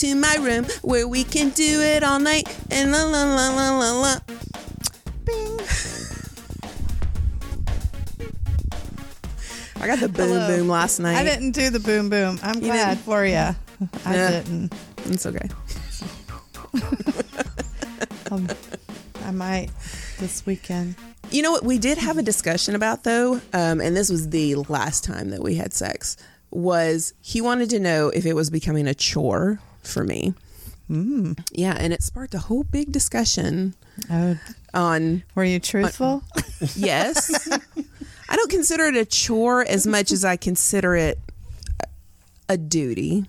To my room where we can do it all night and la la la la la la. Bing. I got the boom Hello. boom last night. I didn't do the boom boom. I'm You glad didn't? for you. I Yeah. didn't. It's okay. Um, I might this weekend. You know what we did have a discussion about though, um, and this was the last time that we had sex. Was he wanted to know if it was becoming a chore for me? Mm. Yeah, and it sparked a whole big discussion Oh, on were you truthful? yes. I don't consider it a chore as much as I consider it a duty,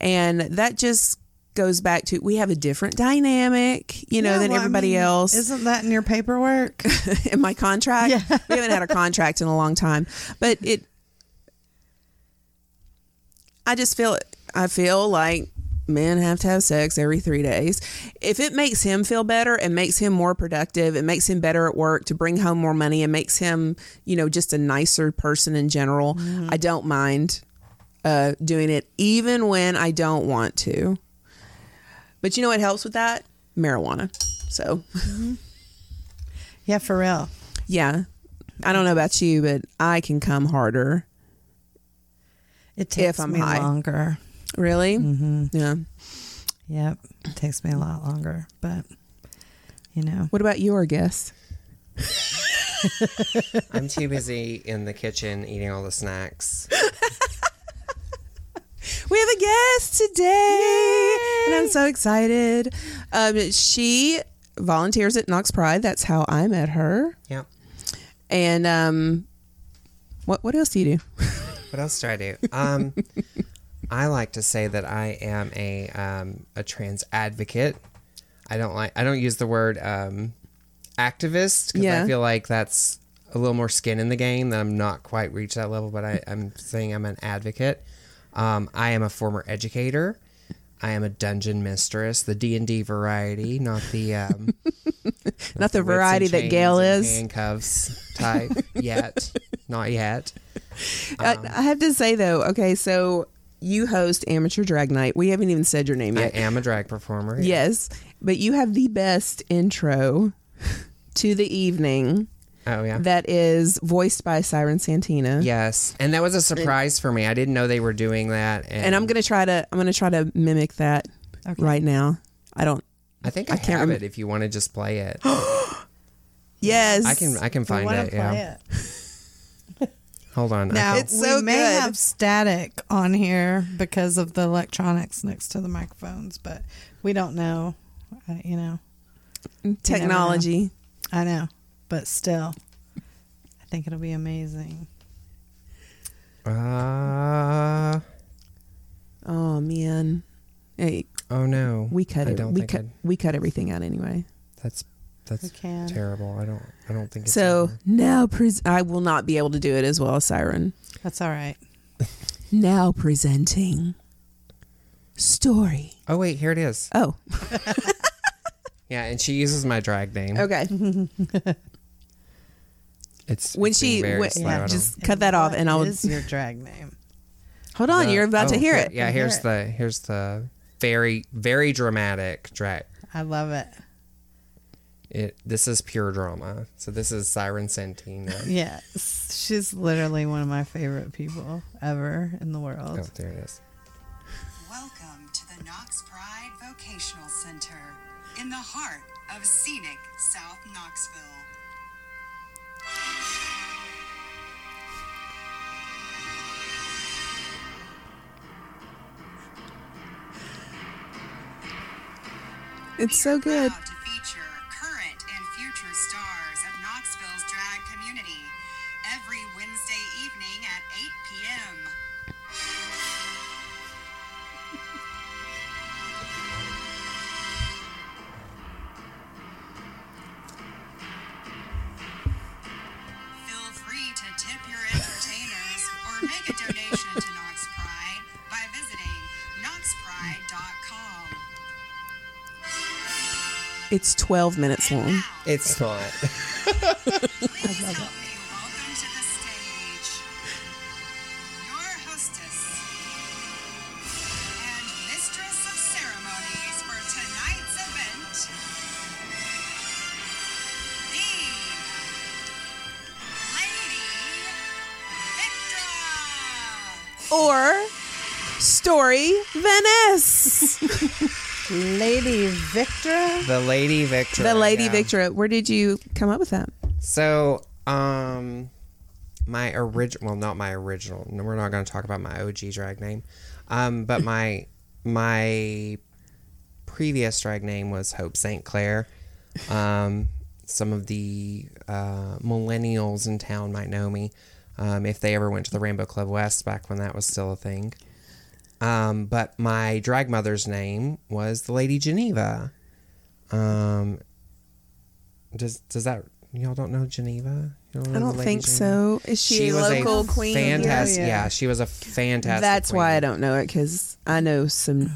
and that just goes back to we have a different dynamic, you know, Yeah, than well, I everybody mean, else. Isn't that in your paperwork? in my contract. Yeah. we haven't had a contract in a long time, but it. I just feel I feel like men have to have sex every three days. If it makes him feel better and makes him more productive, it makes him better at work to bring home more money and makes him, you know, just a nicer person in general. I don't mind uh, doing it, even when I don't want to. But you know what helps with that? Marijuana. So yeah, for real. yeah. I don't know about you, but I can come harder. It takes me high. longer. Really? hmm Yeah. Yep, it takes me a lot longer, but you know. What about your guess? I'm too busy in the kitchen eating all the snacks. We have a guest today, and I'm so excited. Um, she volunteers at Knox Pride. That's how I met her. Yep. And um, what what else do you do? What else do I do? Um, I like to say that I am a um, a trans advocate. I don't like. I don't use the word um, activist because Yeah. I feel like that's a little more skin in the game. That I'm not quite reached that level, but I, I'm saying I'm an advocate. Um, I am a former educator. I am a dungeon mistress, the D and D variety, not the um, Not the whips and variety that Gail is. handcuffs type yet, not yet. I, I have to say though, okay, so you host Amateur Drag Night. We haven't even said your name yet. I am a drag performer. Yes, but you have the best intro to the evening Oh yeah. that is voiced by Siren Santina. Yes, and that was a surprise for me. I didn't know they were doing that, and, and I'm gonna try to I'm gonna try to mimic that Okay. right now. I don't. I think I, I can't have rem- it. If you want to just play it, Yes, I can. I can find it. play Yeah. it. Hold on. Now It's we so may good. have static on here because of the electronics next to the microphones, but we don't know. Uh, you know, technology. I know, but still, I think it'll be amazing. Uh, Oh man, hey, oh no. we cut I it. don't We think cut. I'd- We cut everything out anyway. That's that's We can. terrible. I don't. I don't think it's So over. now, pres- I will not be able to do it as well as Siren. That's all right. Now presenting story. Oh wait, here it is. Oh, Yeah, and she uses my drag name. okay. It's When it's she very when- slow. I don't- just cut that off, and I'll is your drag name? hold on. the- you're about to oh, hear here- it. Yeah, Hear here's it. the here's the very very dramatic drag. I love it. It this is pure drama. So this is Siren Santina. Yes, she's literally one of my favorite people ever in the world. Oh, there it is. Welcome to the Knox Pride Vocational Center in the heart of scenic South Knoxville. It's so good. 12 minutes long. It's not. please help me the Lady Victor. the Lady yeah. Victra. Where did you come up with that? So, um, my original, well, not my original. No, we're not going to talk about my OG drag name. Um, but my my previous drag name was Hope St. Clair. Um, some of the uh, millennials in town might know me um, if they ever went to the Rainbow Club West back when that was still a thing. Um, but my drag mother's name was the Lady Geneva. Um, does does that y'all don't know Geneva? You I know don't think Geneva? so. Is she, a local queen? Fantastic. Yeah, Yeah, yeah. she was a fantastic. That's why. I don't know it because I know some.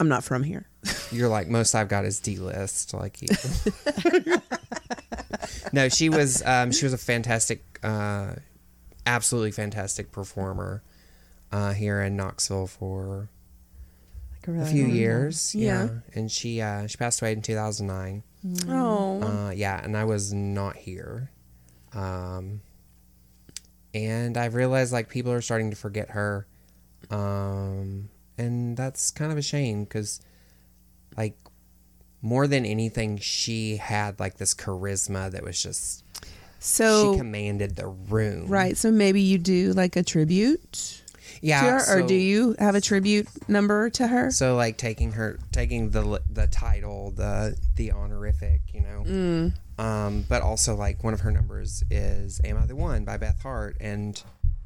I'm not from here. You're like most I've got is D list, like you. no, she was um, she was a fantastic, uh, absolutely fantastic performer uh, here in Knoxville for a few years. Yeah. Yeah, and she uh, she passed away in 2009. Oh, Uh, yeah, and I was not here. Um, and I've realized like people are starting to forget her. Um, and that's kind of a shame because, like, more than anything, she had like this charisma that was just so she commanded the room. right. So maybe you do like a tribute Yeah. to her, or do you have a tribute number to her? So like taking her, taking the the title, the the honorific, you know. Mm. Um, but also like one of her numbers is "Am I the One" by Beth Hart, and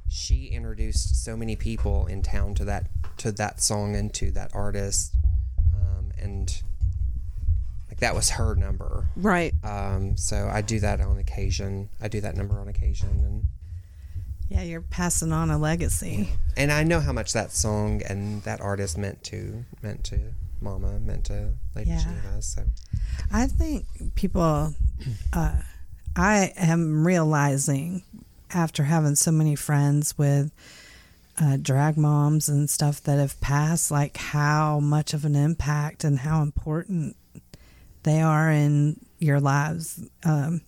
she introduced so many people in town to that to that song and to that artist, um, and like that was her number. Right. Um, so I do that on occasion. I do that number on occasion, and Yeah, you're passing on a legacy. and I know how much that song and that artist meant to meant to Mama, meant to Lady Yeah. Geneva. So I think people, uh, I am realizing after having so many friends with uh, drag moms and stuff that have passed, like how much of an impact and how important they are in your lives. Um,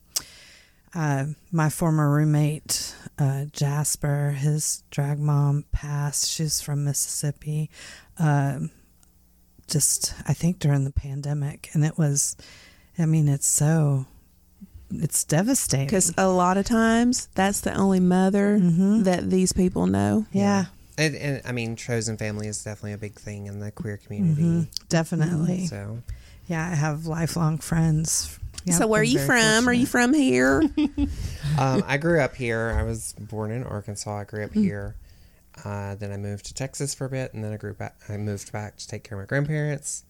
uh, my former roommate, uh, Jasper, his drag mom passed. She's from Mississippi. Um, just, I think during the pandemic. And it was, I mean, it's so, it's devastating. Because a lot of times that's the only mother that these people know. yeah, and, and I mean, chosen family is definitely a big thing in the queer community. Mm-hmm. definitely. So Yeah, I have lifelong friends. Yeah, so where are I'm you very from? Are you from here? um, I grew up here. I was born in Arkansas. I grew Hmm. up here. Uh, then I moved to Texas for a bit, and then I grew back. I moved back to take care of my grandparents,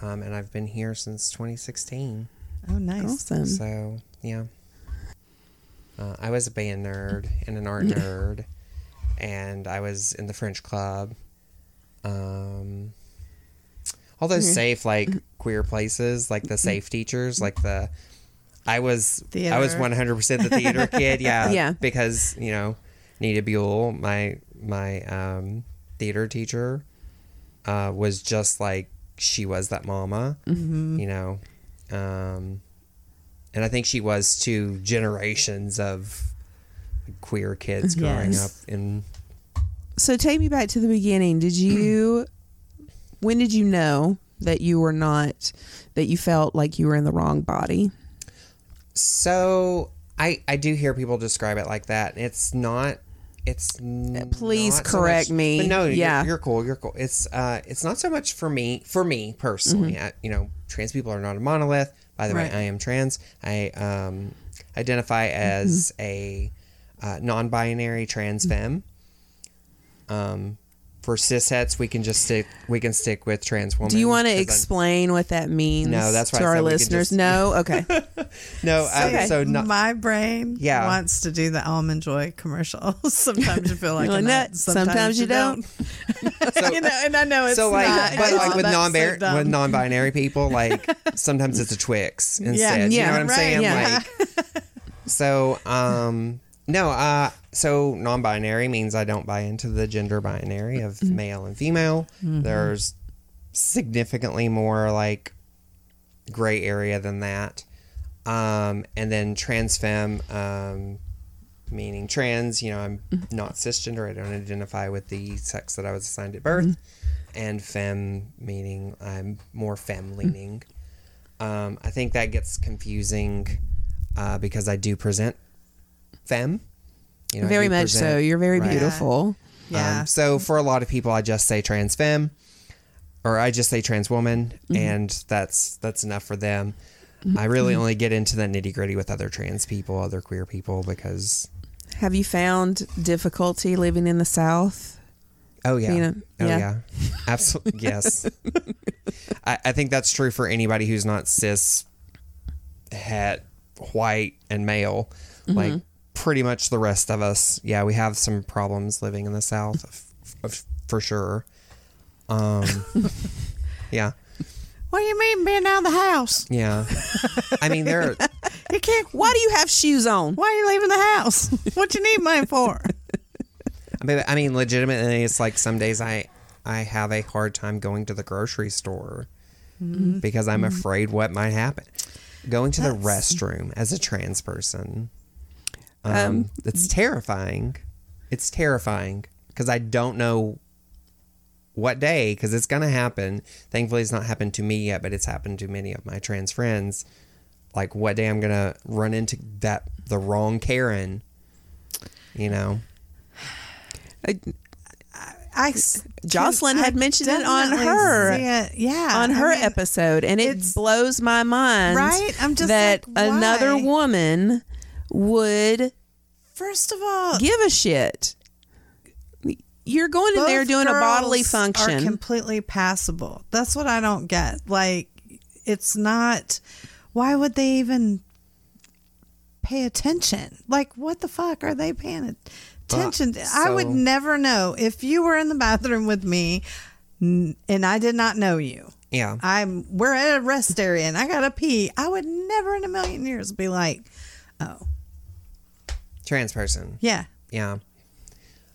um, and I've been here since 2016. Oh, nice. awesome. So yeah, uh, I was a band nerd and an art nerd, and I was in the French club. Um, all those safe like queer places, like the safe teachers, like the. I was I was one hundred percent the theater kid, yeah, Yeah. because you know, Nita Buell, my my um, theater teacher, uh, was just like she was that mama, you know, um, and I think she was to generations of queer kids growing Yes. up in. So take me back to the beginning. Did you when did you know that you were not that you felt like you were in the wrong body? So I I do hear people describe it like that. It's not. It's please not so correct much- me. No, you're- Yeah. you're, cool. You're cool. It's uh, it's not so much for me. For me personally, Mm-hmm. I, you know, trans people are not a monolith. By the Right. way, I am trans. I um, identify as a uh, non-binary trans femme. Um, for cishets, we can just stick. We can stick with trans woman. Do you want to 'cause I'm- explain what that means No, that's why to I our said we could listeners? just- No? Okay. No, uh, Okay. so not, my brain Yeah. wants to do the almond joy commercial. sometimes you feel like, You're like, a nut, "Nut, sometimes you don't." So- you know, and I know it's so like, not. but like with That's so non with non binary people, like sometimes it's a Twix instead. you yeah, know what I'm right, saying? yeah. Like, so um, no, uh, so non-binary means I don't buy into the gender binary of Mm-hmm. male and female. There's significantly more like gray area than that. Um, and then trans femme, um, meaning trans, you know, I'm Mm-hmm. not cisgender. I don't identify with the sex that I was assigned at birth. Mm-hmm. And femme, meaning I'm more femme leaning. Um, I think that gets confusing uh, because I do present femme. You know, very do much so. You're very Right. beautiful. Yeah. um, so for a lot of people, I just say trans femme, or I just say trans woman, Mm-hmm. and that's that's enough for them. I really only get into the nitty gritty with other trans people, other queer people, because Have you found difficulty living in the South? oh yeah, You know, oh yeah. yeah, absolutely yes. I, I think that's true for anybody who's not cis, het, white, and male. Mm-hmm. Like pretty much the rest of us, yeah, we have some problems living in the South, f- f- for sure. Um, yeah. what do you mean being out of the house? Yeah. I mean, there. You can't. Why do you have shoes on? Why are you leaving the house? what you need money for? I mean, I mean, legitimately, it's like some days I, I have a hard time going to the grocery store because I'm afraid what might happen. Going to the restroom as a trans person, um, it's terrifying. It's terrifying because I don't know what day because it's gonna happen. Thankfully, it's not happened to me yet, but it's happened to many of my trans friends. Like what day I'm gonna run into that the wrong Karen, you know. I Jocelyn had I mentioned it on her- it. Yeah, on I her mean, episode, and it blows my mind. Right? I'm just that like, another woman would First of all, give a shit. You're going in there doing a bodily function. Are completely passable. That's what I don't get. Like, it's not. Why would they even pay attention? Like, what the fuck are they paying attention? to? I would never know if you were in the bathroom with me, and I did not know you. Yeah. I'm we're at a rest area and I gotta pee. I would never in a million years be like, oh trans person. yeah, Yeah.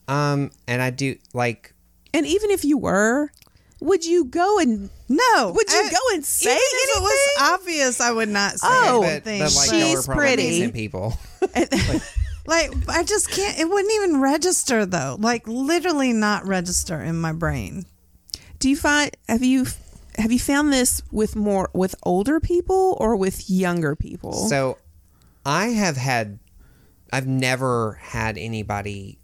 Um, and I do like and even if you were, would you go and no. Would you I- go and say even if it was anything? obvious? I would not say Oh, but, anything. but like she's pretty. people. like I just can't. It wouldn't even register though. Like literally not register in my brain. do you find have you have you found this with more with older people or with younger people? So I have had I've never had anybody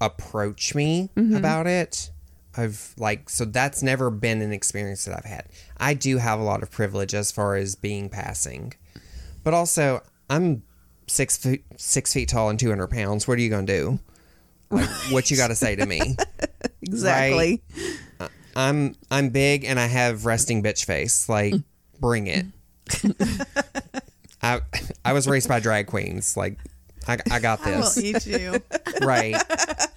approach me Mm-hmm. about it. I've like so that's never been an experience that I've had. I do have a lot of privilege as far as being passing. But also I'm six feet six feet tall and two hundred pounds. What are you gonna do? Like, what you got to say to me? exactly. I'm I'm big and I have resting bitch face. Like, bring it. I I was raised by drag queens. Like, I, I got this. I will this eat you. right.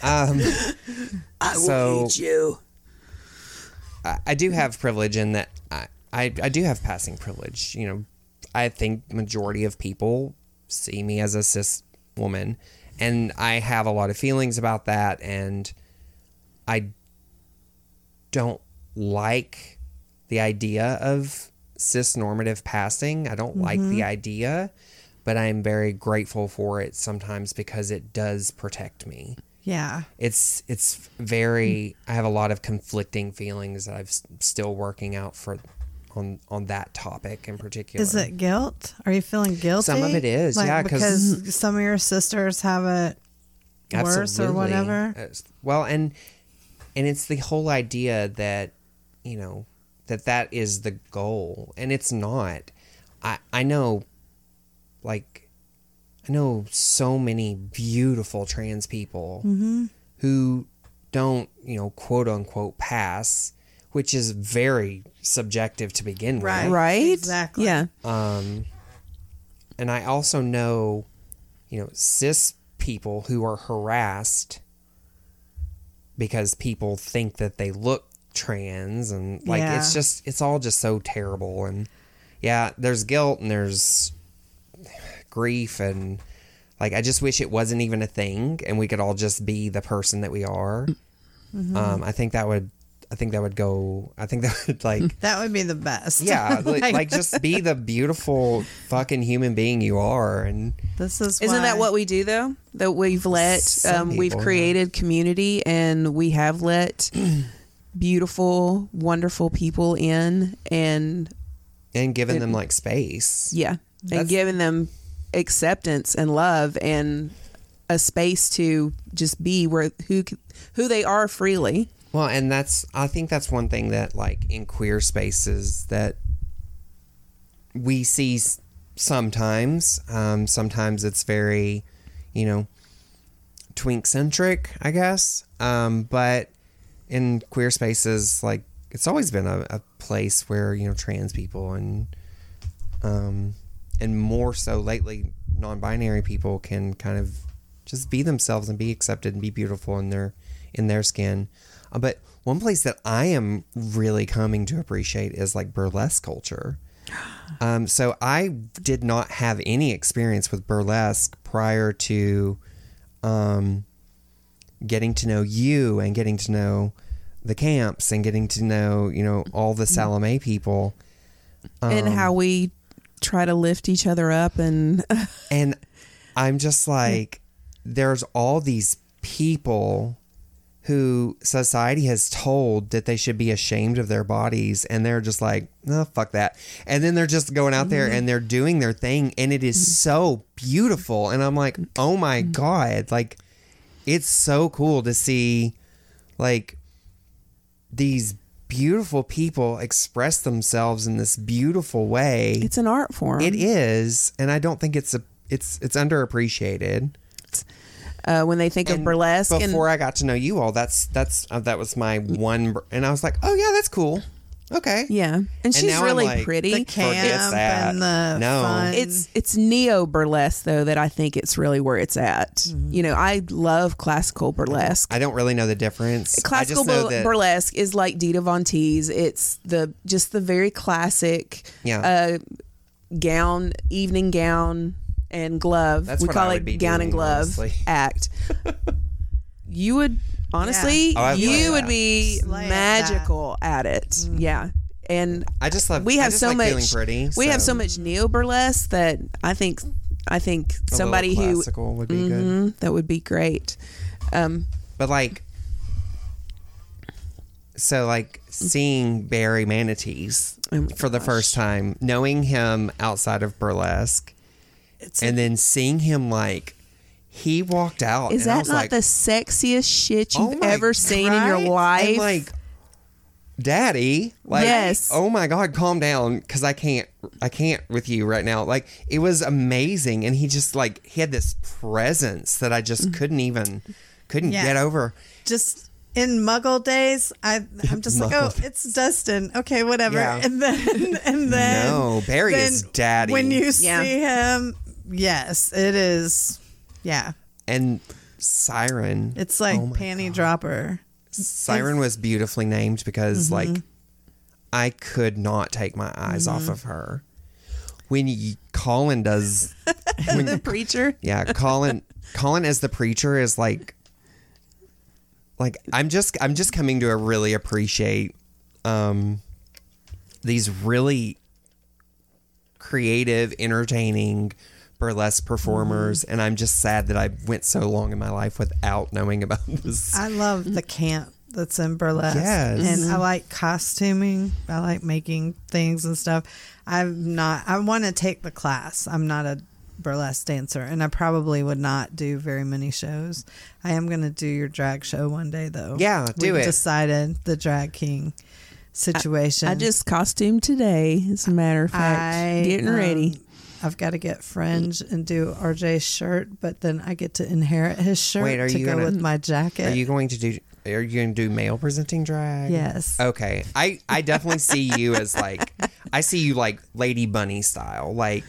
Um, I will so eat you. I, I do have privilege in that I, I I do have passing privilege. You know, I think majority of people see me as a cis woman, and I have a lot of feelings about that, and I don't like the idea of cis normative passing. I don't like the idea, but I'm very grateful for it sometimes because it does protect me Yeah. it's it's very i have a lot of conflicting feelings that i'm still working out for on on that topic in particular Is it guilt? Are you feeling guilty? Some of it is, Like, yeah, 'cause- because some of your sisters have it worse or whatever. Uh, well and and it's the whole idea that you know that that is the goal and it's not I I know like I know so many beautiful trans people who don't, you know, quote unquote pass, which is very subjective to begin with. Right? Exactly. Yeah. Um, and I also know, you know, cis people who are harassed because people think that they look trans and like Yeah. it's just it's all just so terrible and yeah, there's guilt and there's grief and like I just wish it wasn't even a thing and we could all just be the person that we are. Um, I think that would I think that would go I think that would like That would be the best. yeah, like, Like, like just be the beautiful fucking human being you are, and this is Isn't that what we do though? That we've let um, we've people, yeah. created community and we have let beautiful, wonderful people in and and giving them like space. yeah, That's- and giving them acceptance and love and a space to just be where who who they are freely. Well, and that's I think that's one thing that like in queer spaces that we see sometimes. Um, sometimes it's very, you know, twink centric, I guess. Um, but in queer spaces, like it's always been a, a place where you know trans people and um, and more so lately, non-binary people can kind of just be themselves and be accepted and be beautiful in their in their skin. Uh, but one place that I am really coming to appreciate is like burlesque culture. Um, so I did not have any experience with burlesque prior to um, getting to know you and getting to know the camps and getting to know you know all the Salome people. and Um, how we try to lift each other up and and I'm just like, there's all these people who society has told that they should be ashamed of their bodies, and they're just like, no, fuck that. And then they're just going out there mm-hmm. and they're doing their thing, and it is mm-hmm. so beautiful. And I'm like, oh my mm-hmm. God. Like, it's so cool to see, like, these beautiful people express themselves in this beautiful way. it's an art form. It is, and I don't think it's a it's it's underappreciated. uh, when they think of And burlesque and Before I got to know you all, that's that's uh, that was my one, br- and I was like, oh yeah, that's cool. Okay, yeah, and she's now I'm really like, pretty. the camp that. and the No. fun. It's it's neo burlesque though that I think it's really where it's at. Mm-hmm. You know, I love classical burlesque. I don't really know the difference. Classical I just know bur- that burlesque is like Dita Von Teese. It's the just the very classic yeah, uh, gown, evening gown and glove. That's we what call I it would be gown and doing, glove honestly. act. you would honestly, Oh, I feel you that. would be Slay at that. magical at it. Yeah, and I just love. we I have just so like much feeling pretty. we have so much neo burlesque that I think I think a little somebody who classical would be good. Mhm, that would be great. Um, But like, so like seeing Barry Manatees Oh my for the first time, knowing him outside of burlesque, It's and then seeing him like he walked out. is and I that was not like, the sexiest shit "Oh you've my- ever seen in your life? And like, Daddy, like, Yes. oh my God, calm down, because I can't, I can't with you right now. Like, it was amazing, and he just like he had this presence that I just mm. couldn't even, couldn't Yeah. get over. just in Muggle days. I I'm just like, oh, it's Dustin. Okay, whatever. Yeah. And then and then No, Barry then is daddy. When you Yeah. see him, yes, it is. Yeah, and Siren, it's like Oh panty dropper. Siren was beautifully named because Mm-hmm. like I could not take my eyes off of her. When you, Colin does, when the preacher. yeah, Colin, Colin as the preacher is like, like I'm just I'm just coming to really appreciate um these really creative, entertaining burlesque performers, and I'm just sad that I went so long in my life without knowing about this. I love the camp that's in burlesque. Yes. And I like costuming. I like making things and stuff. I'm not I want to take the class. I'm not a burlesque dancer and I probably would not do very many shows. I am going to do your drag show one day though. Yeah, do We've it. decided the drag king. situation. I just costumed today, as a matter of fact. I, Getting um, ready. I've got to get fringe and do RJ's shirt, but then I get to inherit his shirt Wait, are to you go gonna- with my jacket. Are you going to do? Are you going to do male presenting drag? Yes. Okay. I I definitely see you as like I see you like Lady Bunny style, like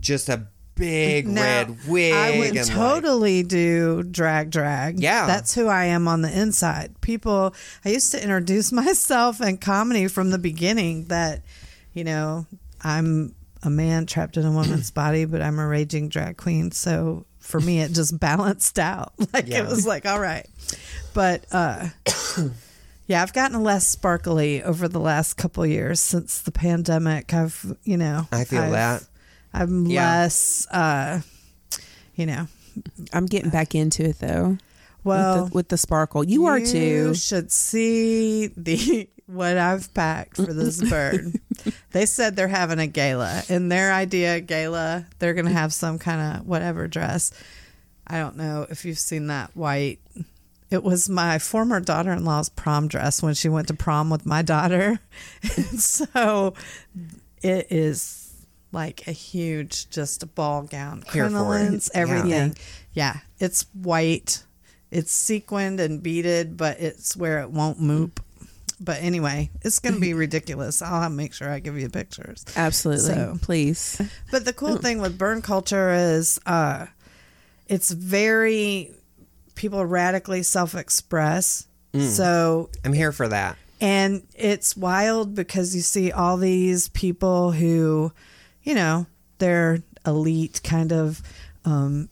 just a big Now, red wig. I would and, like- totally do drag drag. Yeah. That's who I am on the inside. People I used to introduce myself in comedy from the beginning that, you know, I'm a man trapped in a woman's body, but I'm a raging drag queen. So for me it just balanced out. Like Yeah. it was like, all right. But uh yeah, I've gotten less sparkly over the last couple years since the pandemic. I've, you know, I feel I've- that. I'm Yeah. less, uh, you know, I'm getting back into it though. well, with the, with the sparkle, you, are too. You should see the what I've packed for this bird. they said they're having a gala. In their idea gala, they're going to have some kind of whatever dress. I don't know if you've seen that white. It was my former daughter-in-law's prom dress when she went to prom with my daughter. And so it is like a huge just a ball gown, Here for it. crinolines, Yeah. everything. Yeah, it's white. It's sequined and beaded, but it's where it won't moop. But anyway, it's going to be ridiculous. I'll have to make sure I give you pictures. Absolutely, So- please. But the cool thing with burn culture is uh, it's very people radically self-express. So I'm here for that. and it's wild because you see all these people who, you know, they're elite kind of um,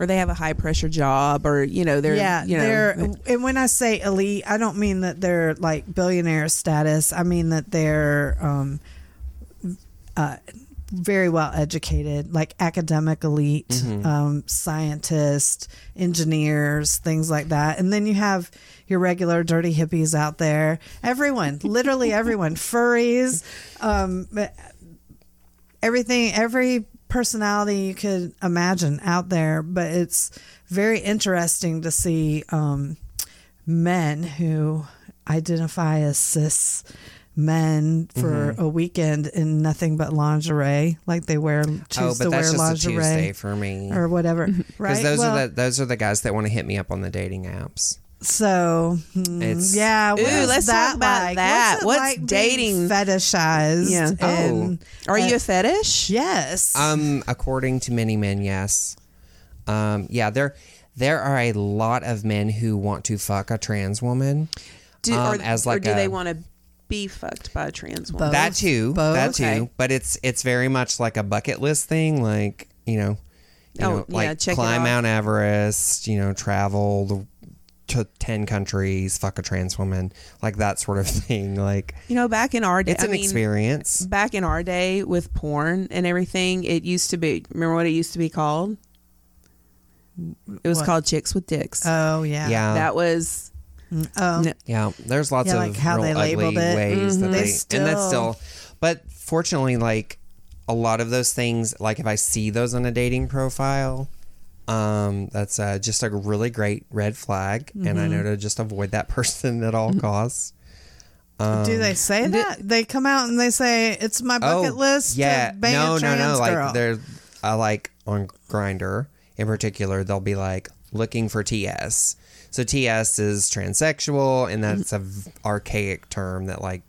Or they have a high pressure job, or you know they're yeah, you know they're and when I say elite, I don't mean that they're like billionaire status. I mean that they're um, uh, very well educated, like academic elite, Mm-hmm. um, scientists, engineers, things like that. And then you have your regular dirty hippies out there. Everyone, literally everyone, furries, um, everything, every personality you could imagine out there. But it's very interesting to see um, men who identify as cis men for Mm-hmm. a weekend in nothing but lingerie, like they wear choose oh, to but wear that's just a Tuesday lingerie for me. or whatever, right? Because those Well, are the those are the guys that want to hit me up on the dating apps. So hmm, It's- yeah. what Ooh, let's that talk about like? that. What's, it What's like being dating- fetishized? Yeah. and- Are you a fetish? Yes. Um, according to many men, yes. Um, yeah, there there are a lot of men who want to fuck a trans woman. Do, um, or, as or like do they want to be fucked by a trans woman? Both. That too, Both? that too. Okay. But it's it's very much like a bucket list thing, like you know, you Oh, know, yeah, like check it climb. Mount Everest, you know, travel the, to ten countries, fuck a trans woman, like that sort of thing. Like You know, back in our day, it's I an mean, experience. Back in our day with porn and everything, it used to be. Remember what it used to be called? It was What? called Chicks with Dicks. oh yeah. Yeah, that was Oh. No. Yeah, there's lots Yeah, of like how real they ugly labeled it. ways that Mhm. They they, and that's still- still. But fortunately, like a lot of those things, like if I see those on a dating profile, um, that's uh, just a really great red flag, and Mm-hmm. I know to just avoid that person at all costs. Um, Do they say that? They come out and they say it's my bucket list. Oh, Yeah, to bang no, no, no. Like they're uh, like on Grindr in particular, they'll be like looking for TS. So TS is transsexual, and that's a v- archaic term that like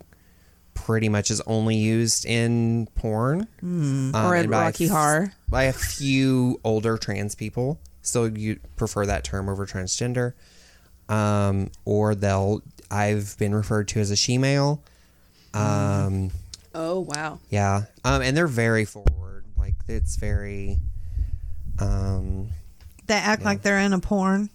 pretty much is only used in porn Um, or in Rocky f- Horror. by a few older trans people. So you prefer that term over transgender, um, or they'll. I've been referred to as a she-male. Um, Oh wow! yeah. Um, and they're very forward. Like it's very. Um, they act like they're in a porn.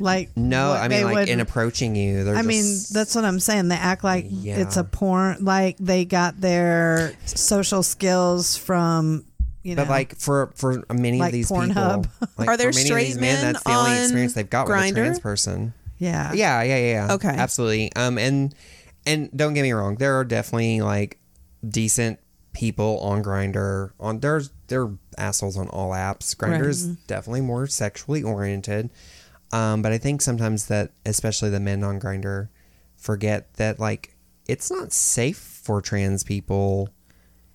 Like no, what I mean like would- in approaching you. They're I mean, that's what I'm saying. They act like Yeah. it's a porn. Like they got their social skills from you know. But like for for many Like of these Pornhub. people, like Are there straight men, men that's the only experience they've got with a trans person. yeah, Yeah, yeah, yeah, yeah. Okay. absolutely. Um, and and don't get me wrong, there are definitely like decent people on Grindr. On there's there are assholes on all apps. Grindr Right. definitely more sexually oriented. Um, but I think sometimes that, especially the men on Grindr, forget that like it's not safe for trans people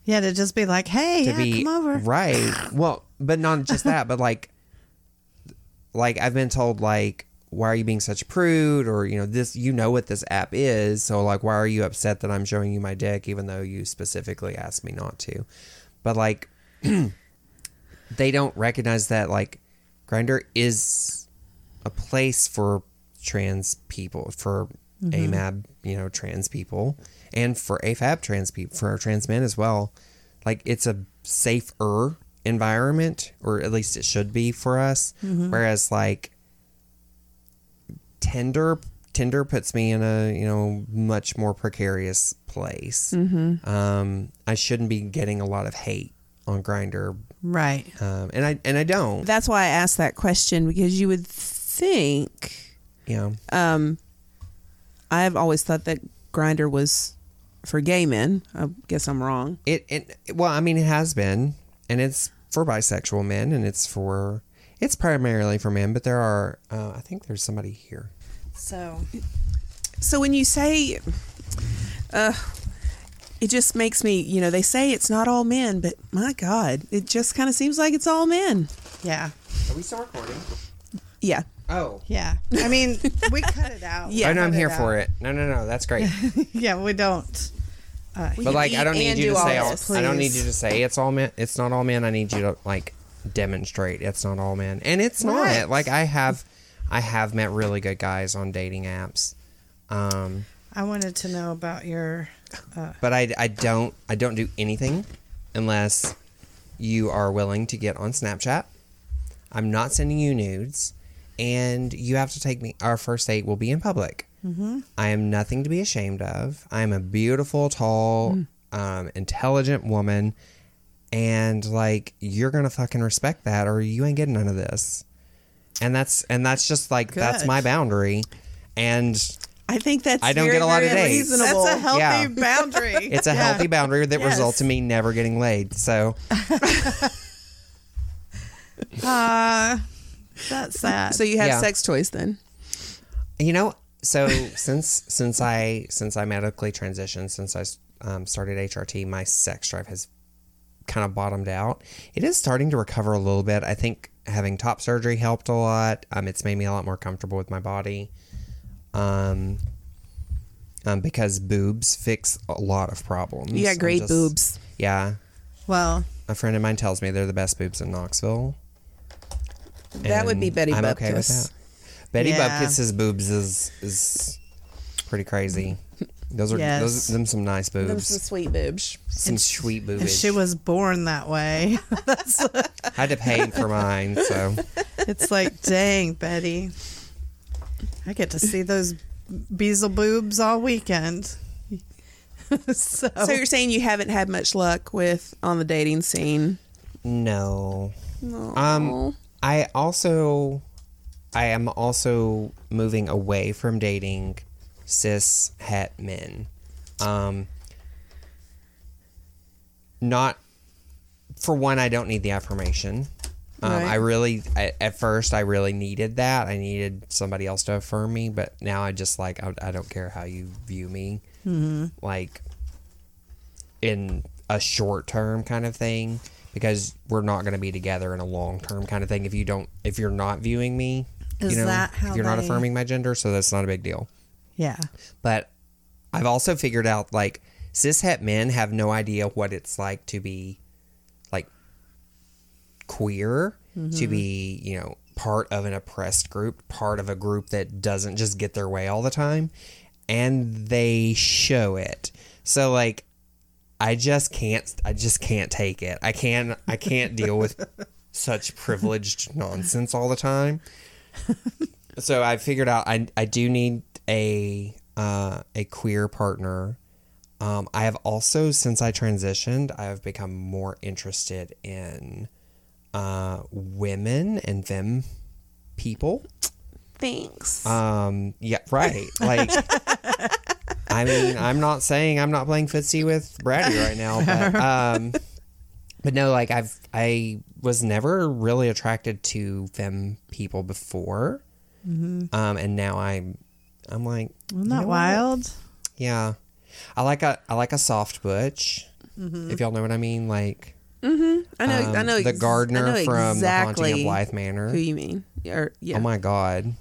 Yeah, to just be like, hey, to yeah, be come over. right. Well, but not just that, but like, like I've been told, like, why are you being such a prude? Or you know, this you know what this app is, so like, why are you upset that I'm showing you my dick, even though you specifically asked me not to? But like, they don't recognize that like, Grindr is a place for trans people for AMAB, you know, trans people, and for AFAB trans people, for trans men as well. Like it's a safer environment, or at least it should be for us. Whereas like Tinder, Tinder puts me in a you know much more precarious place. Um, I shouldn't be getting a lot of hate on Grindr, Right. um, and I and I don't. That's why I asked that question because you would think. Yeah. Um, I've always thought that Grindr was for gay men. I guess I'm wrong. It, it well, I mean, it has been, and it's for bisexual men, and it's for it's primarily for men, but there are uh, I think there's somebody here. So So when you say, uh, it just makes me, you know, they say it's not all men, but my God, it just kind of seems like it's all men. yeah, Are we still recording? Yeah. Oh, yeah. I mean, we cut it out. Yeah. I know I'm here out. for it. No, no, no, that's great. Yeah, we don't. Uh, We but like, I don't need you do to all say all. this. I don't need you to say it's all men. It's not all men. I need you to like demonstrate it's not all men, and it's Right. not. Like I have, I have met really good guys on dating apps. Um, I wanted to know about your. but I, I don't I don't do anything unless you are willing to get on Snapchat. I'm not sending you nudes, and you have to take me. Our first date will be in public. Mm-hmm. I am nothing to be ashamed of. I am a beautiful, tall, um, intelligent woman, and like you're gonna fucking respect that, or you ain't getting none of this. And that's and that's just like that's my boundary, and I think that's I don't very, get a lot of days. Reasonable. That's a healthy Yeah. boundary. it's a Yeah. healthy boundary that Yes. results in me never getting laid. So Uh, that's sad. so you have Yeah. sex toys then? you know, so since since I since I medically transitioned, since I um, started HRT, my sex drive has kind of bottomed out. It is starting to recover a little bit. I think having top surgery helped a lot. Um, it's made me a lot more comfortable with my body. Um, um, because boobs fix a lot of problems. You got I'm great just- boobs. Yeah, well, a friend of mine tells me they're the best boobs in Knoxville. That would be Betty I'm okay with that. Betty Yeah. Bupkis's boobs is is pretty crazy. Those are Yes. those them some nice Those boobs, the sweet boobs. some sweet and boobs. she was born that way. That's. I had to pay for mine, so It's like, dang, Betty. I get to see those Beazle boobs all weekend. so, So you're saying you haven't had much luck with on the dating scene? no. No. Um, I also, I am also moving away from dating cis het men. Um, not for one, I don't need the affirmation. Um, Right. I really, I, at first, I really needed that. I needed somebody else to affirm me, but now I just like, I, I don't care how you view me. Mm-hmm. Like, in a short term kind of thing, because we're not going to be together in a long term kind of thing. If you don't, if you're not viewing me, Is you know, that how if you're not they- affirming my gender, so that's not a big deal. yeah. But I've also figured out like cishet men have no idea what it's like to be like queer, to mm-hmm. be, you know, part of an oppressed group, part of a group that doesn't just get their way all the time. And they show it. So like I just can't I just can't take it. I can't. I can't deal with such privileged nonsense all the time so I figured out I I do need a uh, a queer partner. Um, I have also since I transitioned, I have become more interested in uh, women and them people. Thanks. Um, yeah, right. Like, I mean, I'm not saying I'm not playing footsie with Brady right now, but um, but no, like I've I was never really attracted to femme people before, um, and now I'm I'm like, Isn't you that know what? wild? Yeah, I like a I like a soft butch. Mm-hmm. If y'all know what I mean, like I know. I um, know the gardener I know from The Haunting of Bly Manor. Who you mean? Or yeah, Oh my god,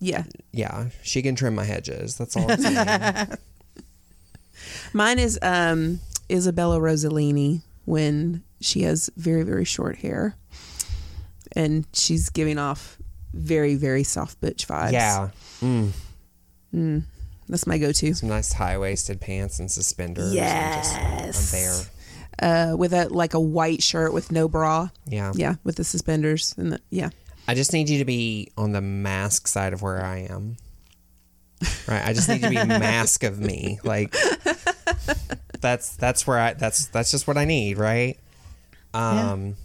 yeah. yeah, she can trim my hedges. That's all I'm saying. Mine is um, Isabella Rossellini when she has very very short hair, and she's giving off very very soft bitch vibes. yeah, mm. that's my go-to. some nice high waisted pants and suspenders. and just, Yes. I'm there. Uh, with a like a white shirt with no bra. Yeah, Yeah, with the suspenders and the yeah. I just need you to be on the masc side of where I am. Right. I just need to be masc of me. Like that's that's where I that's that's just what I need, right? Um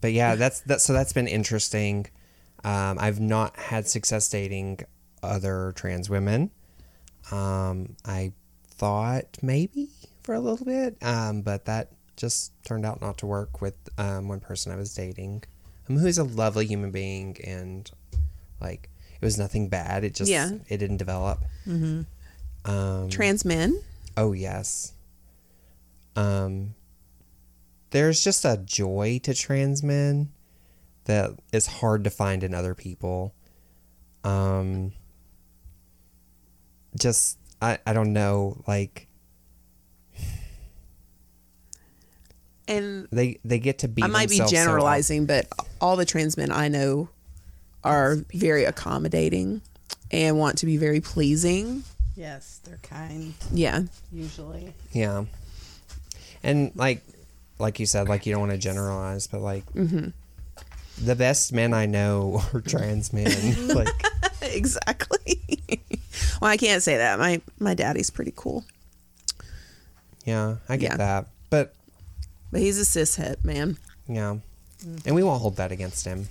but yeah, that's that so that's been interesting. Um I've not had success dating other trans women. Um I thought maybe for a little bit, um but that just turned out not to work with um one person I was dating um, who is a lovely human being and like it was nothing bad. It just Yeah. it didn't develop. Um Trans men. oh yes. Um there's just a joy to trans men that is hard to find in other people. Um just i i don't know like And they they get to be I might be themselves so generalizing, but all the trans men I know are very accommodating and want to be very pleasing. Yes, they're kind Yeah. usually. Yeah. And like like you said, like you don't want to generalize, but like mm-hmm. the best men I know are trans men. like exactly. well, I can't say that. My my daddy's pretty cool, yeah, I get Yeah. that. But but he's a cis het man. yeah. And we won't hold that against him.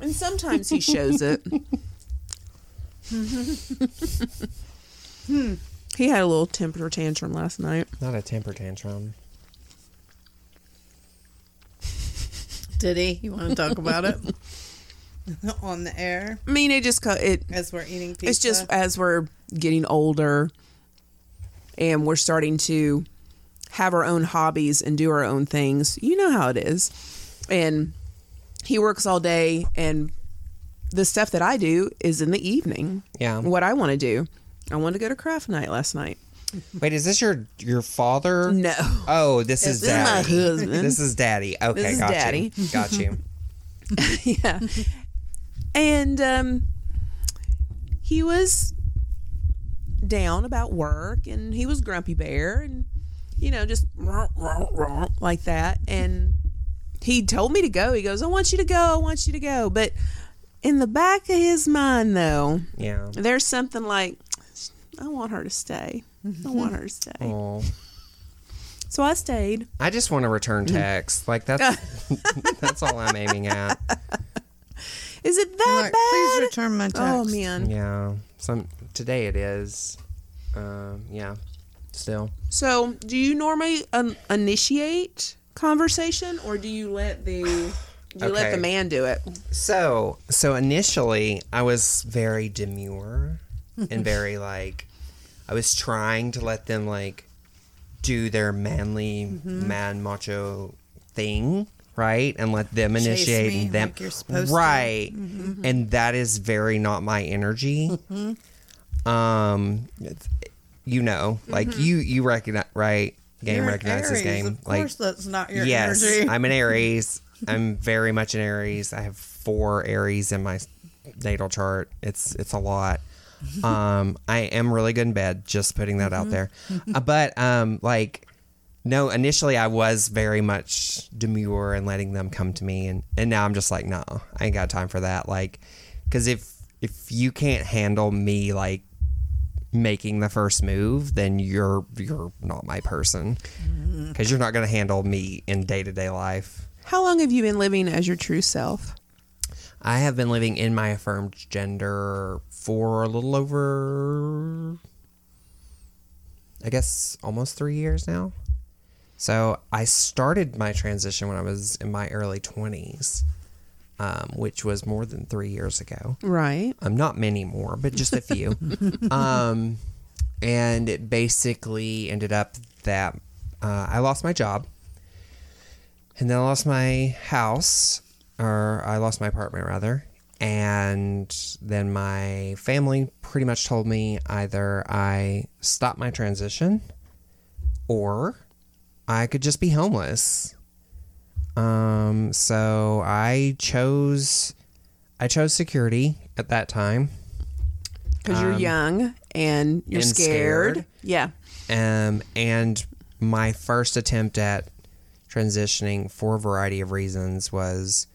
And sometimes he shows it. he had a little temper tantrum last night. Not a temper tantrum. Did he? You want to talk about it on the air I mean, it just co- it as we're eating pizza? It's just as we're getting older and we're starting to have our own hobbies and do our own things. You know how it is. And he works all day and the stuff that I do is in the evening. Yeah. What I want to do. I wanted to go to craft night last night. Wait, is this your your father? No. Oh, this is This is my daddy. husband. This is daddy. Okay, This is got daddy. you. Got you. yeah. And um, he was down about work and he was grumpy bear and, you know, just like that. And he told me to go. He goes, I want you to go. I want you to go. But in the back of his mind, though, Yeah. there's something like, I want her to stay. I want her to stay. Oh. So I stayed. I just want to return text. Like that's that's all I'm aiming at. Is it that Like, bad? Please return my text. oh, man. Yeah. Some today it is. Um, yeah. Still. So, do you normally um, initiate conversation, or do you let the do you let the man do it? So so initially I was very demure and very like I was trying to let them like do their manly Mm-hmm. man macho thing, right? And let them initiate me and them like you're supposed to. right. Mm-hmm. And that is very not my energy. Um it's- you know, like you you recognize right? Game Mm-hmm. You're recognizes game. Of like course, that's not your yes, energy. I'm an Aries. I'm very much an Aries. I have four Aries in my natal chart. It's it's a lot. Um, I am really good in bed. Just putting that out there. Uh, but um, like, no. Initially, I was very much demure and letting them come to me, and and now I'm just like, no, I ain't got time for that. Like, because if if you can't handle me like making the first move, then you're you're not my person mm. because you're not going to handle me in day to day life. How long have you been living as your true self? I have been living in my affirmed gender for a little over, I guess, almost three years now. So I started my transition when I was in my early 20s. Um, which was more than three years ago. Right. Um, not many more, but just a few. um, and it basically ended up that uh, I lost my job, and then I lost my house, or I lost my apartment rather. And then my family pretty much told me either I stop my transition or I could just be homeless. Um, so I chose I chose security at that time. Because you're young and you're and scared. scared. Yeah. Um, and my first attempt at transitioning for a variety of reasons was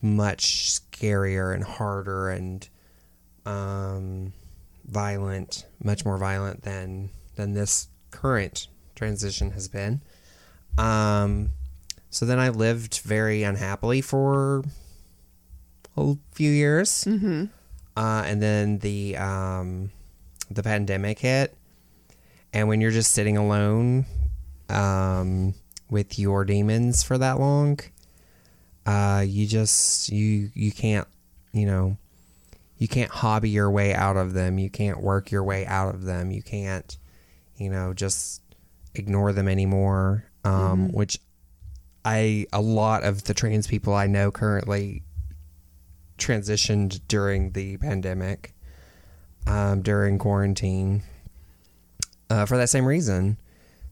much scarier and harder and um, violent, much more violent than than this current transition has been. Um, so then I lived very unhappily for a few years, mm-hmm. uh, and then the um, the pandemic hit, and when you're just sitting alone um, with your demons for that long, uh, you just you you can't you know you can't hobby your way out of them. You can't work your way out of them. You can't you know just ignore them anymore. Um, Which I a lot of the trans people I know currently transitioned during the pandemic, um, during quarantine, uh, for that same reason.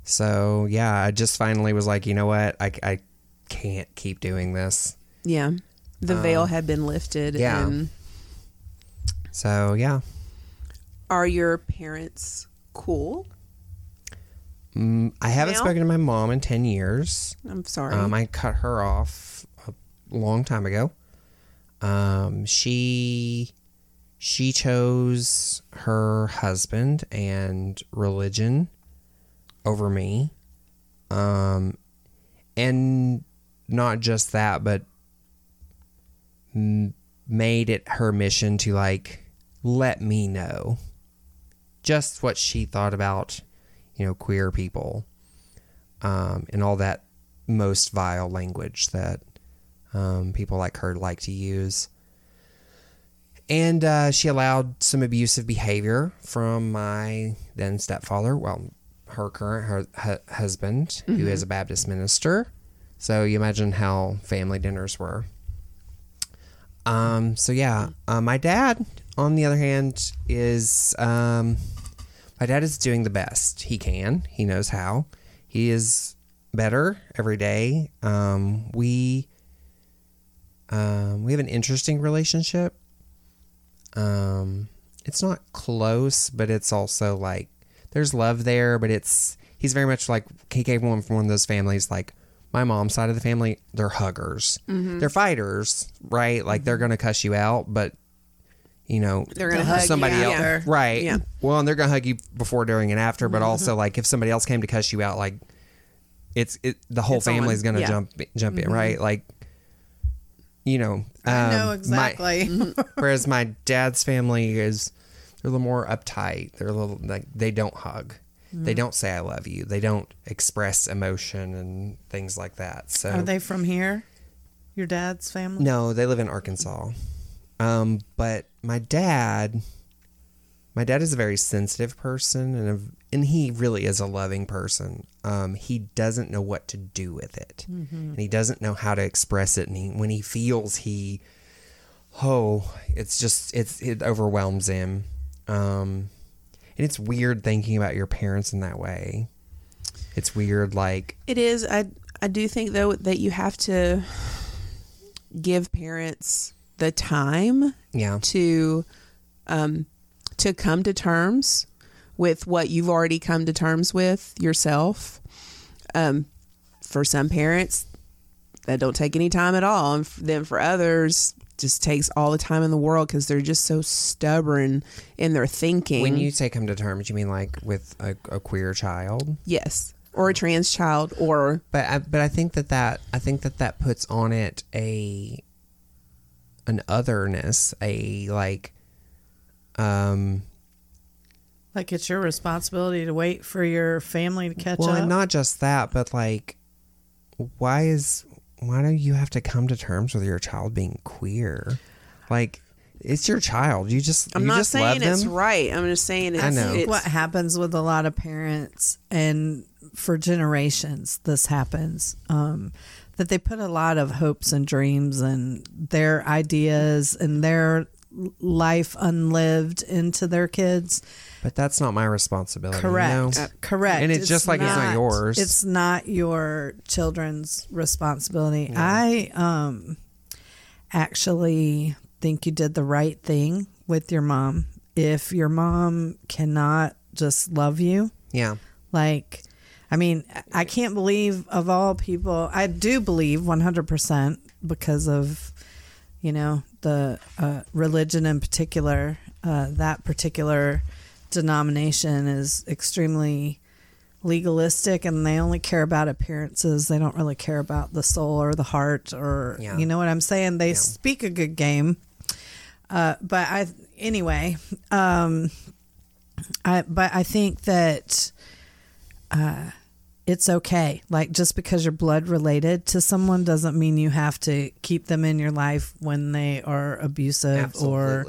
So yeah, I just finally was like, you know what, I, I can't keep doing this. Yeah. The veil had been lifted. Um, yeah. And So yeah, are your parents cool? Mm, I haven't Now? spoken to my mom in ten years. I'm sorry. Um, I cut her off a long time ago. Um, she she chose her husband and religion over me. Um, and not just that, but m- made it her mission to like let me know just what she thought about, you know, queer people um, and all that most vile language that um, people like her like to use. And uh, she allowed some abusive behavior from my then stepfather, well, her current her, hu- husband, who is a Baptist minister. So you imagine how family dinners were. Um, so yeah, uh, my dad, on the other hand, is um, my dad is doing the best he can. He knows how. He is better every day. Um, we um, we have an interesting relationship. Um, it's not close, but it's also like there's love there, but it's he's very much like he came one from one of those families like my mom's side of the family, they're huggers. They're fighters, right? Like they're gonna cuss you out, but you know They're gonna hug you somebody else, after. right? Yeah. Well, and they're gonna hug you before, during, and after, but mm-hmm. also like if somebody else came to cuss you out, like it's it the whole It's on. family's gonna Yeah. jump jump in, mm-hmm. right? Like you know, I um, know um, my- exactly. Whereas my dad's family is they're a little more uptight. They're a little like they don't hug. They mm-hmm. don't say I love you. They don't express emotion and things like that. So Are they from here? Your dad's family? no, they live in Arkansas. Um, but my dad, my dad is a very sensitive person, and a, and he really is a loving person. Um, he doesn't know what to do with it, and he doesn't know how to express it. And he, when he feels he, oh, it's just it's it overwhelms him. Um, and it's weird thinking about your parents in that way. It's weird, like It is. I I do think though that you have to give parents the time yeah, to um to come to terms with what you've already come to terms with yourself. Um for some parents that don't take any time at all and then for others just takes all the time in the world because they're just so stubborn in their thinking. when you say come to terms, you mean like with a, a queer child? yes, or a trans child, or But I, but I think that that I think that that puts on it a an otherness, a like um Like it's your responsibility to wait for your family to catch up. well, up. and not just that, but like why is why do you have to come to terms with your child being queer? Like, it's your child. You just I'm you not just saying love it's right. I'm just saying it's, I know. it's what happens with a lot of parents and for generations this happens um, that they put a lot of hopes and dreams and their ideas and their life unlived into their kids But that's not my responsibility. correct You know? correct And it's just like it's not yours. it's not your children's responsibility i um actually think you did the right thing with your mom if your mom cannot just love you Yeah. like, I mean, I can't believe of all people, I do believe 100% because of, you know, the uh, religion in particular. Uh, that particular denomination is extremely legalistic and they only care about appearances. They don't really care about the soul or the heart or, Yeah. you know what I'm saying? They speak a good game. Uh, but I, anyway, um, I, but I think that uh, it's okay. Like just because you're blood related to someone doesn't mean you have to keep them in your life when they are abusive or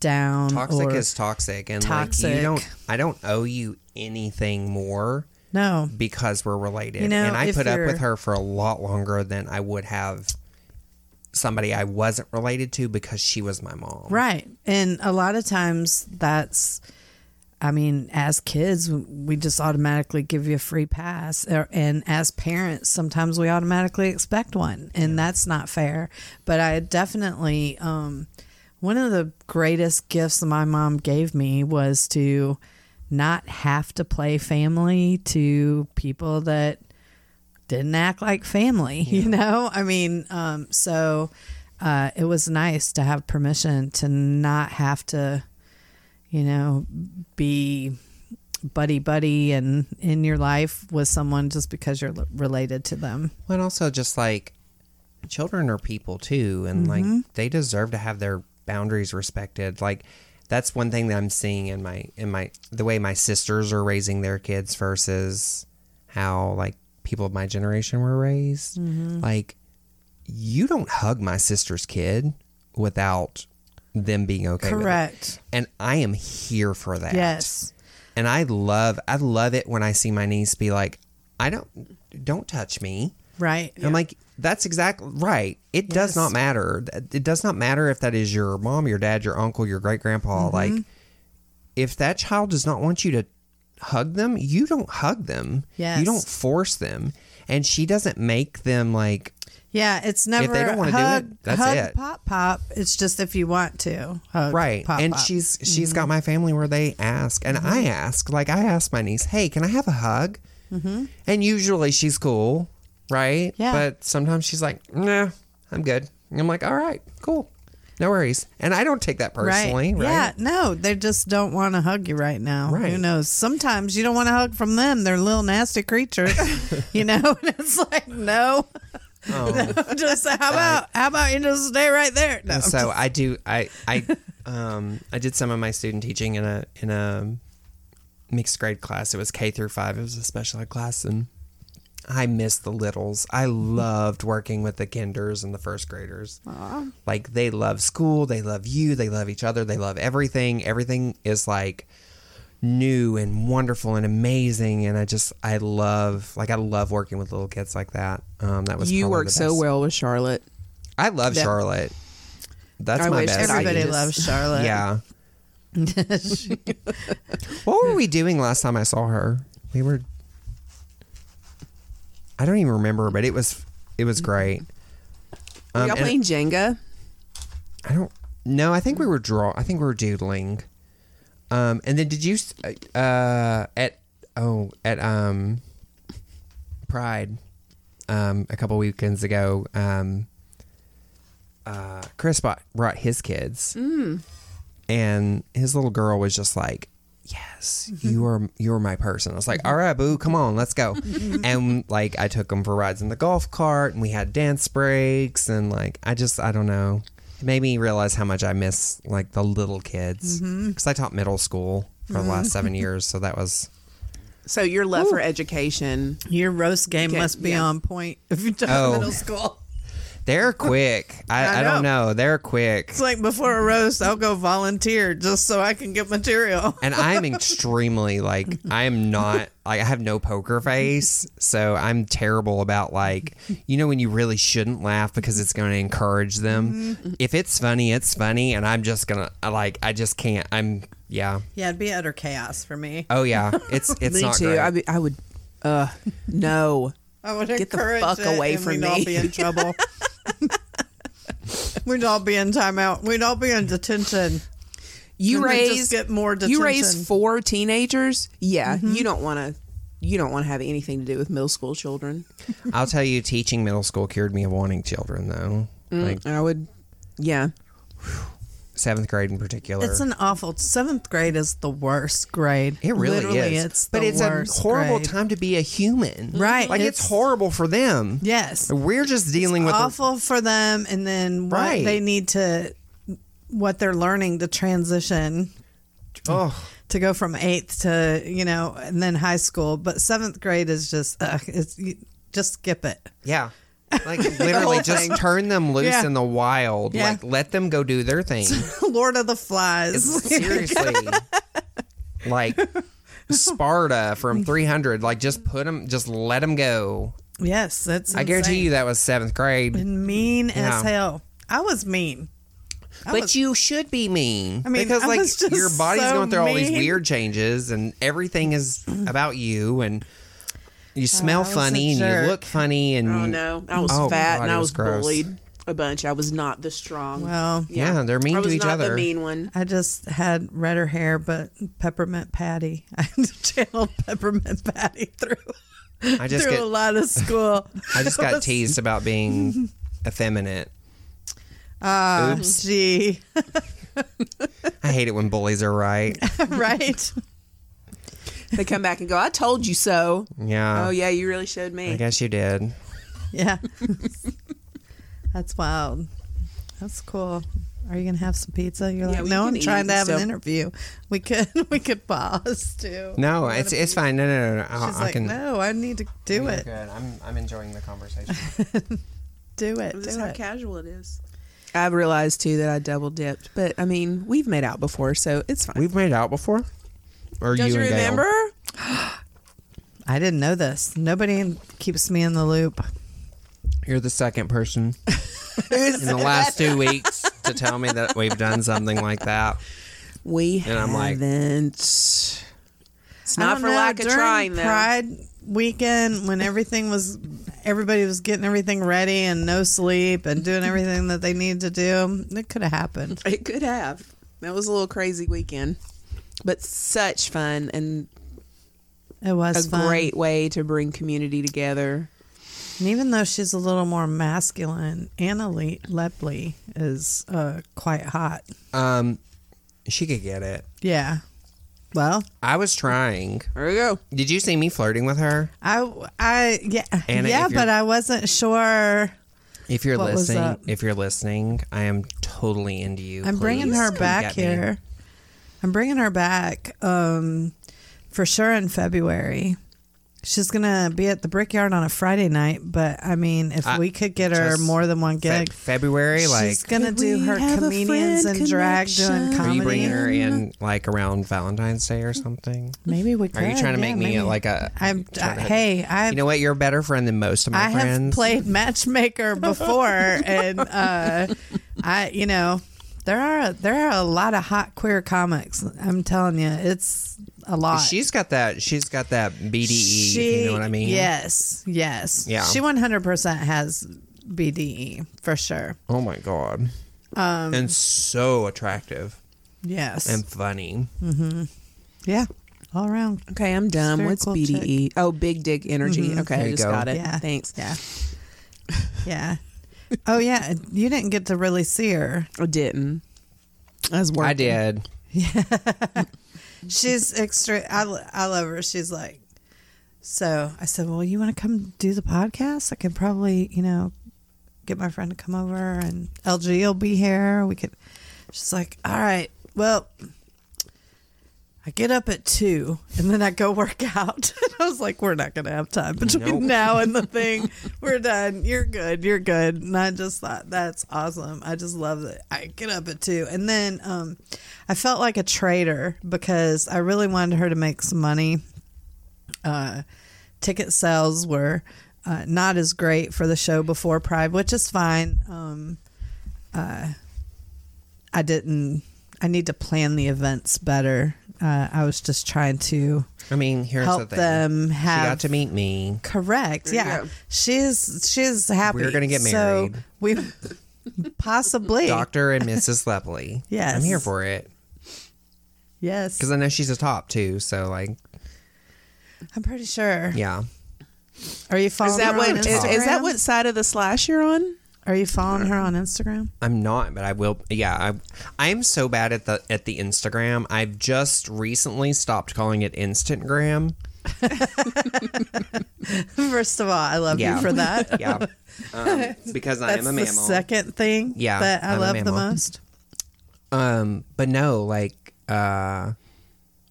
down. Toxic or, is toxic, and like toxic. you don't. I don't owe you anything more no. because we're related. You know, and I put up with her for a lot longer than I would have somebody I wasn't related to because she was my mom. Right. And a lot of times that's, I mean, as kids, we just automatically give you a free pass. And as parents, sometimes we automatically expect one. And that's not fair. But I definitely, um, one of the greatest gifts my mom gave me was to not have to play family to people that didn't act like family, you know? I mean, um, so uh, it was nice to have permission to not have to, you know, be buddy buddy and in your life with someone just because you're l- related to them. Well, and also just like children are people too, and Mm-hmm. like they deserve to have their boundaries respected. Like that's one thing that I'm seeing in my in my the way my sisters are raising their kids versus how like people of my generation were raised. Mm-hmm. Like you don't hug my sister's kid without them being okay. Correct. And I am here for that. Yes. And I love I love it when I see my niece be like, I don't don't touch me. Right. I'm like, that's exactly right. It does not matter. It does not matter if that is your mom, your dad, your uncle, your great grandpa. Mm-hmm. Like, if that child does not want you to hug them, you don't hug them. Yes. You don't force them. And she doesn't make them like, Yeah, it's never If they don't wanna do hug, it, that's hug it. pop pop. It's just if you want to. Hug, right. Pop, and pop. she's she's Mm-hmm. got my family where they ask, and I ask, like I ask my niece, hey, can I have a hug? Mm-hmm. And usually she's cool, right? Yeah. But sometimes she's like, nah, I'm good. And I'm like, all right, cool. No worries. And I don't take that personally, right? Yeah, no, they just don't want to hug you right now. Right. Who knows? Sometimes you don't want to hug from them. They're little nasty creatures, you know. And it's like, no, Oh. just how about how about you just stay right there? No, so I do I I um I did some of my student teaching in a in a mixed grade class. It was K through 5. It was a special ed class and I miss the littles. I loved working with the kinders and the first graders. Aww. Like they love school, they love you, they love each other, they love everything. Everything is like new and wonderful and amazing and I just I love like I love working with little kids like that. Um that was you work so well with Charlotte. I love Yeah. Charlotte. That's I my wish best. everybody just- loves Charlotte. Yeah. what were we doing last time I saw her? We were. I don't even remember, but it was it was great. Were Um, y'all playing Jenga? I don't. No, I think we were draw. I think we were doodling. Um, and then did you uh at oh at um Pride um a couple weekends ago um uh Chris bought, brought his kids. And his little girl was just like yes you are you're my person. I was like all right boo come on let's go. And like i took them for rides in the golf cart and we had dance breaks and like i just i don't know it made me realize how much i miss like the little kids mm-hmm. because i taught middle school for the last mm-hmm. seven years so that was So your love for education. Your roast game Okay, must be yeah. on point if you're talking Oh. middle school. They're quick. I, I I, don't know. know. They're quick. It's like before a roast, I'll go volunteer just so I can get material. And I'm extremely like I am not like I have no poker face, so I'm terrible about like you know when you really shouldn't laugh because it's going to encourage them. If it's funny, it's funny, and I'm just gonna like I just can't. I'm yeah. Yeah, it'd be utter chaos for me. Oh yeah, it's it's Me not too. great. I, be, I would. Uh, no. I would Get the fuck it away and from we'd all me. be in trouble. We'd all be in timeout. We'd all be in detention. You And then raise get more detention. Mm-hmm. raise four teenagers. Yeah, you don't want to. You don't want to have anything to do with middle school children. I'll tell you, teaching middle school cured me of wanting children though. Like I would. Yeah. Seventh grade in particular. It's an awful seventh grade is the worst grade. It really Literally, is. It's but the it's a horrible grade. time to be a human. Right, Like it's, it's- horrible for them. Yes, We're just dealing with the- awful for them, and then what Right. they need to, what they're learning to transition oh, to go from eighth to you know, and then high school. But seventh grade is just uh, it's you, just skip it. yeah. Like literally just turn them loose Yeah. in the wild. Yeah. Like let them go do their thing. Lord of the Flies. Seriously. like Sparta from 300. Like just put them, just let them go. yes, that's. I guarantee you that was seventh grade. And mean Yeah. as hell. I was mean. I But was- you should be mean. I mean, because I like your body's so going through all these weird changes, and everything is about you, and you smell I funny, and you look funny, and Oh no, I was Oh, fat God, and I was was, gross. bullied a bunch. I was not the strong. Well, Yeah, they're mean I to was each not other. The mean one. I just had redder hair, but peppermint patty. I channeled peppermint patty through I just through get, a lot of school. I just got teased about being effeminate. Ah, Oops. gee, I hate it when bullies are right. right? They come back and go, "I told you so." Yeah, Oh yeah, you really showed me. I guess you did. Yeah, that's wild. That's cool. Are you gonna have some pizza? You're Yeah, like, no, I'm trying to have stuff. an interview. We could, we could pause too. No, What it's it's fine. No, no, no, no. I, She's I like, can no, I need to do it. Good. I'm I'm enjoying the conversation. Do it. This is Do how it. casual it is. I've realized too that I double dipped, but I mean, we've made out before, so it's fine. We've made out before. Or Don't you you and Gail? remember? I didn't know this. Nobody keeps me in the loop. You're the second person in the last two weeks to tell me that we've done something like that. We And I'm like- haven't. it's not for know, lack of trying, though. Pride weekend when everything was, everybody was getting everything ready and no sleep and doing everything that they needed to do. It could have happened. It could have. That was a little crazy weekend, but such fun and It was a fun. great way to bring community together. And even though she's a little more masculine, Anna Le- Lepley is uh, quite hot. Um, she could get it. Yeah. Well, I was trying. There we go. Did you see me flirting with her? I, I, yeah, Anna, yeah, but I wasn't sure. If you're What was listening, up? if you're listening, I am totally into you. I'm bringing her back here. me. Here. I'm bringing her back um, for sure in February. She's gonna be at the Brickyard on a Friday night, but I mean, if I- we could get her more than one Fe- gig, February, like, she's gonna do her comedians friend and drag doing comedy. are you bringing her in like around Valentine's Day or something? Maybe we could. Are you trying to yeah, make me maybe. like a? I'm. trying I, to- hey, I. You know what? You're a better friend than most of my friends. I have played matchmaker before, and uh, I, you know, there are there are a lot of hot queer comics. I'm telling you, it's a lot. She's got that. She's got that BDE. if you know what I mean? Yes, yes. Yeah. She 100% has BDE for sure. Oh my god. Um, and so attractive yes. and funny. Mm-hmm. Yeah. All around. Okay, I'm dumb. What's cool BDE? Oh, big dick energy. Mhm. Okay, I you just go. got it. Yeah. Thanks. Yeah. Yeah. Oh yeah, you didn't get to really see her. I didn't. I was working. I did. Yeah. She's extra. I, I love her. She's like, so I said, well, you want to come do the podcast? I could probably, you know, get my friend to come over and LG will be here. We could. She's like, all right, well, I get up at two and then I go work out. And I was like, we're not going to have time between Nope. now and the thing. We're done. You're good. You're good. And I just thought that's awesome. I just love that. I get up at two. And then um, I felt like a traitor because I really wanted her to make some money. Uh, ticket sales were uh, not as great for the show before Pride, which is fine. Um, uh, I didn't. I need to plan the events better. Uh, I was just trying to I mean, here's help the thing. them she have got to meet me. correct. Yeah, go. she's she's happy. We're gonna get So married. we possibly Doctor and Mrs. Lepley. Yes. I'm here for it yes. because I know she's a top too. So like, I'm pretty sure. yeah. Are you following Is that her what on is, is that what side of the slash you're on? Are you following her on Instagram? I'm not, but I will. Yeah, I I am so bad at the at the Instagram. I've just recently stopped calling it Instantgram. First of all, I love Yeah. you for that. Yeah, um, because I am a the mammal. second thing Yeah, that I I'm love the most. Um, but no, like, uh,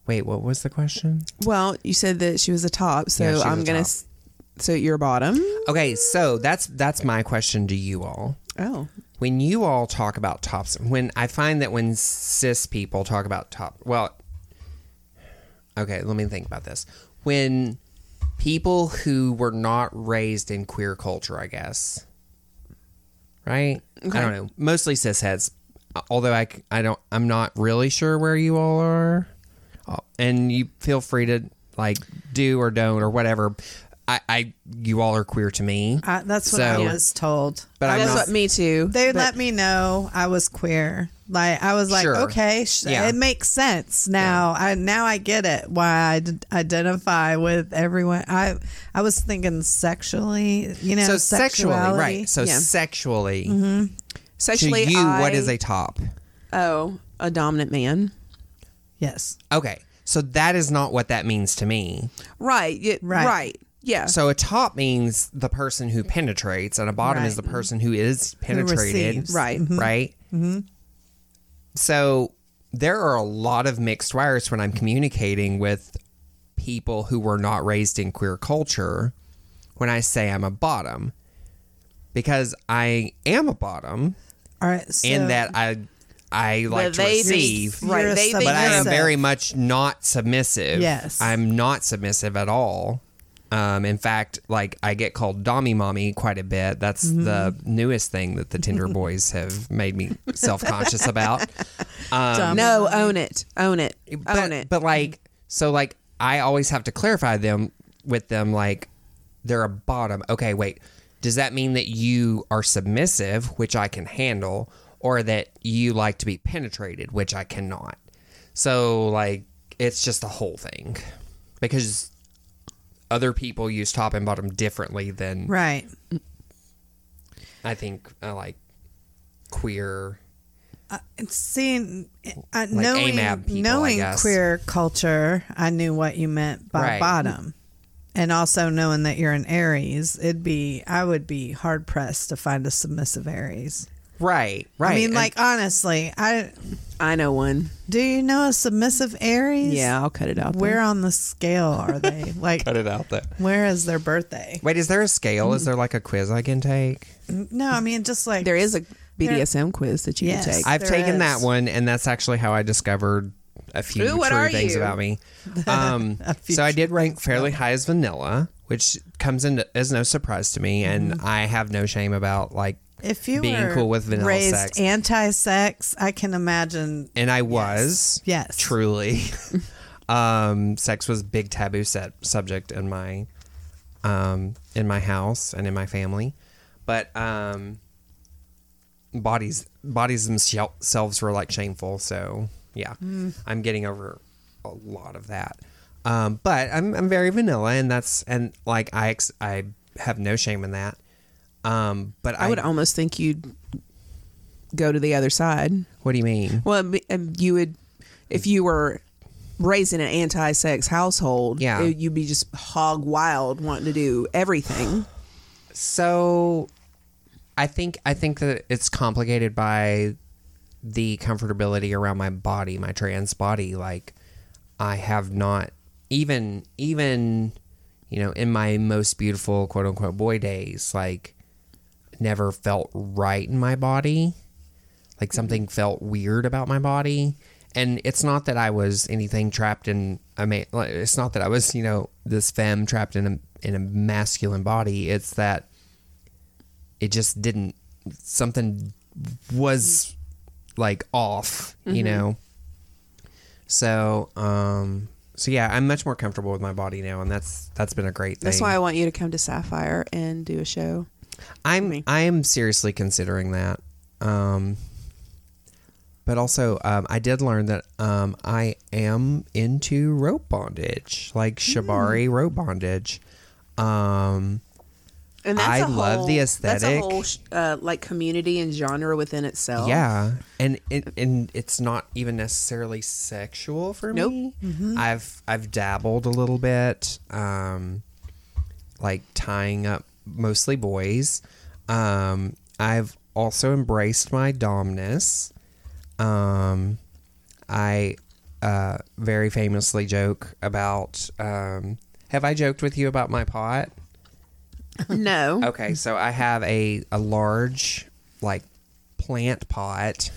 wait, what was the question? Well, you said that she was a top, so Yeah, I'm gonna. top. So you're bottom. Okay, so that's that's my question to you all. Oh, When you all talk about tops, when I find that when cis people talk about top, well, okay, let me think about this. When people who were not raised in queer culture, I guess, right? Okay. I don't know. Mostly cis hets, although I, I don't, I'm not really sure where you all are. Uh, And you feel free to like do or don't or whatever. I, I you all are queer to me. I, that's what I was told. But I'm that's not- what me too. They but- let me know I was queer. Like I was like, Sure. okay, sh- Yeah. it makes sense now. I now I get it why I d- identify with everyone. I I was thinking sexually, you know, so sexually, right? So Yeah. sexually, mm-hmm. Sexually, to you, what I- is a top? oh a dominant man? Yes, Okay, so that is not what that means to me. Right. y- Right. Right. Yeah. So a top means the person who penetrates, and a bottom is the person who is penetrated. receives. right. Right. Mm-hmm. So there are a lot of mixed wires when I'm communicating with people who were not raised in queer culture. When I say I'm a bottom, because I am a bottom. all right. So in that I I like to receive, You're right. They, but I am very much not submissive. Yes. I'm not submissive at all. Um, in fact, like I get called Dommy Mommy quite a bit. That's the Mm-hmm. newest thing that the Tinder boys have made me self conscious about. Dumb. no own it. Own it. But, own it. but like, so like, I always have to clarify them with them. Like, they're a bottom. Okay, wait. Does that mean that you are submissive, which I can handle, or that you like to be penetrated, which I cannot? So like, it's just the whole thing because other people use top and bottom differently than right. I think uh, like queer. It's seeing, uh, Like knowing, people, I knowing queer culture, I knew what you meant by Right. bottom. And also knowing that you're an Aries, it'd be, I would be hard pressed to find a submissive Aries. Right, right. I mean, And- like, honestly, I, I know one. do you know a submissive Aries? Yeah, I'll cut it out. Where there. on the scale are they? Like, cut it out there. where is their birthday? Wait, is there a scale? Is there like a quiz I can take? No, I mean, just like, there is a BDSM quiz that you Yes. can take. I've There taken is. that one, and that's actually how I discovered a few Ooh, what true are things you? about me. Um, few so I did rank fairly high as vanilla, which comes in as no surprise to me, and Mm-hmm. I have no shame about like. If you being were cool with vanilla raised sex. anti-sex, I can imagine. And I was Yes. truly. um, sex was a big taboo set subject in my um, in my house and in my family, but um, bodies bodies themselves were like shameful. So yeah, I'm getting over a lot of that. Um, but I'm I'm very vanilla, and that's and like I ex- I have no shame in that. Um, but I, I would almost think you'd go to the other side. What do you mean? Well, um, you would if you were raised in an anti-sex household. Yeah. it- you'd be just hog wild, wanting to do everything. So I think I think that it's complicated by the comfortability around my body, my trans body. Like I have not even even you know in my most beautiful quote unquote boy days like never felt right in my body. Like something felt weird about my body. And it's not that I was anything trapped in I mean it's not that I was, you know, this femme trapped in a in a masculine body. It's that it just didn't something was like off, you know. So, um so yeah, I'm much more comfortable with my body now and that's that's been a great thing. That's why I want you to come to Sapphire and do a show. I'm. I am seriously considering that. Um, but also, um, I did learn that um, I am into rope bondage, like Hmm. shibari rope bondage. Um, And I a love the That's a aesthetic. whole uh, like community and genre within itself. yeah, and it, and it's not even necessarily sexual for Nope. me. I've I've dabbled a little bit, um, like tying up mostly boys. Um, I've also embraced my domness. Um, I uh, very famously joke about. Um, have I joked with you about my pot? No. Okay, so I have a a large like plant pot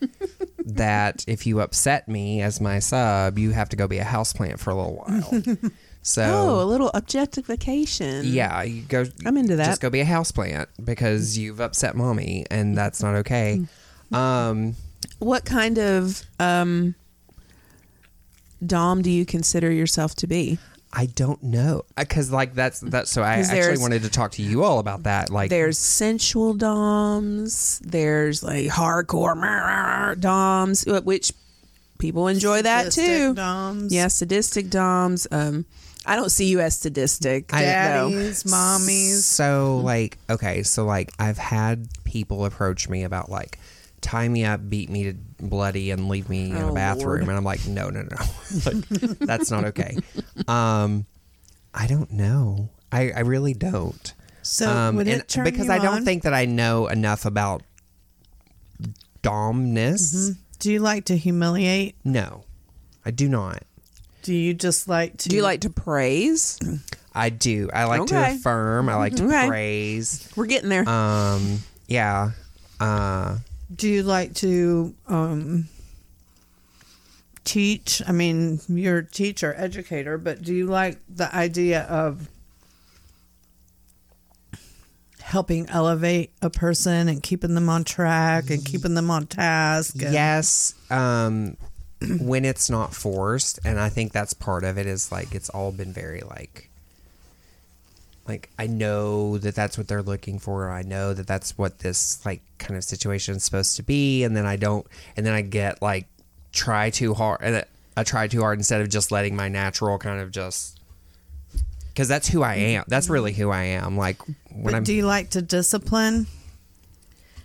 that if you upset me as my sub, you have to go be a houseplant for a little while. So Oh, a little objectification. yeah, you go. I'm into that. Just go be a houseplant because you've upset mommy, and that's not okay. Mm. Um, What kind of um, dom do you consider yourself to be? I don't know because like that's that's so I actually wanted to talk to you all about that. Like There's sensual doms. There's like hardcore doms, uh, which people enjoy that Sadistic too. Doms. Yeah, sadistic doms. Um, I don't see you as sadistic. I- though. Daddies, mommies. So like okay, so like I've had people approach me about like tie me up, beat me to bloody, and leave me in Oh, a bathroom, Lord. and I'm like, no, no, no, like, that's not okay. Um, I don't know. I I really don't. So um, would it turn because I don't on? think that I know enough about domness. Do you like to humiliate? No, I do not. Do you just like to? Do you like to praise? I do. I like to affirm. I like to Okay. praise. We're getting there. Um, yeah. Uh, Do you like to um, teach? I mean, you're a teacher, educator, but do you like the idea of helping elevate a person and keeping them on track and keeping them on task? and- yes um when it's not forced and i think that's part of it is like it's all been very like like i know that that's what they're looking for. I know that that's what this like kind of situation is supposed to be. And then i don't and then i get like try too hard and i try too hard instead of just letting my natural kind of just because that's who i am. That's really who i am. Like when But i'm do you like to discipline?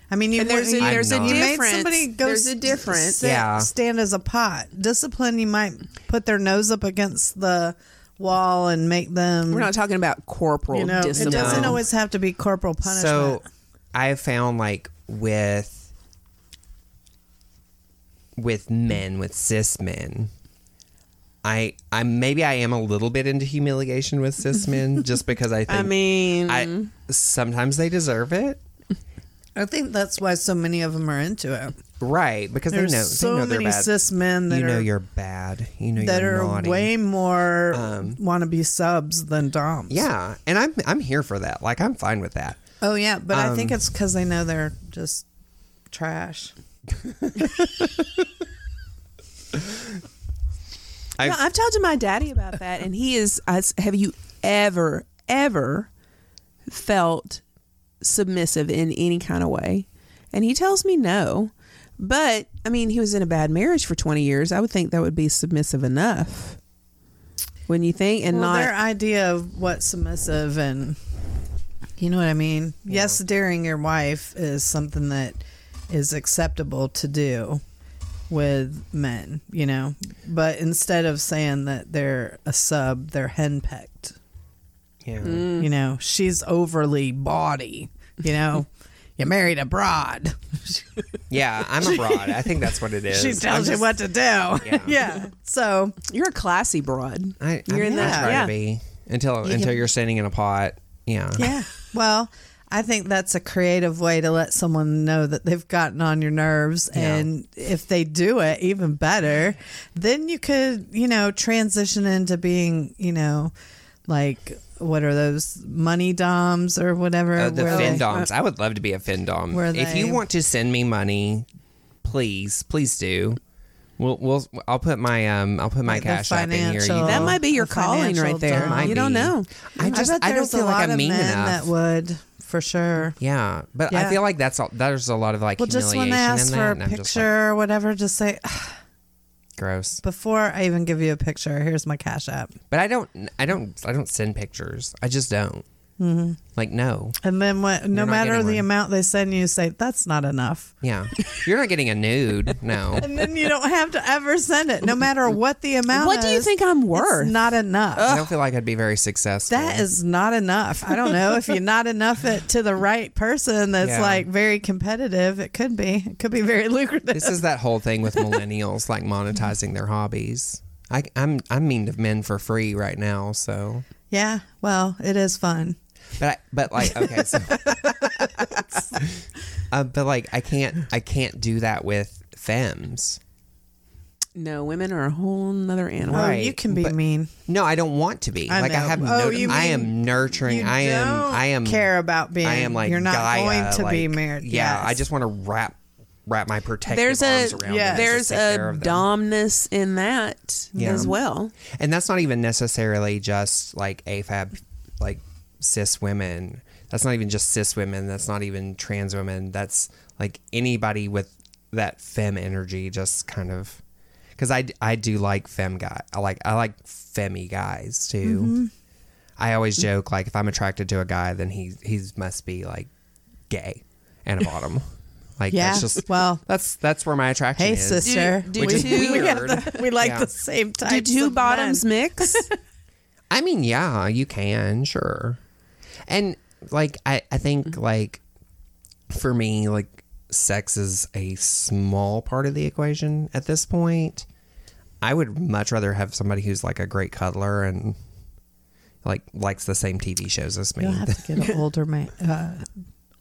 I mean, you And there's a- you- there's a you made difference. somebody go There's a s- difference. sit- Yeah. stand as a pot. Discipline, you might put their nose up against the wall and make them. We're not talking about corporal you know, it doesn't always have to be corporal punishment. So I have found like with with men, with cis men, I I maybe I am a little bit into humiliation with cis men just because I think I mean, I sometimes they deserve it. I think that's why so many of them are into it. Right, because There's they know so they know they're many bad. cis men that you know are you're bad. You know that you're are naughty. way more Um, want to be subs than doms. yeah, and I'm I'm here for that. Like I'm fine with that. Oh yeah, but I think Um, it's because they know they're just trash. I've- No, I've talked to my daddy about that, and he is. I s- Have you ever, ever felt submissive in any kind of way? And he tells me no. But I mean, he was in a bad marriage for twenty years. I would think that would be submissive enough. When you think, and well, not their idea of what's submissive and you know what I mean. Yes, daring your wife is something that is acceptable to do with men, you know. But instead of saying that they're a sub, they're henpecked. Yeah. Mm. You know, she's overly bawdy. You know, You married a broad. Yeah, I'm abroad. I think that's what it is. She I'm tells you just- what to do. Yeah. So You're a classy broad. I, You're I in think I that- try yeah. to be until until you're standing in a pot. Yeah. yeah. Well, I think that's a creative way to let someone know that they've gotten on your nerves. Yeah. And if they do it, even better, then you could, you know, transition into being, you know, like what are those money doms or whatever? Uh, the where they- Findoms. I would love to be a Findom. Where If you want to send me money, please, please do. We'll, we'll I'll put my um I'll put my Like cash app in here. You financial- That might be your calling right there. dom. Might you don't know. I just bet I, don't there's a feel like I'm mean men enough. that would for sure. yeah, but I feel like that's all, there's a lot of like Well, just when humiliation they ask in for a and just picture like, or whatever, just say gross. before I even give you a picture. Here's my cash app, But I don't I don't I don't send pictures. I just don't. Mm-hmm. Like no. and then what? no matter the one. amount they send you, say that's not enough. Yeah, you're not getting a nude. No. and then you don't have to ever send it, no matter what the amount. What do you think I'm it's worth? not enough. I don't feel like I'd be very successful. That is not enough. I don't know if you're not enough it to the right person that's Yeah. like very competitive. It could be. It could be very lucrative. This is that whole thing with millennials like monetizing their hobbies. I, I'm I'm mean to men for free right now, so yeah. Well, it is fun. But I, but like okay, so uh, but like I can't I can't do that with femmes. No, women are a whole nother animal. Oh, Right, you can be but- mean. No, I don't want to be. I like I know. have Oh, no. you I mean am nurturing. You I am. don't I am care about being. I am like you're not Gaia, going to be like, married. Yeah, I Yes. just want to wrap wrap my protective There's a arms around yeah, them. there's just take care a of them. domness in that Yeah. as well. and that's not even necessarily just like AFAB, like cis women. That's not even just cis women. That's not even trans women. That's like anybody with that femme energy. Just kind of because I, I do like femme guy. I like I like femmy guys too. Mm-hmm. I always joke like if I'm attracted to a guy, then he he must be like gay and a bottom. Like Yeah, that's just well- that's that's where my attraction Hey, is. sister. do Which is two- we, weird. the- we like Yeah. the same type. Do two of bottoms men. mix? I mean, yeah, you can, sure. And like I, I think like for me, like sex is a small part of the equation at this point. I would much rather have somebody who's like a great cuddler and like likes the same TV shows as me. You'll have to get an older man. Uh,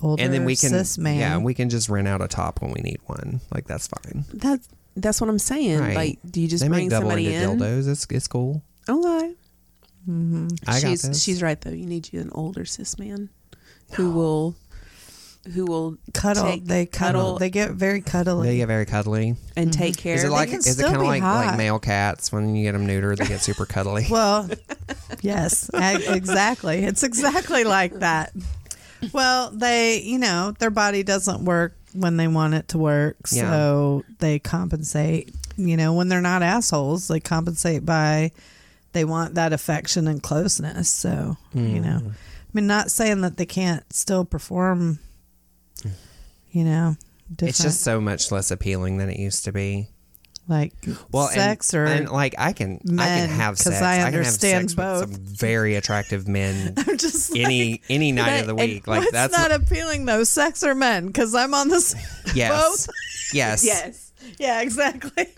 older and then we can man. yeah, we can just rent out a top when we need one. Like that's fine. that that's what I'm saying. Right. Like, do you just they bring make double somebody in? dildos. It's it's cool. Okay. Mm-hmm. I got she's this. she's right though. You need you an older cis man who will who will cuddle. take- they cuddle. cuddle They get very cuddly. they get very cuddly. and mm-hmm. take care. Is it of like can is it kind of like hot. like male cats when you get them neutered they get super cuddly? Well, yes, exactly. It's exactly like that. Well, they, you know, their body doesn't work when they want it to work, Yeah. so they compensate. You know, when they're not assholes, they compensate by they want that affection and closeness. So, you know, Mm. I mean, not saying that they can't still perform. You know, different, It's just so much less appealing than it used to be. like Well, sex and, or and like I can I can have sex. I can have understand sex both. with some very attractive men I'm just like, any any night of the week. Like that's not appealing though, sex or men? Because I'm on this. yes, both? yes, yes. Yeah, exactly.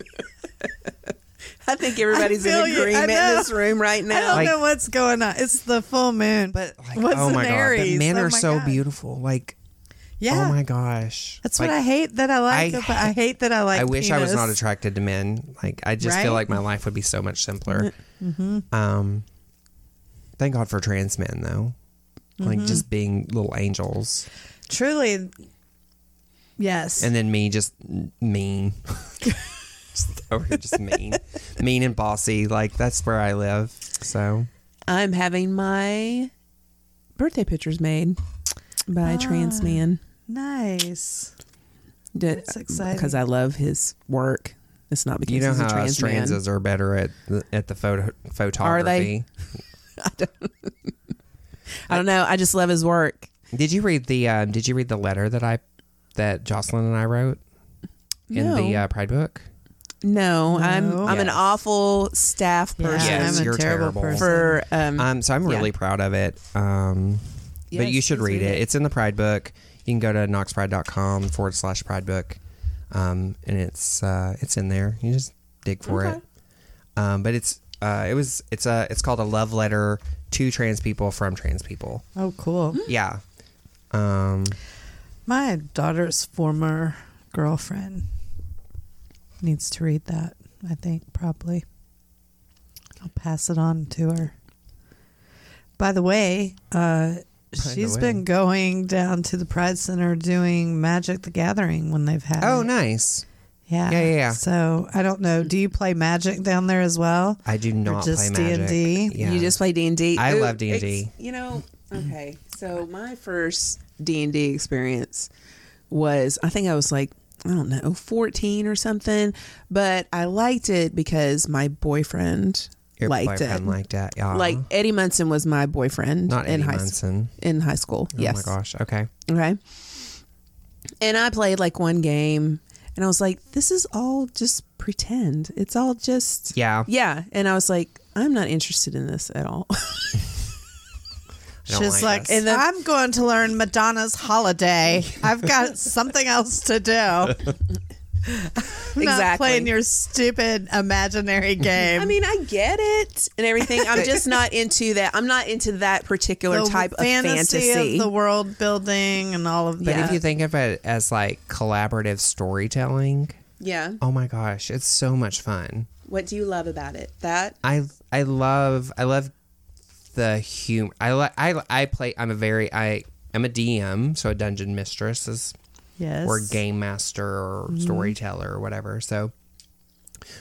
I think everybody's I in feel you. I agreement in this room right now. I don't Like- know what's going on. It's the full moon, But like, what's oh an my god, Aries? but men Oh are my so God. beautiful. Like Yeah, oh my gosh, that's Like, what I hate that I like. I- about, I hate that I like. I wish I was not attracted to men. Like I just feel like my life would be so much simpler. Mm-hmm. Um, thank God for trans men though. Mm-hmm. Like just being little angels. Truly, yes. and then me just mean just over here just mean mean and bossy like that's where i live so I'm having my birthday pictures made by a trans man. nice. That's exciting. because I love his work. It's not because you know he's a how trans us transes are better at the, at the photo photography I don't know. I just love his work. did you read the um, did you read the letter that i that jocelyn and i wrote in the uh, pride book No, I'm No. I'm an awful staff Yeah, person Yes, I'm a you're terrible terrible. person. for um, um so i'm Yeah. really proud of it um but you should read read it. it. It's in the Pride book. You can go to knoxpride.com forward slash Pride book, um, and it's uh, it's in there. You just dig for Okay. it. Um, but it's uh, it was it's a it's called a love letter to trans people from trans people. Oh, cool. Yeah. Um, My daughter's former girlfriend needs to read that, I think, probably. I'll pass it on to her. By the way, uh, the she's way. been going down to the Pride Center doing Magic the Gathering when they've had oh, it. nice. Yeah. Yeah, yeah, yeah. So I don't know. Do you play Magic down there as well? I do not just play magic. D&D? Yeah. You just play D and D. I love D&D. You know, okay. So my first D and D experience was I think I was like I don't know, 14 or something, but I liked it because my boyfriend Your liked boyfriend it. liked that. Yeah. Like Eddie Munson was my boyfriend not in Eddie high Munson. in high school. Oh yes. Oh yes. my gosh. Okay. Okay. And I played like one game and I was like, this is all just pretend. It's all just Yeah. Yeah. And I was like, I'm not interested in this at all. I don't She's like, this. I'm going to learn Madonna's Holiday. I've got something else to do. I'm not Exactly. playing your stupid imaginary game. I mean, I get it and everything. I'm just not into that. I'm not into that particular the type of fantasy fantasy. of the world building and all of that. But if you think of it as like collaborative storytelling, yeah. oh my gosh, it's so much fun. What do you love about it? That I I love I love the humor. I like I I play. I'm a very I am a DM, so a dungeon mistress is yes, or game master or storyteller or whatever. So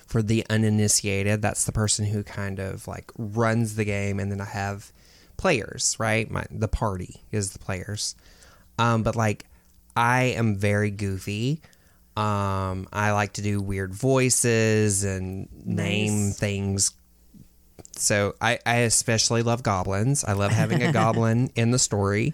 for the uninitiated, that's the person who kind of like runs the game, and then I have players, right? My the party is the players. Um, but like I am very goofy. Um, I like to do weird voices and name Nice. things. So I, I especially love goblins. I love having a goblin in the story.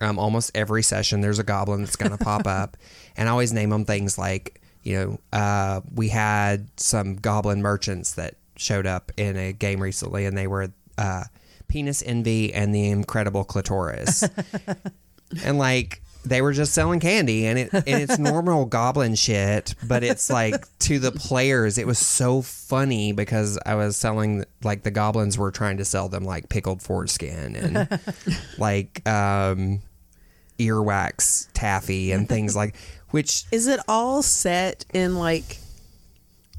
Um, almost every session, there's a goblin that's going to pop up, and I always name them things like, you know, uh, we had some goblin merchants that showed up in a game recently, and they were uh, penis envy and the incredible clitoris, and like they were just selling candy, and it and it's normal goblin shit, but it's like to the players, it was so funny because I was selling like the goblins were trying to sell them like pickled foreskin and like um earwax taffy and things like which is it all set in like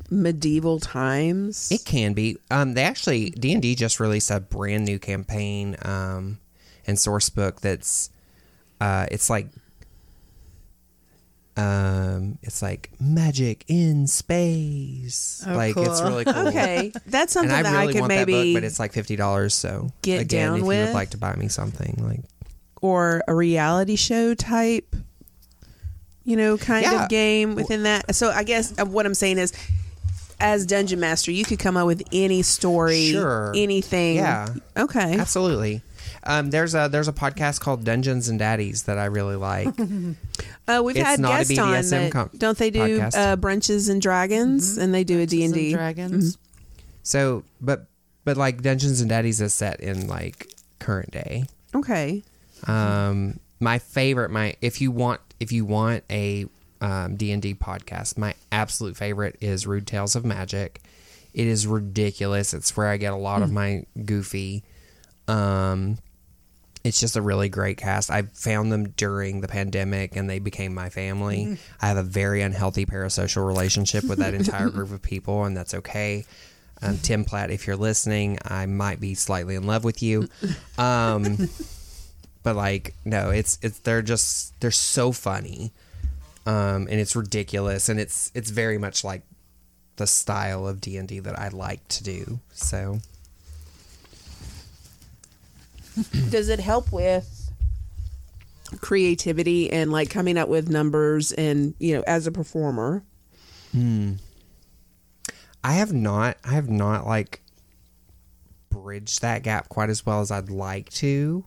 medieval times? it can be um they actually d&d just released a brand new campaign um and source book that's uh it's like um it's like magic in space Oh, like it's really cool okay, that's and something I that really I could want maybe book, but it's like fifty dollars. So get again, down if you with. would like to buy me something, like or a reality show type, you know, kind Yeah. of game within that. So I guess uh, what I'm saying is, as dungeon master, you could come up with any story, Sure. anything. Yeah. Okay. absolutely. Um, there's a there's a podcast called Dungeons and Daddies that I really like. Uh, we've It's had not guests on BDSM that. com- don't they do uh, brunches and dragons, and they do a D and D Dragons. so, but but like Dungeons and Daddies is set in like current day. Okay. Um, my favorite, my if you want if you want a um, D and D podcast, my absolute favorite is Rude Tales of Magic. It is ridiculous. It's where I get a lot of my goofy. Um, it's just a really great cast. I found them during the pandemic, and they became my family. I have a very unhealthy parasocial relationship with that entire group of people, and that's okay. Um, Tim Platt, if you're listening, I might be slightly in love with you. Um, but like no it's it's they're just they're so funny um and it's ridiculous and it's it's very much like the style of d&d that i like to do so Does it help with creativity and like coming up with numbers and you know as a performer? i have not i have not like bridged that gap quite as well as i'd like to.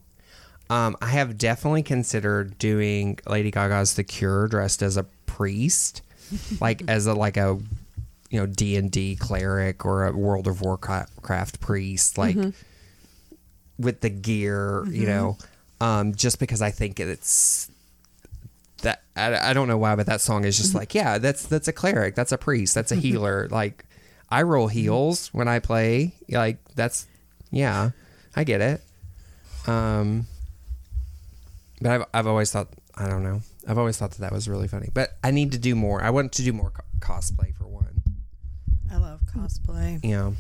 Um i have definitely considered doing lady gaga's the cure dressed as a priest like as a like a you know d&d cleric or a world of warcraft priest like with the gear you know um, just because I think it's that I, I don't know why, but that song is just like yeah, that's that's a cleric, that's a priest, that's a healer. like I roll heals when I play. Like that's yeah, I get it. Um, but I've I've always thought I don't know. I've always thought that that was really funny. But I need to do more. I want to do more co- cosplay for one. I love cosplay. Know,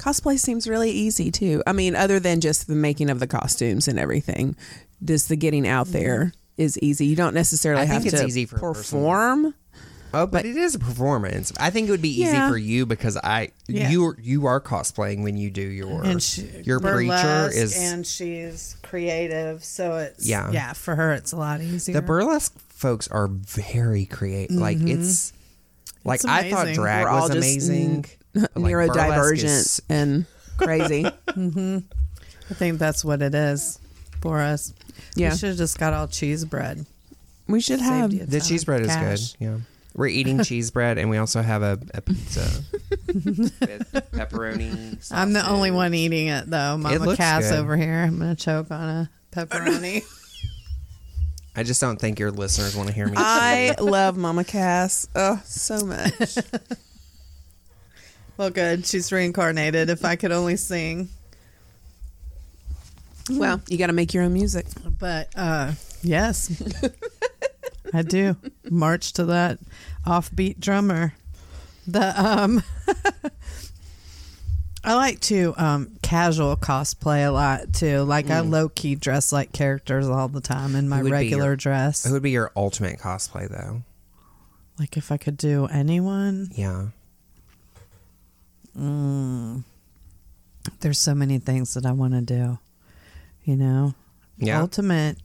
Cosplay seems really easy too. I mean, other than just the making of the costumes and everything, just the getting out there is easy. You don't necessarily I have think it's to easy for a person. perform. Oh, but, it is a performance. I think it would be easy Yeah. for you because I Yeah. you you are cosplaying when you do your And she, your preacher burlesque, is and she's creative, so it's Yeah. yeah. For her, it's a lot easier. the burlesque folks are very creative. Like it's like Mm-hmm. It's I thought amazing. drag We're all was just amazing. But, like, Neurodivergent is- and crazy. Mm-hmm. I think that's what it is for us. Yeah. we should have just got all cheese bread. we should have. Saved you The ton cheese of bread is cash. good. Yeah. We're eating cheese bread and we also have a, a pizza with pepperoni. I'm the only one eating it though. Mama looks Cass good. over here. I'm gonna choke on a pepperoni. I just don't think your listeners want to hear me. I love Mama Cass. Oh, so much. Well, good. She's reincarnated. If I could only sing. well, you got to make your own music. But uh yes. I do. March to that offbeat drummer. The um I like to um casual cosplay a lot too. Like I low key dress like characters all the time in my Who would be regular your- dress. Who would be your ultimate cosplay though? like if I could do anyone. Yeah. There's so many things that I want to do. You know? Yeah. Ultimate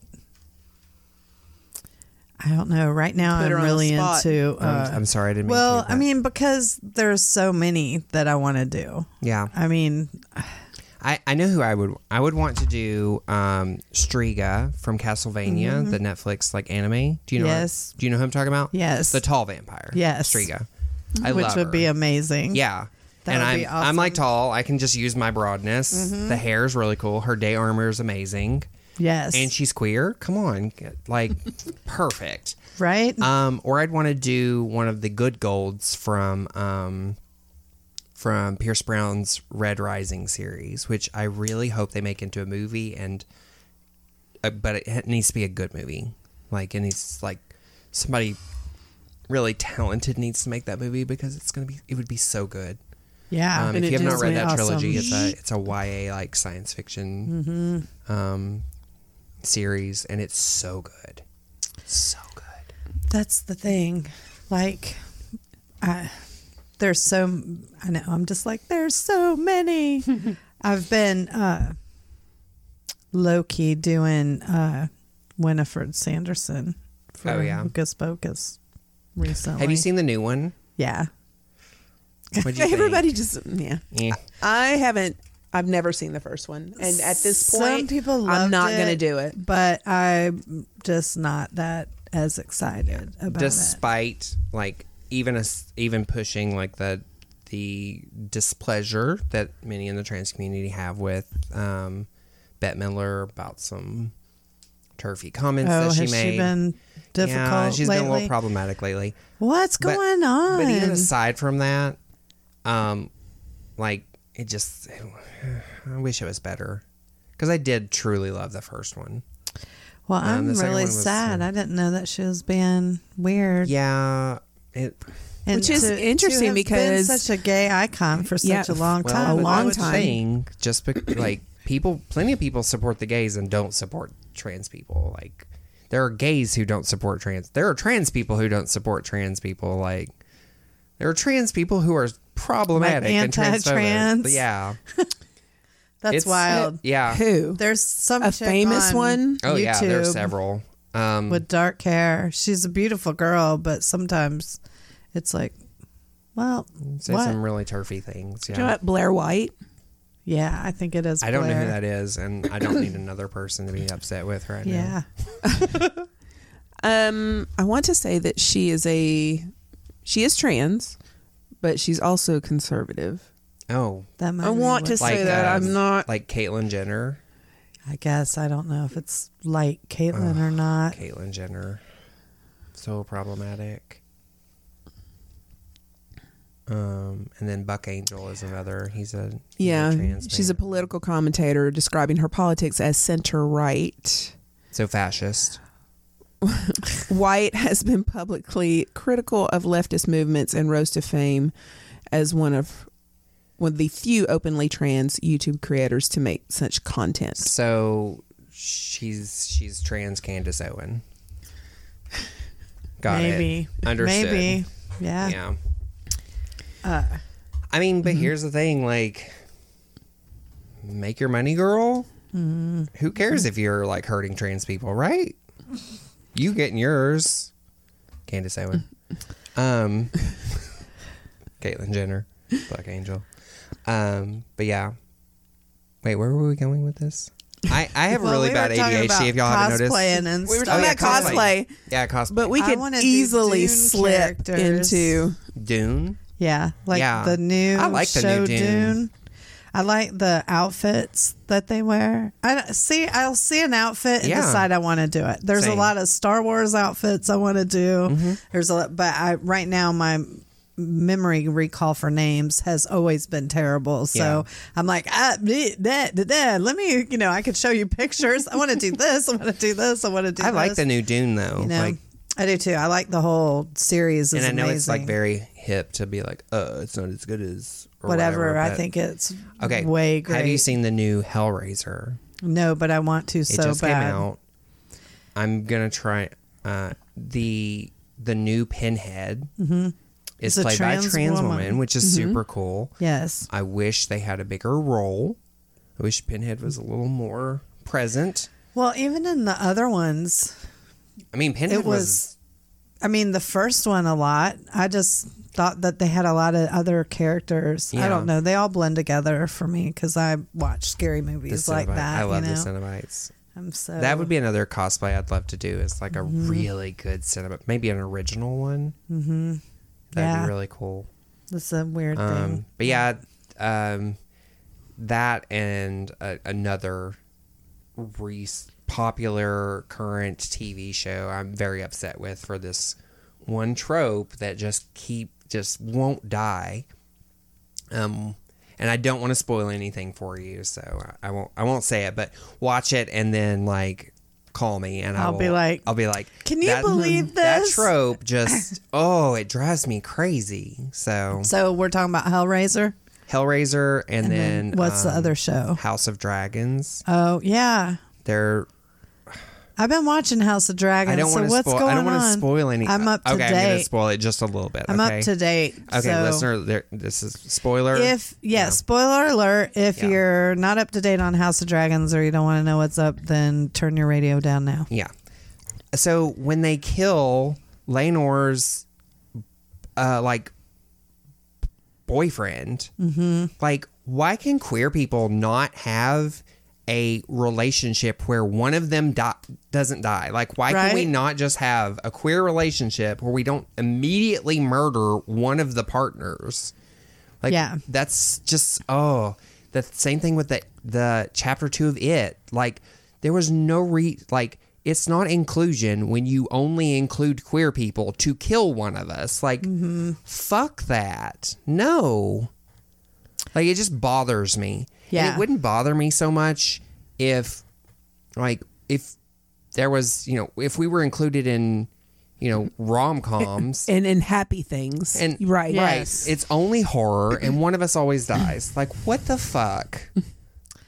I don't know. Right now Put I'm really into uh, I'm, I'm sorry I didn't. mean to Well, do I mean, because there's so many that I want to do. yeah. I mean, I, I know who I would I would want to do um Striga from Castlevania, the Netflix like anime. Do you know? Mm-hmm. Yes. do you know who I'm talking about? Yes. The tall vampire. Yes. Striga. I which love would her. be amazing. Yeah. That and I'm be I'm like. Mm-hmm. tall. I can just use my broadness. The hair is really cool. Her day armor is amazing. Yes. And she's queer. Come on. Like perfect. right. Um, or I'd want to do one of the good golds from um, from Pierce Brown's Red Rising series, which I really hope they make into a movie. And uh, but it needs to be a good movie. Like it needs like somebody really talented needs to make that movie because it's gonna be it would be so good. Yeah. Um, if you have not read that awesome. trilogy, it's a it's a YA like science fiction Mm-hmm. um, series, and it's so good, so good. That's the thing. Like, I, there's so, I know, I'm just like, there's so many. I've been uh, low key doing uh, Winifred Sanderson for Oh, yeah? Hocus Pocus recently. Have you seen the new one? Yeah. What'd you think? Everybody just yeah. Eh. I haven't. I've never seen the first one, and at this Some point, people I'm not it. going to do it. But I'm just not that as excited about it. despite like even us even pushing like the the displeasure that many in the trans community have with um, Bette Midler about some turfy comments Oh, that she has made. she been difficult yeah, she's lately? been a little problematic lately. What's But- going on? But even aside from that, um, like it just, I wish it was better because I did truly love the first one. well, um, I'm really was, sad. uh, I didn't know that she was being weird. Yeah, it. And Which is to- to interesting have been because- such a gay icon for such Yeah, a long Well, time. a long time. think just bec like people, plenty of people support the gays and don't support trans people. Like there are gays who don't support trans. There are trans people who don't support trans people. Like there are trans people who are problematic and transphobic. anti-trans? But yeah, That's it's wild. Yeah. Who? There's some A chick famous on one? Oh yeah, there are several. Um, with dark hair. She's a beautiful girl, but sometimes it's like, well, say what? some really turfy things. Do you know what? Blair White. Yeah, I think it is. I don't know who that is, and I don't need another person to be upset with right now. Yeah, Um, I want to say that she is a she is trans, but she's also conservative. Oh, that might I want to say that um, I'm not. like Caitlyn Jenner. I guess I don't know if it's like Caitlyn or not. Caitlyn Jenner. So problematic. Um, and then Buck Angel is another. He's a he's Yeah, A trans she's a political commentator describing her politics as center right. so fascist. White has been publicly critical of leftist movements and rose to fame as one of one of the few openly trans YouTube creators to make such content. So she's she's trans Candace Owen. Got it. Maybe. it. Understood. Maybe. Yeah. Yeah. Uh, I mean, Mm-hmm. but here's the thing: like, make your money, girl. Mm-hmm. Who cares if you're like hurting trans people, right? You getting yours, Candace Owen, um, Caitlyn Jenner, Black Angel. Um, but yeah. Wait, where were we going with this? I, I have well, really we bad ADHD. about If y'all haven't noticed, cosplaying and We were stuff. talking about cosplay, Yeah, cosplay. but we I could easily slip characters. into Dune. Yeah, like Yeah. the new I like the new show Dune. Dune. I like the outfits that they wear. I see. I'll see an outfit and Yeah. decide I want to do it. There's Same. Mm-hmm. a lot of Star Wars outfits I want to do. There's a, lot- but I right now my memory recall for names has always been terrible. So Yeah. I'm like, ah, bleh, that, that, that. Let me, you know, I could show you pictures. I want to do this. I want to do this. I want to do. I like the new Dune though. You know, like, I do too. I like the whole series. And I know it's like very hip to be like, oh, it's not as good as or whatever. I think it's Okay. way great. Have you seen the new Hellraiser? No, but I want to It so just bad. came out. I'm gonna try uh, the the new Pinhead is It's played by a trans trans woman, woman. which is super cool. Yes. I wish they had a bigger role. I wish Pinhead was a little more present. Well, even in the other ones, I mean, Pinhead it was, was. I mean, the first one a lot. I just thought that they had a lot of other characters. I don't know. They all blend together for me because I watch scary movies like that. I love you know? the Cenobites. I'm so That would be another cosplay I'd love to do. Is like a Mm-hmm. really good Cenobite, maybe an original one. Mm-hmm. That'd Yeah. be really cool. That's a weird Um, thing. but yeah, um, that and a, another re- popular current TV show I'm very upset with for this one trope that just keep just won't die. Um, and I don't want to spoil anything for you, so I won't. I won't say it, but watch it and then like call me and I'll will- be like, I'll be like, "Can you believe this? That this?" trope just oh, it drives me crazy. So So we're talking about Hellraiser. Hellraiser, and, then, what's the um, other show? House of Dragons. Oh yeah, They're I've been watching House of Dragons. I don't so want to what's spoil. going I don't want to spoil any. I'm up to date. okay, I'm gonna date. spoil it just a little bit. I'm okay? up to date. Okay, so listener, there, this is spoiler. If yeah, spoiler alert. If Yeah. you're not up to date on House of Dragons or you don't want to know what's up, then turn your radio down now. Yeah. So when they kill Laenor's uh like boyfriend, Mm-hmm. like why can queer people not have a relationship where one of them di- doesn't die? Like why can we not just have a queer relationship where we don't immediately murder one of the partners? Like Yeah. that's just oh, the same thing with the the chapter 2 of it. Like there was no re like it's not inclusion when you only include queer people to kill one of us. Like Mm-hmm. fuck that. No. Like it just bothers me. And it wouldn't bother me so much if like if there was, you know, if we were included in, you know, rom-coms and in happy things. and right, Yes. right. It's only horror, and one of us always dies. Like, what the fuck?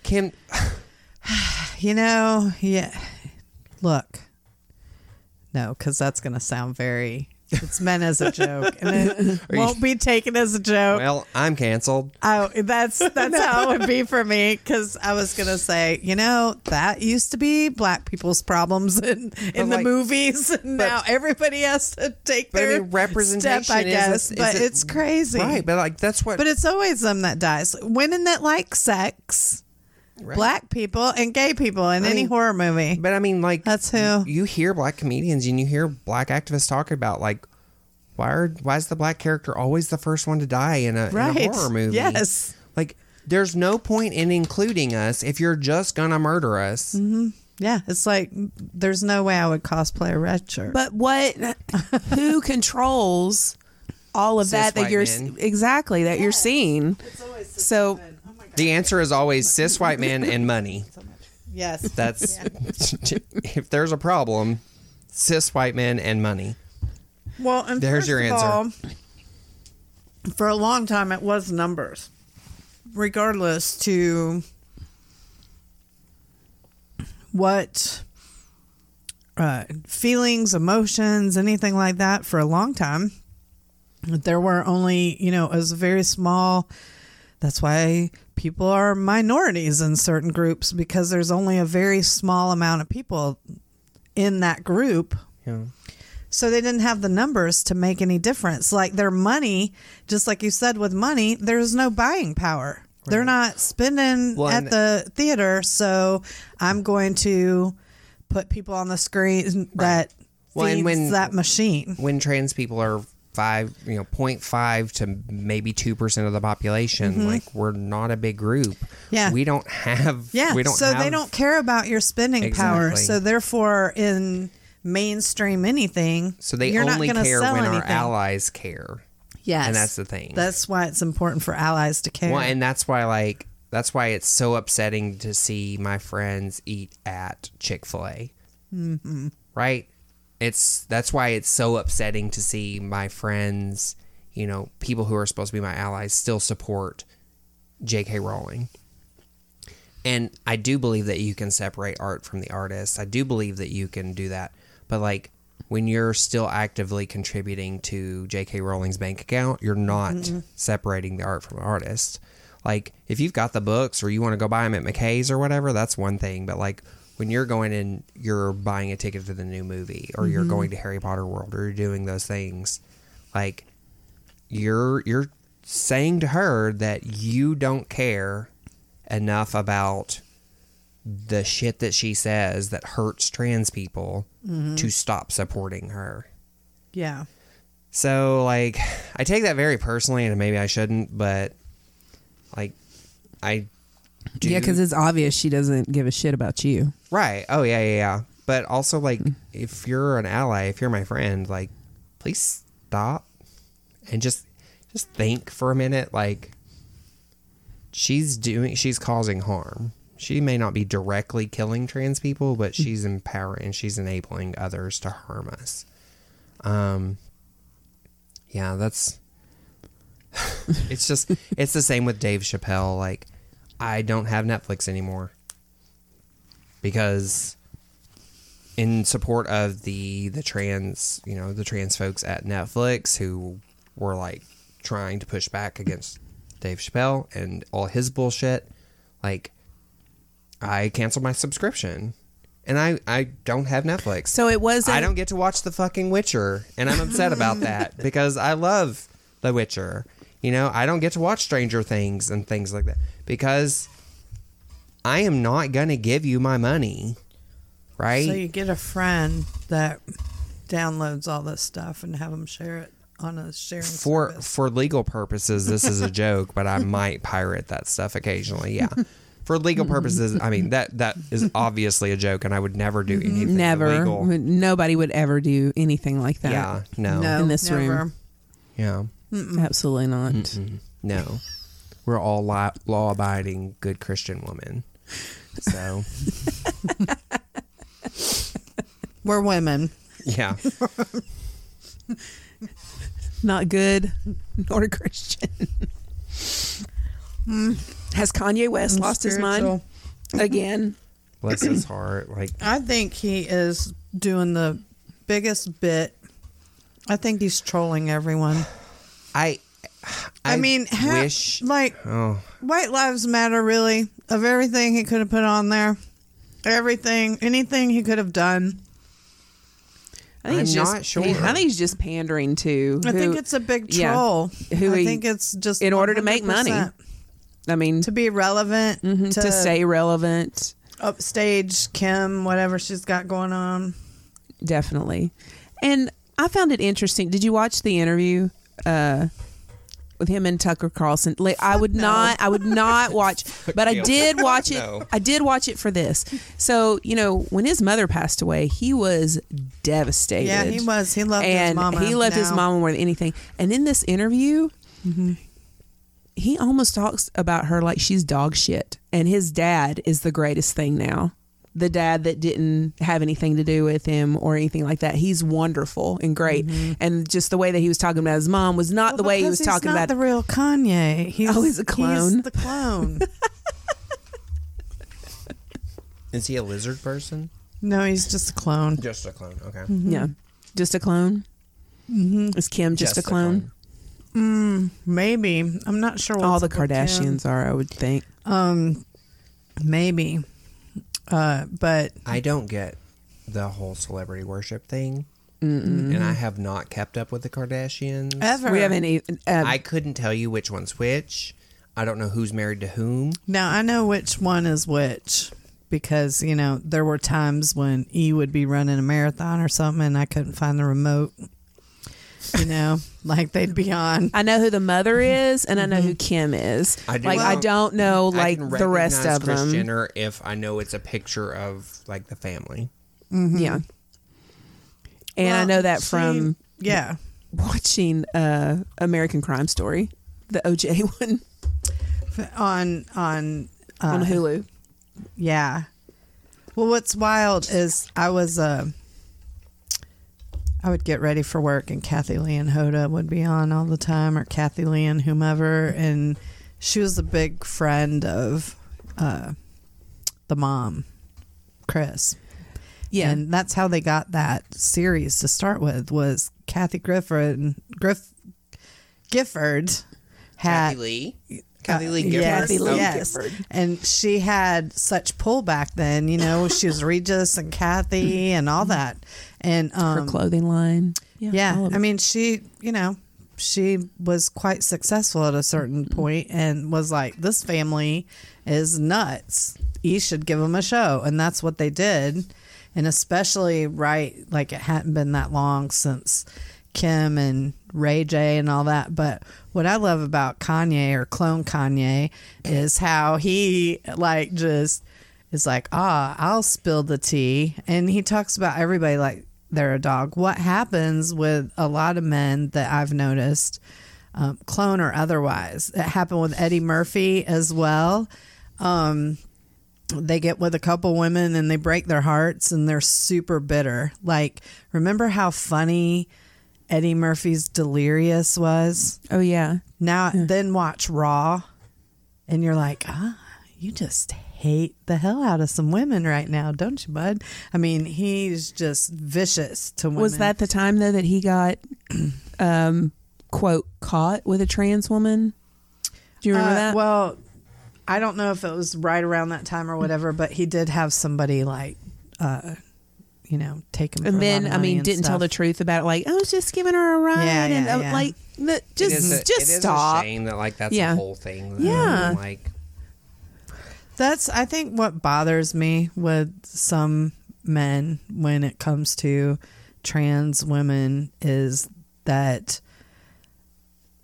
Can You know, yeah. Look, no, because that's going to sound very. It's meant as a joke, and it won't be taken as a joke. well, I'm canceled. Oh, that's that's how it would be for me because I was gonna say, you know, that used to be black people's problems in in the like- movies, and now everybody has to take But I their mean, representation step. I guess, is but it- it's crazy, Right, but like that's what. But it's always them that dies. Women that like sex, Right. black people, and gay people in I any mean, horror movie. But I mean, like That's who. you hear black comedians and you hear black activists talk about like. Why are why is the black character always the first one to die in a, in a horror movie? Yes. Like there's no point in including us if you're just gonna murder us. Mm-hmm. Yeah, it's like there's no way I would cosplay a red shirt. But what? who controls all of Cis that that you're men. exactly that you're seeing? So The answer is always cis white men and money. yes, That's if there's a problem, cis white men and money. well, and There's first your of answer. all, for a long time, it was numbers, regardless to what uh, feelings, emotions, anything like that. For a long time, there were only you know it was a very small. That's why people are minorities in certain groups because there's only a very small amount of people in that group Yeah. so they didn't have the numbers to make any difference. Like their money, just like you said with money, there's no buying power. They're not spending Well, at the theater, so I'm going to put people on the screen that Well, feeds when- that machine. When trans people are five, you know, 0.5 to maybe two percent of the population, like we're not a big group. Mm-hmm. Yeah. we don't have. Yeah, we don't. so they don't care about your spending power. So therefore, in mainstream anything, So they only care when our allies care. Yes, and that's the thing. That's why it's important for allies to care. Well, and that's why like that's why it's so upsetting to see my friends eat at Chick Fil A. Mm-hmm. Right? It's that's why it's so upsetting to see my friends, you know, people who are supposed to be my allies, still support J.K. Rowling. And I do believe that you can separate art from the artist. I do believe that you can do that. But like when you're still actively contributing to J.K. Rowling's bank account, you're not mm-hmm. separating the art from the artist. Like if you've got the books or you want to go buy them at McKay's or whatever, that's one thing. But like when you're going and you're buying a ticket to the new movie or you're mm-hmm. going to Harry Potter World or you're doing those things, like you're you're saying to her that you don't care enough about the shit that she says that hurts trans people mm-hmm. to stop supporting her. yeah. So like I take that very personally and maybe I shouldn't, but like I do yeah, because it's obvious she doesn't give a shit about you. Right. Oh yeah, yeah, yeah. But also like if you're an ally, if you're my friend, like please stop and just just think for a minute like she's doing she's causing harm. She may not be directly killing trans people, but she's empowering and she's enabling others to harm us. Um yeah, that's it's just it's the same with Dave Chappelle like I don't have Netflix anymore because in support of the the trans you know the trans folks at Netflix who were like trying to push back against Dave Chappelle and all his bullshit like I canceled my subscription and I I don't have Netflix So it wasn't. I don't get to watch the fucking Witcher, and I'm upset about that because I love The Witcher. You know, I don't get to watch Stranger Things and things like that because I am not going to give you my money, right? So you get a friend that downloads all this stuff and have them share it on a sharing for service. for legal purposes, this is a joke, but I might pirate that stuff occasionally. Yeah. For legal purposes, I mean that that is obviously a joke, and I would never do mm-hmm. anything never. illegal. Nobody would ever do anything like that. Yeah, no, No, in this room. never. yeah. Absolutely not. No, we're all li- law-abiding, good Christian women. So We're women. yeah, Not good nor Christian. Hmm. Has Kanye West lost his mind again? bless his heart. Like I think he is doing the biggest bit. I think he's trolling everyone. I, I, mean, ha- wish. like Oh, White Lives Matter, really, of everything he could have put on there, everything, anything he could have done. I think I'm it's just, not sure. I think he's just pandering to. I who- think it's a big yeah, troll. who I he- think it's just in order to make money. I mean, to be relevant, mhm, to, to stay relevant, upstage Kim, whatever she's got going on. definitely. And I found it interesting. Did you watch the interview uh, with him and Tucker Carlson. Like, I would not, I would not watch, but I did watch it. No. I did watch it for this. So you know, when his mother passed away, he was devastated. Yeah, he was. He loved his and mama. he loved his mama more than anything. And in this interview, mm-hmm. he almost talks about her like she's dog shit. And his dad is the greatest thing now. The dad that didn't have anything to do with him or anything like that. He's wonderful and great. And just the way that he was talking about his mom was not Well, the way he because was he's talking not about the real Kanye. He's, Oh, he's a clone. He's the clone. Is he a lizard person? no, he's just a clone. Just a clone. Okay. Yeah. Just a clone? Mm-hmm. Is Kim just, a clone? Maybe I'm not sure. All the up with him. Kardashians are, I would think. Um, maybe. Uh, but I don't get the whole celebrity worship thing, and I have not kept up with the Kardashians. ever We haven't even. Uh, I couldn't tell you which one's which. I don't know who's married to whom. now I know which one is which because you know there were times when E would be running a marathon or something and I couldn't find the remote. You know, like they'd be on. I know who the mother is, and I know who Kim is. I do like I don't know I like can the rest recognize of Kris them. Jenner if I know it's a picture of like the family. Yeah, and I Well, know that she- from Yeah, watching uh, American Crime Story, the OJ one on on uh, on Hulu. Yeah. Well, what's wild is I was uh, I would get ready for work, and Kathie Lee and Hoda would be on all the time, or Kathie Lee and whomever, and she was a big friend of uh, the mom, Kris. Yeah, and that's how they got that series to start with. Was Kathy Grifford and Griff Gifford had Kathie Lee. Kathie Lee uh, Gifford. Yes, Kathie Lee yes. Gifford. And she had such pull back then, you know, she was Regis and Kathy and all that. And her um, clothing line. all yeah, I mean, she, you know, she was quite successful at a certain Mm-hmm. point and was like, this family is nuts. You should give them a show. And that's what they did. And especially, right, like it hadn't been that long since Kim and Ray J and all that. But what I love about Kanye or clone Kanye is how he, like, just is like, ah, I'll spill the tea. And he talks about everybody like they're a dog. What happens with a lot of men that I've noticed, um, clone or otherwise, it happened with Eddie Murphy as well. Um, they get with a couple women and they break their hearts and they're super bitter. Like, remember how funny Eddie Murphy's Delirious was? oh yeah, Now, then watch Raw, and you're like, ah, you just hate the hell out of some women right now, don't you, bud? I mean, he's just vicious to women. was that the time though that he got um quote caught with a trans woman? Do you remember Uh, that? Well, I don't know if it was right around that time or whatever, but he did have somebody like, uh, you know, take him. and then I mean, didn't tell the truth about it. Like I was just giving her a ride, Yeah, and yeah, uh, yeah. like the- just is a- just it is stop. a shame that like that's Yeah. the whole thing. though. Yeah. Like That's I think what bothers me with some men when it comes to trans women is that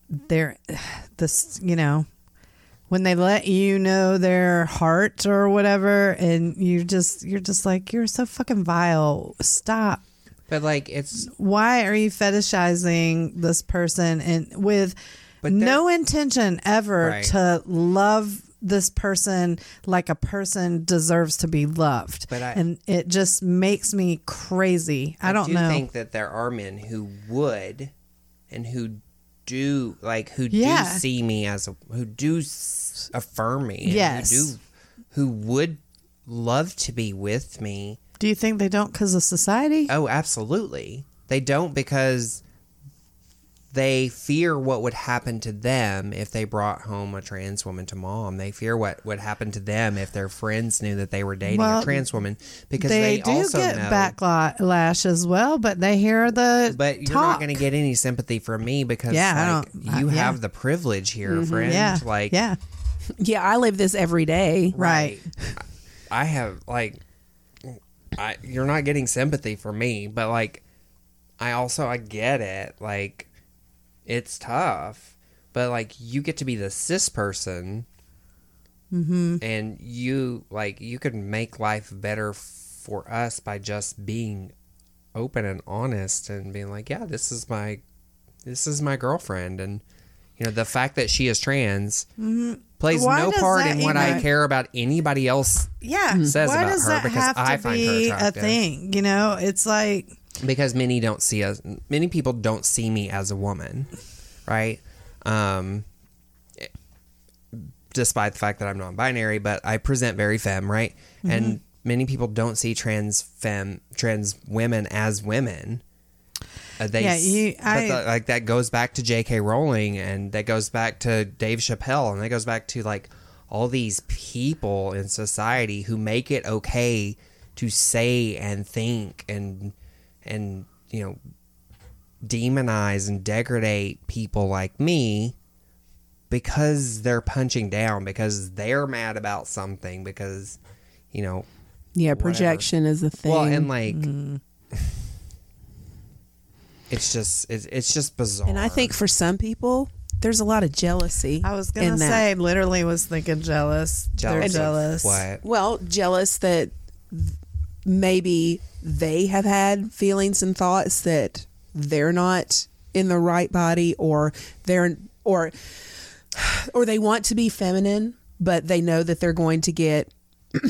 they're this you know when they let you know their heart or whatever and you just you're just like you're so fucking vile. Stop. But like it's why are you fetishizing this person? And with But no intention ever Right. to love this person like a person deserves to be loved But I- and it just makes me crazy i, don't know. do know think that there are men who would and who do like who Yeah. do see me as a who do s- affirm me and Yes. who do who would love to be with me do you think they don't because of society oh absolutely they don't because they fear what would happen to them if they brought home a trans woman to mom. They fear what would happen to them if their friends knew that they were dating Well, a trans woman because they, they, do also get know. backlash as well but they hear the But you're talk. not going to get any sympathy from me because Yeah, I like, don't- I- you yeah. have the privilege here, mm-hmm, friend. yeah Like, yeah Yeah, I live this every day. right I have like, I you're not getting sympathy from me, but like, I also I get it. Like, it's tough but like you get to be the cis person mm-hmm. and you like you could make life better for us by just being open and honest and being like yeah this is my this is my girlfriend and you know the fact that she is trans plays Mm-hmm. Why no part in what I care about anybody else Yeah. says Why about her because I find her be a thing? You know, it's like because many don't see us many people don't see me as a woman right um despite the fact that i'm non-binary but i present very femme right Mm-hmm. and many people don't see trans femme trans women as women uh, they, Yeah, you- I- the- like that goes back to J.K. Rowling, and that goes back to Dave Chappelle, and that goes back to like all these people in society who make it okay to say and think and and you know demonize and degrade people like me because they're punching down because they're mad about something because you know Yeah, projection is a thing. well and like mm. it's just it's, it's just bizarre And I think for some people, there's a lot of jealousy. I was gonna in that. say, literally was thinking jealous. They're Jealous of jealous. what Well, jealous that maybe they have had feelings and thoughts that they're not in the right body or they're or or they want to be feminine, but they know that they're going to get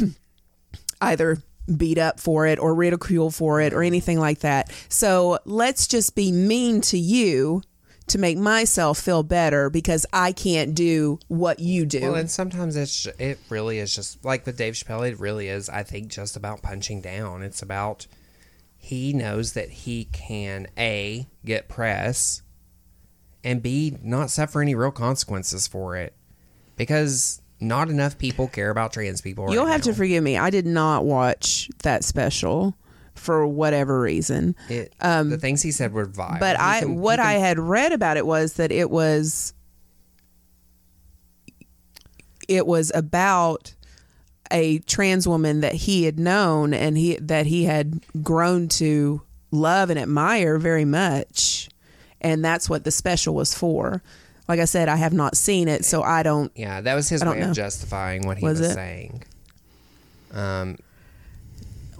either beat up for it or ridiculed for it or anything like that. So let's just be mean to you to make myself feel better because I can't do what you do. Well, and sometimes it's it really is just like with Dave Chappelle. It really is. I think just about punching down. It's about he knows that he can a get press, and b not suffer any real consequences for it, because not enough people care about trans people. You'll have to forgive me. I did not watch that special for whatever reason. It, the things he said were vile. um, But He I can- what can- I had read about it was that it was it was about a trans woman that he had known and he that he had grown to love and admire very much. And that's what the special was for. Like I said, I have not seen it, so I don't Yeah, that was his way know. of justifying what he Was was, saying. Um,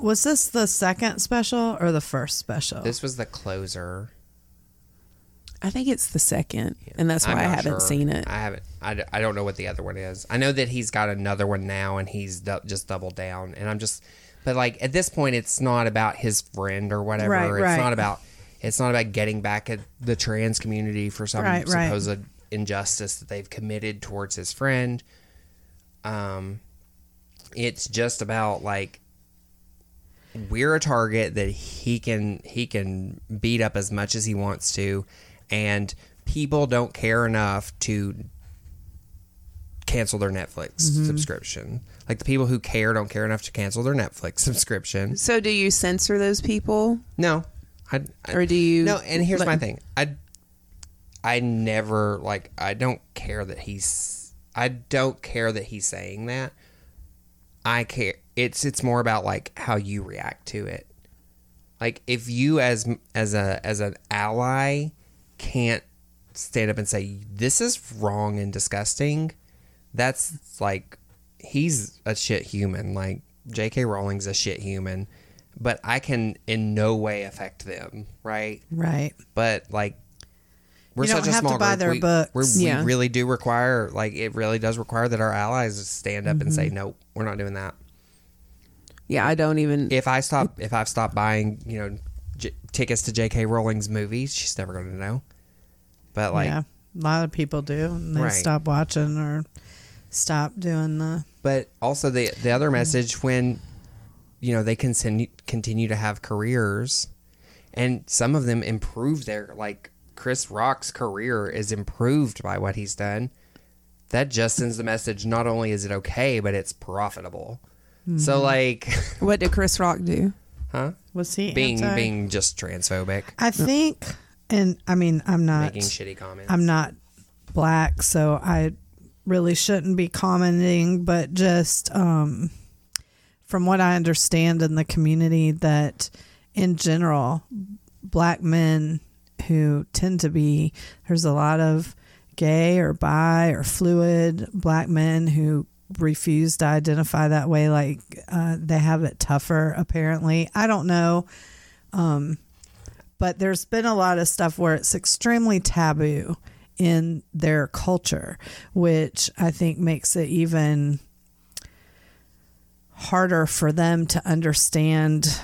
Was this the second special or the first special? this was the closer. I think it's the second, and that's why I'm I haven't sure. seen it. I haven't. I, I don't know what the other one is. I know that he's got another one now, and he's du- just doubled down. And I'm just, but like at this point, it's not about his friend or whatever. Right, it's right. not about. It's not about getting back at the trans community for some Right, right. supposed injustice that they've committed towards his friend. Um, it's just about like we're a target that he can he can beat up as much as he wants to and people don't care enough to cancel their Netflix mm-hmm. subscription. Like the people who care don't care enough to cancel their Netflix subscription. So, do you censor those people, No. I, I- or do you? No, and here's my thing. I I never like I don't care that he's I don't care that he's saying that. I care it's it's more about like how you react to it. Like if you as as a as an ally can't stand up and say this is wrong and disgusting, that's like he's a shit human. Like J.K. Rowling's a shit human, but I can in no way affect them, right? right. But like we're You don't such a have to small buy group. their we, books. we're- Yeah. We really do require like it really does require that our allies stand up and say Mm-hmm. no, we're not doing that. Yeah, I don't even. If I stop, if I've stopped buying, you know, j- tickets to J.K. Rowling's movies, she's never going to know. But like, yeah, a lot of people do. And they Right. stop watching or stop doing the. but also the the other message when you know they continue continue to have careers and some of them improve their like Chris Rock's career is improved by what he's done. That just sends the message not only is it okay but it's profitable. So like what did Chris Rock do? huh? Was he being anti- being just transphobic. I think, and I mean, I'm not. making shitty comments. I'm not black, so I really shouldn't be commenting, but just um, from what I understand in the community, that in general, black men who tend to be, there's a lot of gay or bi or fluid black men who refuse to identify that way like uh, they have it tougher apparently. I don't know. Um, but there's been a lot of stuff where it's extremely taboo in their culture which i think makes it even harder for them to understand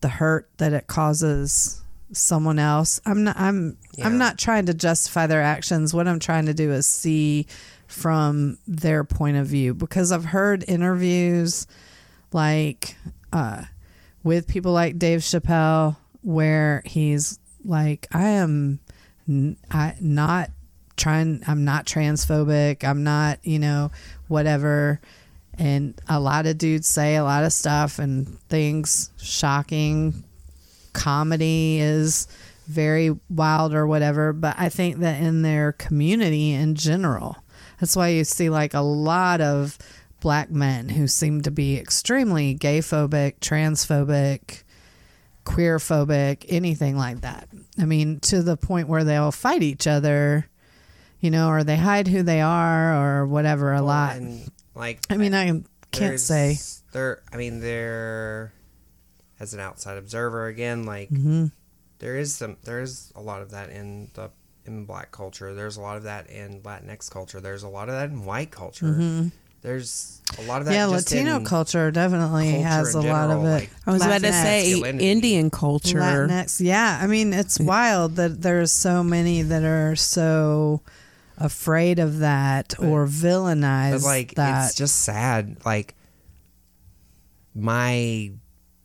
the hurt that it causes someone else. I'm not I'm Yeah. I'm not trying to justify their actions. What I'm trying to do is see from their point of view because I've heard interviews like uh with people like Dave Chappelle where he's like I am n- I not trying I'm not transphobic. I'm not, you know, whatever and a lot of dudes say a lot of stuff and things shocking comedy is very wild or whatever but i think that in their community in general that's why you see like a lot of black men who seem to be extremely gay phobic transphobic queer phobic anything like that i mean to the point where they'll fight each other you know or they hide who they are or whatever a lot And, like I mean, I can't say. They're, I mean, there as an outside observer again, like Mm-hmm. there is some, there is a lot of that in the in black culture. There's a lot of that in Latinx culture. There's a lot of that in white culture. There's a lot of that. Mm-hmm. yeah, just Latino in culture definitely culture has a in lot of it. like- I was about to say Indian culture. Latinx. Yeah, I mean, it's wild that there's so many that are so afraid of that or villainize But like that. it's just sad. Like my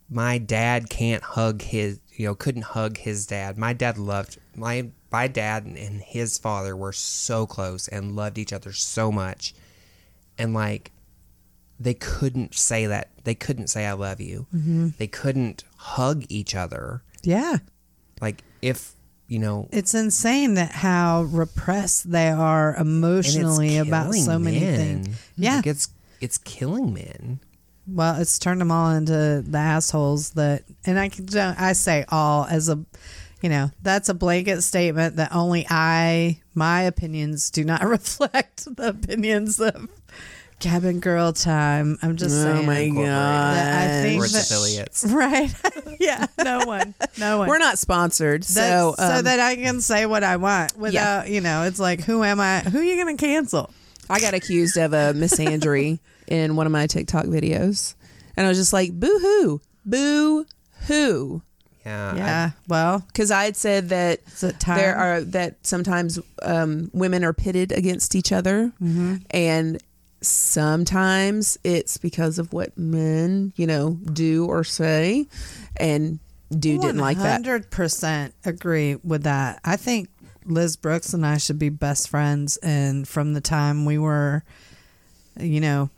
my dad can't hug his you know, couldn't hug his dad. My dad loved my my dad and his father were so close and loved each other so much. And like they couldn't say that. They couldn't say I love you. Mm-hmm. They couldn't hug each other. yeah, Like if, you know, it's insane that how repressed they are emotionally about so many men. things. Yeah. Like it's it's killing men. Well, it's turned them all into the assholes that, and I can, I say all as a, you know, that's a blanket statement that only I, my opinions do not reflect the opinions of cabin girl time. I'm just Oh saying. my god! That I think Or its that- affiliates. Right. yeah. No one. No one. We're not sponsored, That- so so um, that I can say what I want without, you know, it's like, who am I? Who are you going to cancel? I got accused of a misandry in one of my TikTok videos, and I was just like, "Boo hoo, boo hoo," Yeah. I- Yeah. well, because I had said that there are that sometimes um, women are pitted against each other, Mm-hmm. and sometimes it's because of what men, you know, do or say, and dude didn't like that. Hundred percent agree with that. I think Liz Brooks and I should be best friends, and from the time we were, you know,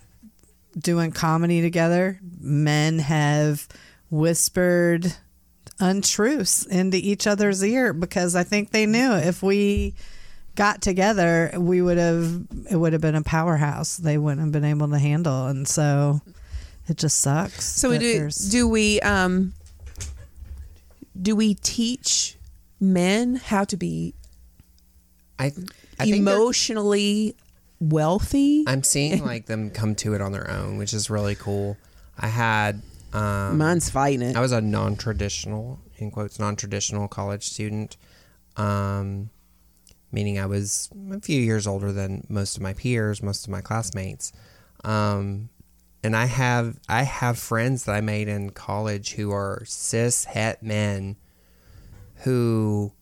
doing comedy together, men have whispered untruths into each other's ear because I think they knew if we got together, we would have it would have been a powerhouse. They wouldn't have been able to handle, and so it just sucks. So we do. there's- Do we? Um, do we teach men how to be I, I think emotionally wealthy? I'm seeing like them come to it on their own, which is really cool. I had um, Mine's fighting it. I was a non-traditional, in quotes, non-traditional college student, um, meaning I was a few years older than most of my peers, most of my classmates, um, and I have I have friends that I made in college who are cis het men, who,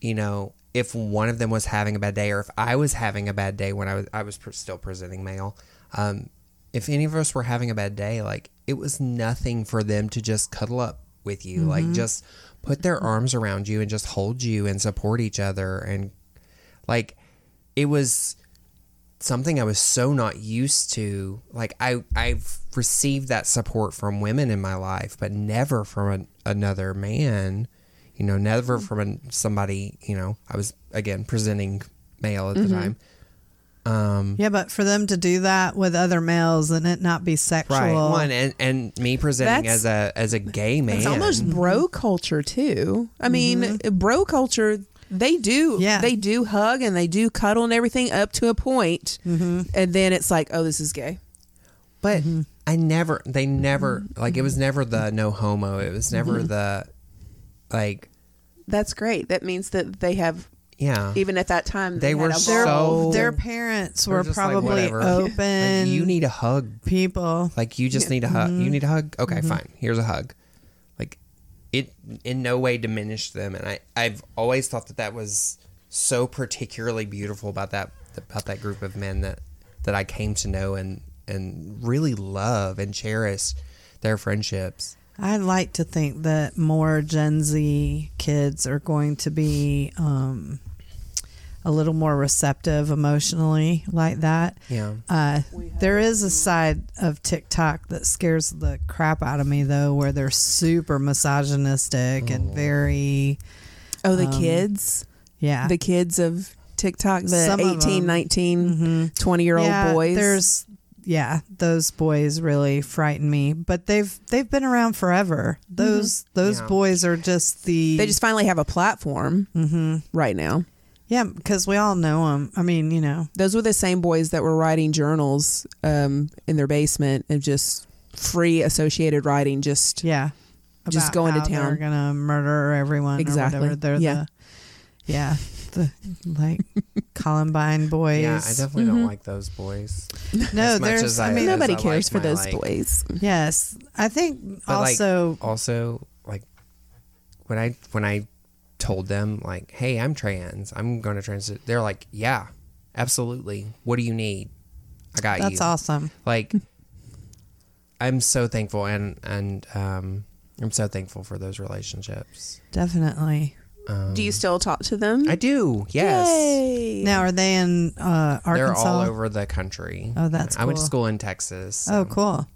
you know, if one of them was having a bad day, or if I was having a bad day when I was I was pre- still presenting male, um, if any of us were having a bad day, like it was nothing for them to just cuddle up with you, like just put their arms around you and just hold you and support each other, and like it was something I was so not used to. Like I I've received that support from women in my life, but never from an, another man. You know, never mm-hmm. from an, somebody. You know, I was again presenting male at the mm-hmm. time. Um, Yeah, but for them to do that with other males and it not be sexual. right. One and and me presenting as a as a gay man. It's almost mm-hmm. bro culture too. I mean, Mm-hmm. bro culture. they do Yeah. they do hug and they do cuddle and everything up to a point. and then it's like oh this is gay But I never, they never, like, it was never the no homo. It was never the, like, that's great that means that they have yeah. even at that time They had were a so- bond. Their parents were just like, probably open. Like, you need a hug. people. Like, you just need a hug. You mm-hmm. need a hug? Okay, mm-hmm. fine. Here's a hug. Like, it in no way diminished them. And I, I've always thought that that was so particularly beautiful about that, about that group of men that, that I came to know and, and really love and cherish their friendships. I'd like to think that more Gen Z kids are going to be um, a little more receptive emotionally like that. Yeah. Uh, there is a side of TikTok that scares the crap out of me, though, where they're super misogynistic and very, oh the um, kids yeah. the kids of TikTok the Some of 18 them. 19 20 year old yeah, boys There's yeah, those boys really frighten me, but they've they've been around forever. Those those Yeah. boys are just the they just finally have a platform right now yeah, because we all know them. I mean, you know, those were the same boys that were writing journals um, in their basement and just free associated writing just yeah, Just about going to town. They're gonna murder everyone. Exactly. Or whatever. They're Yeah. the yeah the like Columbine boys. Yeah, I definitely don't like those boys. no, as much there's. as I, I- mean, nobody cares like for those like- boys yes, I think But also. like, also like when I when I told them like, "Hey, I'm trans. I'm going to transit." They're like, "Yeah, absolutely. What do you need? I got you." that's awesome. Like, I'm so thankful, and and um, I'm so thankful for those relationships. Definitely. Um, do you still talk to them I do. Yes. Yay. Now, are they in uh, Arkansas? They're all over the country. Oh, that's Cool. I went to school in Texas. Oh, cool.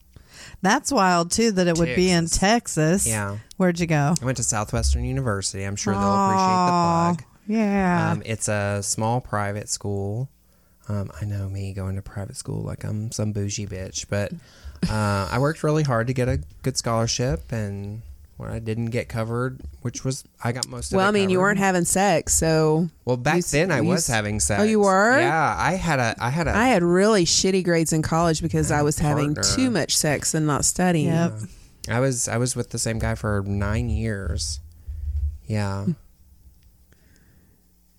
That's wild too. That it would be in Texas. Texas. Yeah. Where'd you go? I went to Southwestern University. I'm sure they'll appreciate the plug. Yeah. Um, it's a small private school. Um, I know me going to private school like I'm some bougie bitch, but uh, I worked really hard to get a good scholarship, and what I didn't get covered, which was I got most of well I mean you weren't having sex so Well, back you then I you was s- having sex. Oh, you were? Yeah, I had a. I had a. I had really shitty grades in college because I was having partner. too much sex and not studying Yep. I was. I was with the same guy for nine years. Yeah, hmm.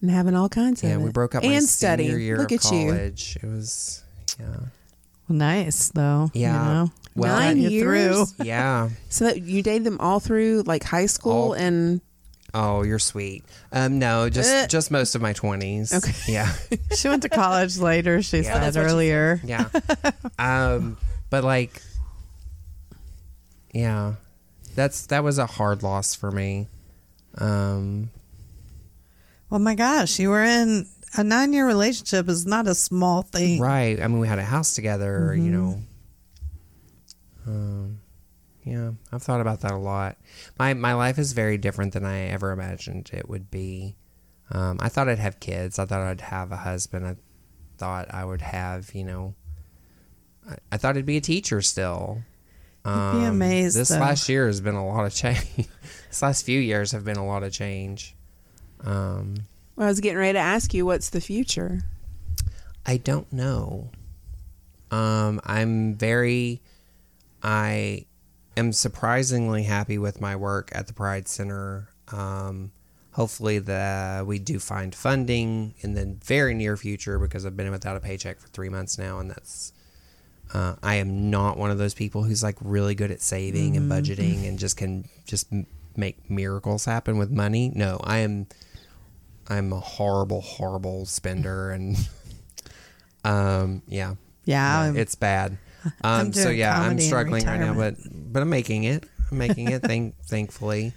and having all kinds of yeah. We broke up my and senior studying year look of at you college. It was. Yeah. Well, nice though. Yeah. You know? Well, Nine you years? through. Yeah. so that you dated them all through like high school All- and Oh, you're sweet. Um, no, just Uh. just most of my twenties. Okay. Yeah, She went to college later. She said earlier. yeah. um, but like, yeah, that's that was a hard loss for me. Um, Well, my gosh, you were in a nine-year relationship. Is not a small thing. right. I mean, we had a house together. You Mm-hmm. know. Um, yeah, I've thought about that a lot. My my life is very different than I ever imagined it would be. Um, I thought I'd have kids. I thought I'd have a husband. I thought I would have, you know, I, I thought I'd be a teacher still. Um, be amazed, This though. last year has been a lot of change. this last few years have been a lot of change. Um, I was getting ready to ask you what's the future. I don't know. Um, I'm very, I am surprisingly happy with my work at the Pride Center. Um, hopefully, the we do find funding in the very near future because I've been without a paycheck for three months now, and that's. Uh, I am not one of those people who's like really good at saving and budgeting and just can just m- make miracles happen with money. No, I am. I'm a horrible, horrible spender, and um, yeah, Yeah, Yeah, it's bad. Um, so yeah, I'm struggling right now, but but I'm making it. I'm making it. Thank, thankfully.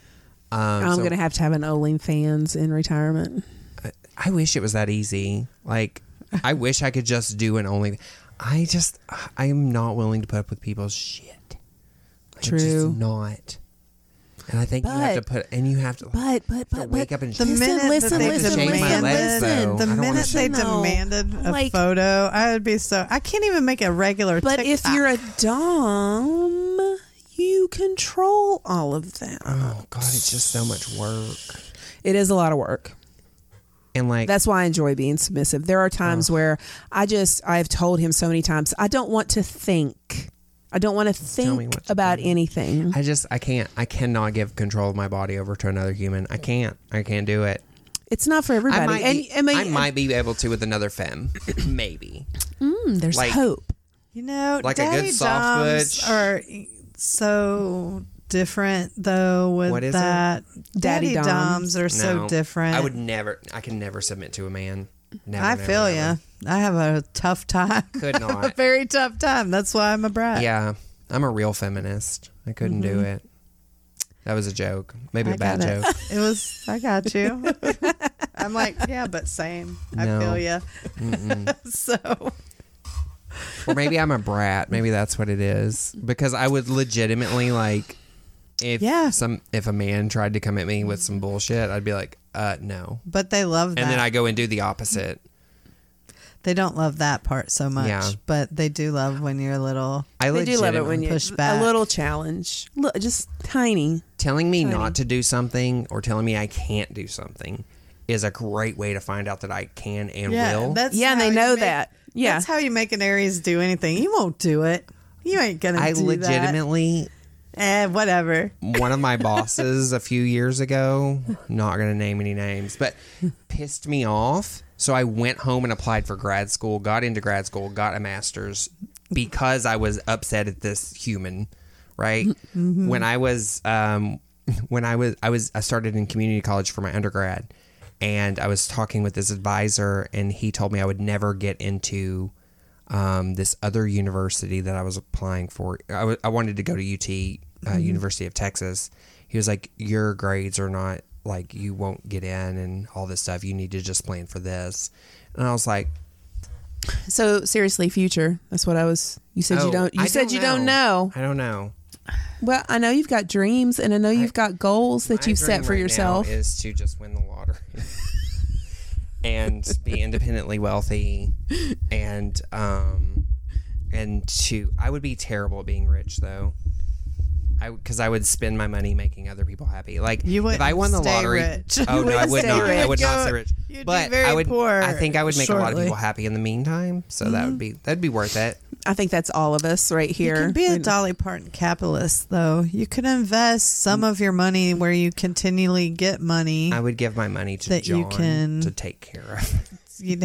Um, I'm so gonna have to have an OnlyFans in retirement. I, I wish it was that easy. Like, I wish I could just do an only. I just, I am not willing to put up with people's shit. I'm True. just not. And I think you have to But- put, and you have to. But but to but wake but up and The listen, minute listen, that they listen, shave my listen, legs, listen. though. the I don't wanna minute they shave- No. demanded a Like- photo, I would be so. I can't even make a regular. But if TikTok. you're a dom, you control all of that. Oh God, it's just so much work. It is a lot of work. And like That's why I enjoy being submissive. There are times where I just I've told him so many times I don't want to think. I don't want to think to about do. anything. I just I can't I cannot give control of my body over to another human. I can't. I can't do it. It's not for everybody. I might, and be, I mean, I might be able to with another femme, maybe. mm, there's like- hope. You know, Like a good daddy soft butch. are so different though. With What is it? that, Daddy daddy, doms. doms. are so different. I would never. I can never submit to a man. Never. I never, feel never. you. I have a tough time. Could a very tough time. That's why I'm a brat. Yeah, I'm a real feminist. I couldn't do it. That was a joke. Maybe Mm-hmm. I a bad it. joke. It was. I got you. I'm like, yeah, but same. I No. feel you. so or maybe I'm a brat. Maybe that's what it is. Because I would legitimately like if Yeah. some if a man tried to come at me with some bullshit, I'd be like, uh, no. But they love that. And then I go and do the opposite. they don't love that part so much, Yeah. but they do love when you're a little. I They do love it when you push back. a little challenge, Look, just tiny. telling me Tiny. not to do something or telling me I can't do something is a great way to find out that I can and will. that's Yeah, and they know make- that. Yeah. that's how you make an Aries do anything. You won't do it. You ain't gonna. Do it. I do legitimately That. Eh, whatever. one of my bosses a few years ago, not going to name any names, but pissed me off. So I went home and applied for grad school, got into grad school, got a master's because I was upset at this human, right? When I was um when I was I was I started in community college for my undergrad and I was talking with this advisor and he told me I would never get into um, this other university that I was applying for. I wanted to go to UT, uh, University of Texas. He was like, "Your grades are not like you won't get in, and all this stuff. You need to just plan for this." And I was like, So seriously, future. That's what I was. You said "Oh, you don't. You I said you don't know. I don't know. Well, I know you've got dreams, and I know you've got goals that you've set for right yourself. is to just win the lottery and be independently wealthy, and um, and to I would be terrible at being rich though. I because I would spend my money making other people happy. Like You if I won the lottery, rich. oh no, I would not. I would not stay rich. You'd be but very I would. poor I think I would make a lot of people happy in the meantime. So that would be that'd be worth it. I think that's all of us right here. You can be a Dolly Parton capitalist, though. You can invest some of your money where you continually get money. I would give my money to That you John can- to take care of. You'd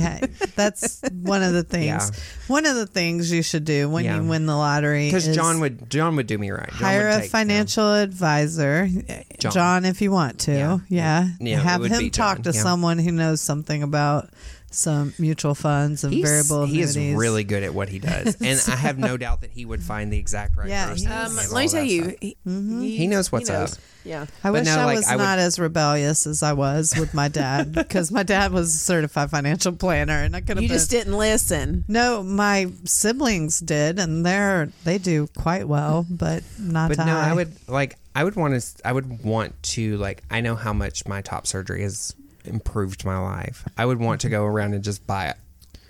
that's one of the things. Yeah. One of the things you should do when Yeah. you win the lottery Because is John would John would do me right. John hire would a take- financial advisor, eh, John. John. if you want to. Yeah. Yeah, Yeah, it have him talk to yeah. someone who knows something about some mutual funds and He's, variable he is really good at what he does, and I have no doubt that he would find the exact right Yeah, person. Um, let me tell that you, stuff. he, He knows what's up. Yeah. I But wish no, I like, was I would- not as rebellious as I was with my dad because my dad was a certified financial planner and I could have You been. just didn't listen. no, my siblings did, and they're they do quite well, but not But I. no, I would like. I would want to. I would want to like. I know how much my top surgery has improved my life. I would want to go around and just buy it.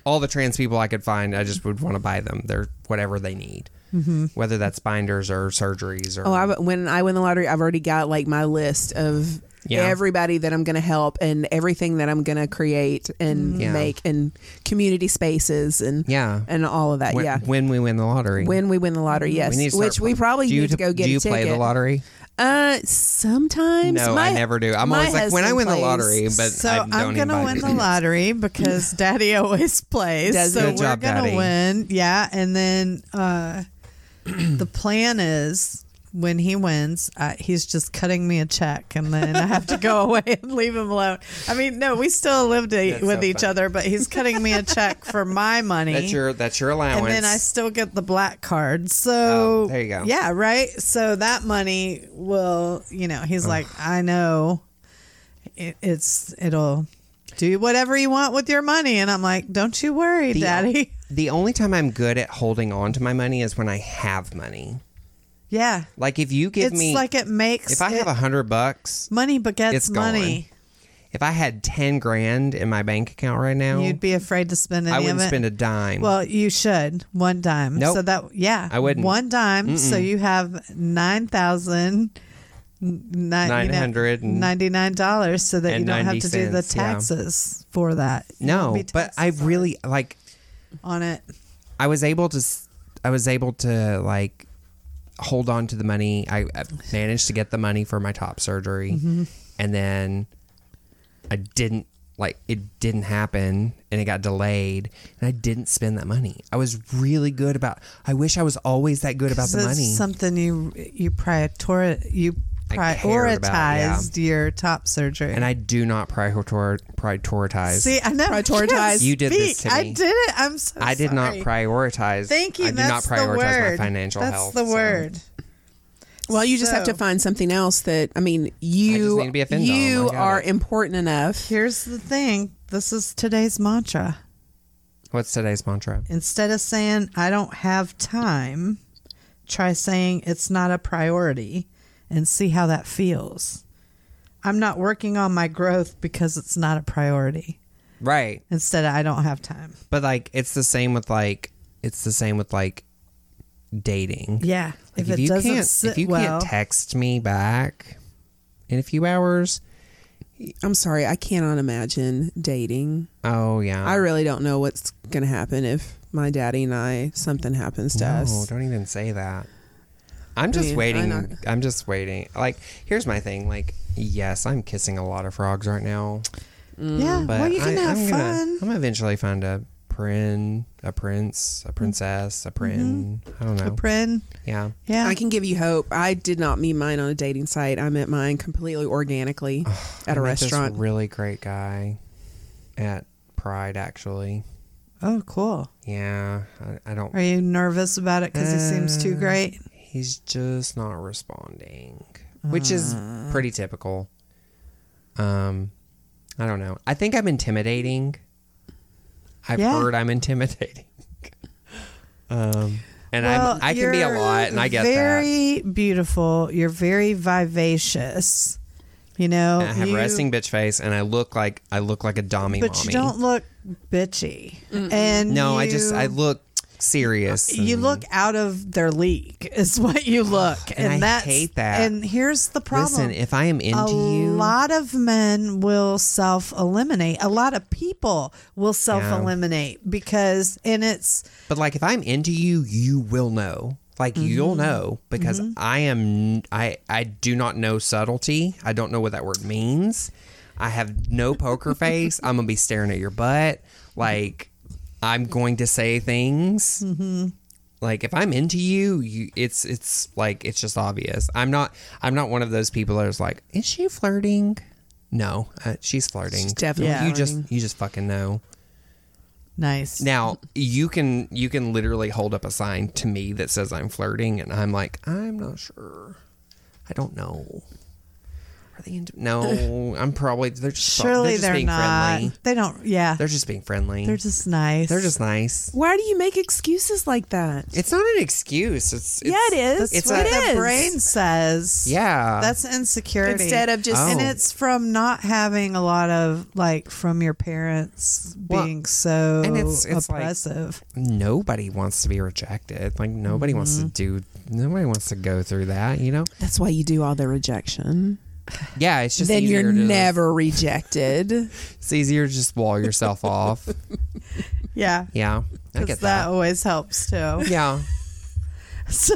All the trans people I could find, I just would want to buy them. They're whatever they need, mm-hmm. whether that's binders or surgeries or. Oh, I, when I win the lottery, I've already got like my list of Yeah. everybody that I'm going to help and everything that I'm going to create and Yeah. make and community spaces and yeah. and all of that. when, yeah. when we win the lottery, When we win the lottery, yes, we to which we probably do need to t- go get Do you a ticket. play the lottery? Uh, sometimes. No, My- I never do. I'm always like, when I husband win the lottery, but so I I'm gonna win the you. lottery because Daddy always plays. Does so he? we're job, gonna Daddy. win. Yeah, and then uh, the plan is when he wins, uh, he's just cutting me a check, and then I have to go away and leave him alone. I mean, no, we still live to, with so each funny. other, but he's cutting me a check for my money. That's your that's your allowance. and then I still get the black card. So Oh, there you go. Yeah, right. So that money will, you know, he's like, I know, it, it's it'll do whatever you want with your money, and I'm like, don't you worry, The- Daddy. The only time I'm good at holding on to my money is when I have money. Yeah, Like if you give it's me like it makes if I have a hundred bucks, money begets it's gone. money. if I had ten grand in my bank account right now, You'd be afraid to spend any I wouldn't of it. spend a dime. Well, you should one dime. Nope. So that yeah, I wouldn't. one dime. So you have nine thousand Nine $900 and- ninety nine dollars, so that you don't have 90 to do the cents, yeah. taxes for that. You No, but I really like. on it. I was able to. I was able to like hold on to the money. I, I managed to get the money for my top surgery, Mm-hmm. and then I didn't like it didn't happen, and it got delayed, and I didn't spend that money. I was really good about. I wish I was always that good about the money. Something you you prior you I about, yeah. prioritized your top surgery. and I do not prioritor, prioritize. see. I know. Prioritize. You did this Speak. to I did it. I'm so. I did not prioritize. Thank you. I did That's not prioritize the word. my financial That's health. the so- word. Well, you just have to find something else that I mean, you need to be a you oh are it. important enough. Here's the thing. This is today's mantra. What's today's mantra? Instead of saying I don't have time, try saying it's not a priority and see how that feels. I'm not working on my growth because it's not a priority. Right. Instead I don't have time. But like it's the same with like it's the same with like dating. Yeah. Like, if, it you doesn't can't sit if you well, can't text me back in a few hours, I'm sorry, I cannot imagine dating. oh yeah. I really don't know what's going to happen if my daddy and I something happens to no, us. don't even say that. I'm just mean, waiting. I'm just waiting. Like here's my thing. Like yes, I'm kissing a lot of frogs right now, mm. yeah. but well, you can I, have am fun. Gonna, I'm gonna eventually find a prin, a prince, a mm-hmm. princess, a prin. Mm-hmm. I don't know. A prin. yeah. Yeah. I can give you hope. I did not meet mine on a dating site. I met mine completely organically at a I met this restaurant. really great guy at Pride, actually. oh, cool. Yeah, I, I don't. Are you nervous about it because he seems too Uh, great? He's just not responding, which is Uh. pretty typical. Um, I don't know. I think I'm intimidating. I've Yeah. heard I'm intimidating. um, and Well, I'm I can be a you're lot, and I get that. very beautiful. You're very vivacious. You know, And I have you- resting bitch face, and I look like I look like a dummy but mommy. you don't look bitchy. And no, I just you- I look serious. You look out of their league, is what you look, And I that's hate that. And here's the problem: Listen, if I am into a you, a lot of men will self eliminate. A lot of people will self eliminate because, and it's But like if I'm into you, you will know. Like Mm-hmm. you'll know because I am I I do not know subtlety. I don't know what that word means. I have no poker face. I'm gonna be staring at your butt. Like I'm going to say things. Mm-hmm. Like if I'm into you, you it's it's like it's just obvious. I'm not I'm not one of those people that is like, is she flirting? No, uh, she's flirting. She's definitely Yeah. You just you just fucking know. nice. Now you can you can literally hold up a sign to me that says I'm flirting, and I'm like, I'm not sure. I don't know. Are they into? No, I'm probably. They're just Surely they're, just they're being not. friendly. They don't. Yeah, They're just being friendly. they're just nice. They're just nice. Why do you make excuses like that? It's not an excuse. It's, it's yeah, it is. It's what a- the brain says. Yeah. That's insecurity. Instead of just Oh. and it's from not having a lot of like from your parents Well, being so and it's- it's like- oppressive. nobody wants to be rejected. Like nobody wants Mm-hmm. to do. Nobody wants to go through that. You know. That's why you do all the rejection. Yeah, it's just then easier you're to, never rejected. It's easier to just wall yourself off. yeah, Yeah, I because get that that. always helps too. Yeah. so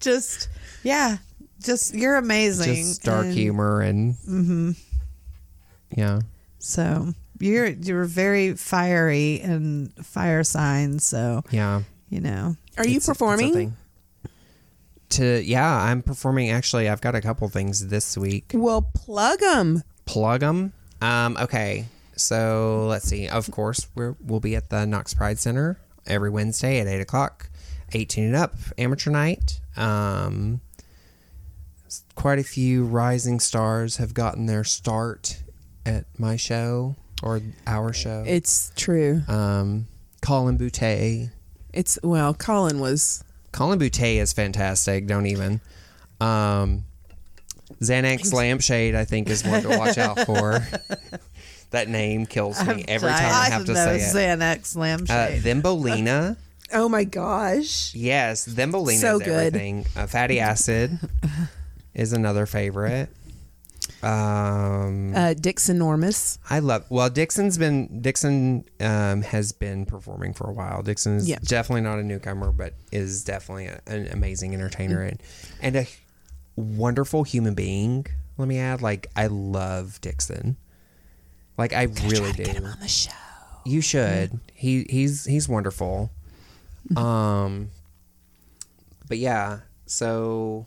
just yeah, just you're amazing. just dark and humor and mm-hmm. yeah So you're you're very fiery and fire sign. So yeah you know, Are you It's a- it's a performing? To yeah i'm performing actually i've got a couple things this week. Well, plug them. plug them um okay. So let's see. Of course we're we'll be at the knox pride center every wednesday at 8 o'clock. 18 and up. Amateur night. Um quite a few rising stars have gotten their start at my show or our show. It's true. um colin boutte. It's well, Colin was Colin Boutte is fantastic. Don't even. Um, Xanax Lampshade, I think, is one to watch out for. that name kills me every time I have to say it. Xanax Uh, lampshade. Thembolina. Oh my gosh. Yes, Thembolina So is good. everything. Uh, fatty acid. is another favorite. Um, Uh, Dixon Normus. I love. Well, Dixon's been Dixon um, has been performing for a while. Dixon is Yeah. definitely not a newcomer, but is definitely a, an amazing entertainer and and a wonderful human being. Let me add, like I love Dixon. Like I really do. Get him on the show. You should. He he's he's wonderful. Um but yeah, so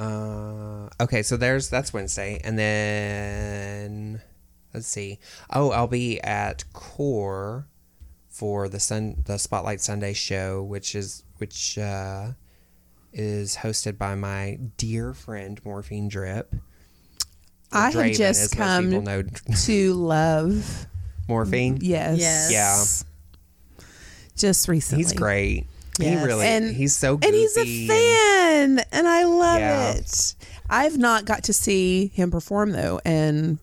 uh okay, so there's that's Wednesday and then let's see. Oh, I'll be at Core for the Sun the Spotlight Sunday show, which is which uh is hosted by my dear friend Morphine Drip. I have just as most people come know to love. Morphine. Yes. Yes. Yeah. Just recently. He's great. He really And- he's so goofy. And he's a fan, and I love Yeah. it. I've not got to see him perform though, and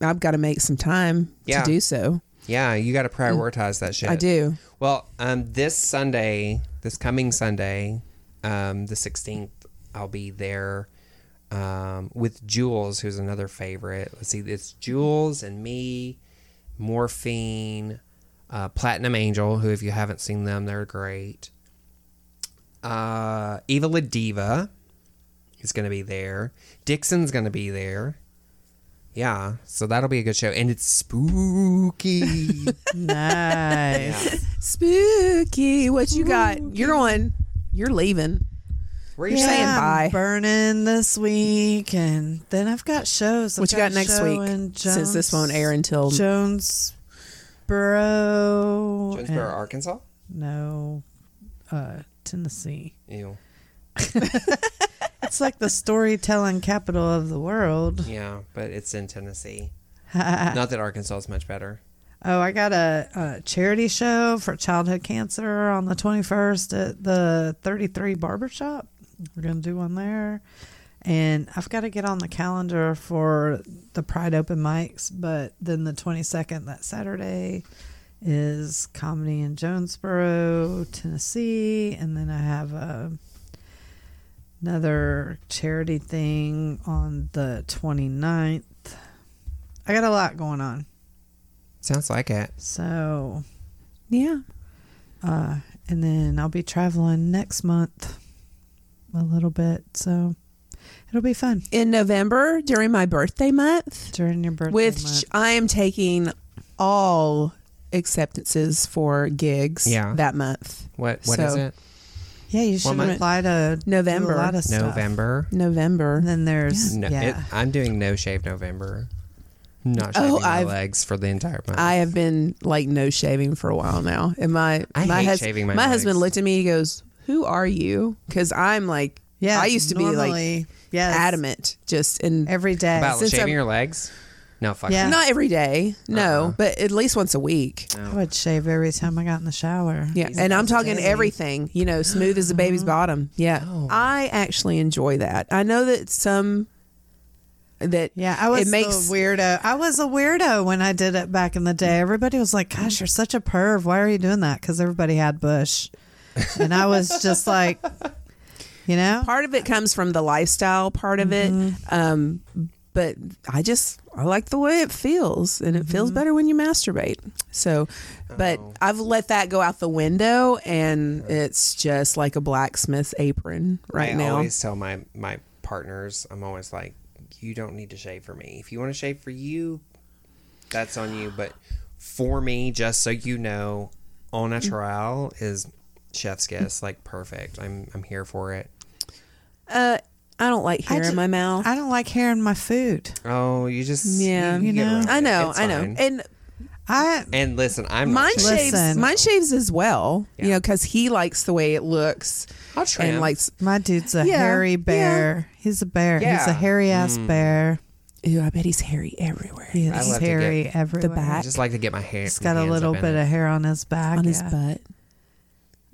I've got to make some time Yeah. to do so. Yeah, you got to prioritize that shit. I do. Well, um, this Sunday, this coming Sunday, um, the 16th, I'll be there um, with Jules, who's another favorite. Let's see, it's Jules and me, Morphine, uh, Platinum Angel, who, if you haven't seen them, they're great. Uh, Eva La Diva is going to be there. Dixon's going to be there. Yeah, so that'll be a good show. And it's spooky. Nice. Spooky. What you got? You're on. You're leaving. Where are you You're saying? bye. I'm burning this week, and then I've got shows. I've What you got next week? in Since this won't air until Jonesborough. Jonesborough, and- Arkansas? No, uh, Tennessee. Ew. It's like the storytelling capital of the world. Yeah, but it's in Tennessee. Not that Arkansas is much better. Oh, I got a, a charity show for childhood cancer on the 21st at the 33 Barbershop. We're going to do one there. And I've got to get on the calendar for the Pride Open mics, but then the 22nd, that Saturday, is comedy in Jonesborough, Tennessee. And then I have a, another charity thing on the 29th. I got a lot going on. Sounds like it. So, yeah. uh, and then I'll be traveling next month a little bit. So it'll be fun In November during my birthday month, during your birthday. which month. I am taking all acceptances for gigs Yeah. that month. What What is So- it? yeah, you should month? apply to do November. a lot of stuff. November. November. And then there's No, yeah. it, I'm doing no shave November. Not Oh, shaving my I've- legs for the entire month. I have been like no shaving for a while now, and my I my, hate shaving my husband legs. looked at me. He goes, "Who are you?" Because I'm like, yeah. I used to be like normally, yes, adamant, just and every day. About since shaving I'm- your legs? No, fuck Yeah. not every day, no, Uh-uh. but at least once a week. I would shave every time I got in the shower. Yeah, He's and I'm talking daily. everything, you know, smooth as a baby's bottom. Yeah, Oh. I actually enjoy that. I know that some that Yeah, I was it makes the weirdo. I was a weirdo when I did it back in the day. Everybody was like, "Gosh, you're such a perv. Why are you doing that?" Because everybody had bush, and I was just like, you know, part of it comes from the lifestyle part of it. Mm-hmm. Um, but I just I like the way it feels, and it Mm-hmm. feels better when you masturbate. So, but Oh. I've let that go out the window, and it's just like a blacksmith's apron right I now. I always tell my my partners, I'm always like, you don't need to shave for me. If you want to shave for you, that's on you. But for me, just so you know, on a trial is chef's kiss, like perfect. I'm I'm here for it. uh, I don't like I hair ju- in my mouth. I don't like hair in my food. Oh, you just Yeah. you, You get know? I know, It's I know, and I And listen, I'm mine not shaves. Listen. Mine shaves as well. You know, because he likes the way it looks, I'll trim. and likes. my dude's a Yeah, hairy yeah. bear. He's a bear. He's a hairy ass mm. bear. Ew, I bet he's hairy everywhere. He I is love to hairy everywhere. I back. just like to get my hair. He's got a little bit of hair on his back. on his butt.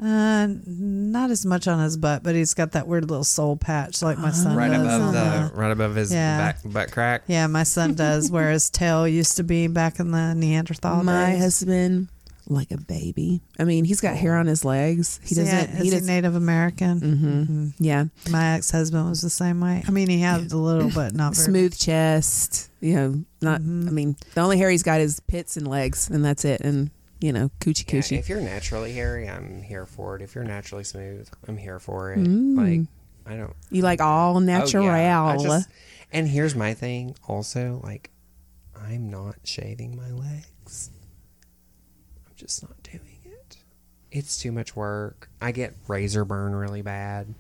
Uh, not as much on his butt, but he's got that weird little soul patch like my son right does. above on the right above his Yeah. back butt crack. Yeah, my son does where his tail used to be back in the Neanderthal My days. husband like a baby. I mean, he's got hair on his legs. He So, doesn't. yeah, he is he doesn't. Native American? hmm Yeah, My ex husband was the same way. I mean, he had a little, but not very smooth chest. You know, not. Mm-hmm. I mean, the only hair he's got is pits and legs, and that's it. And you know, coochie Yeah, coochie. if you're naturally hairy, I'm here for it. If you're naturally smooth, I'm here for it. Mm. Like I don't you like all natural. Oh, yeah. Just- and here's my thing also, like I'm not shaving my legs. I'm just not doing it. It's too much work. I get razor burn really bad.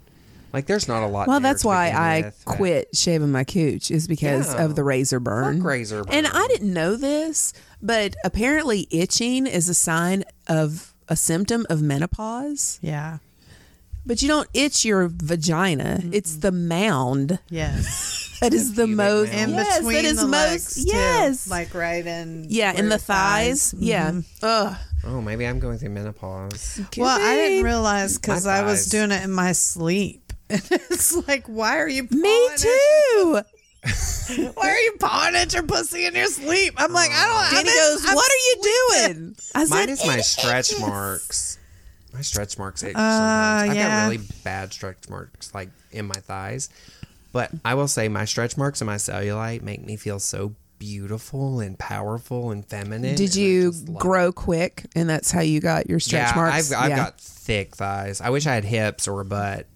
Like there's not a lot well, that's why I with, quit shaving my cooch is because Yeah. of the razor burn. Fuck razor burn. And I didn't know this, but apparently itching is a sign of a symptom of menopause. Yeah. But you don't itch your vagina; it's the mound Yes. that is the pubic most mound. In yes, between that is the most legs, too. yes, Like right in. yeah, in the thighs, yeah. Mhm. Ugh. Oh, maybe I'm going through menopause. Well, I didn't realize because I was doing it in my sleep. And it's like, why are you? Me too. why are you pawing at your pussy in your sleep? I'm like, I don't. Danny I'm in- goes, I'm "What are you sleeping." doing?" I said, Mine is my stretch itches." marks. My stretch marks itch Uh, sometimes. I've yeah. got really bad stretch marks like in my thighs. But I will say my stretch marks and my cellulite make me feel so beautiful and powerful and feminine. Did and you grow it. quick, and that's how you got your stretch yeah, marks? I've, I've Yeah. got thick thighs. I wish I had hips or a butt.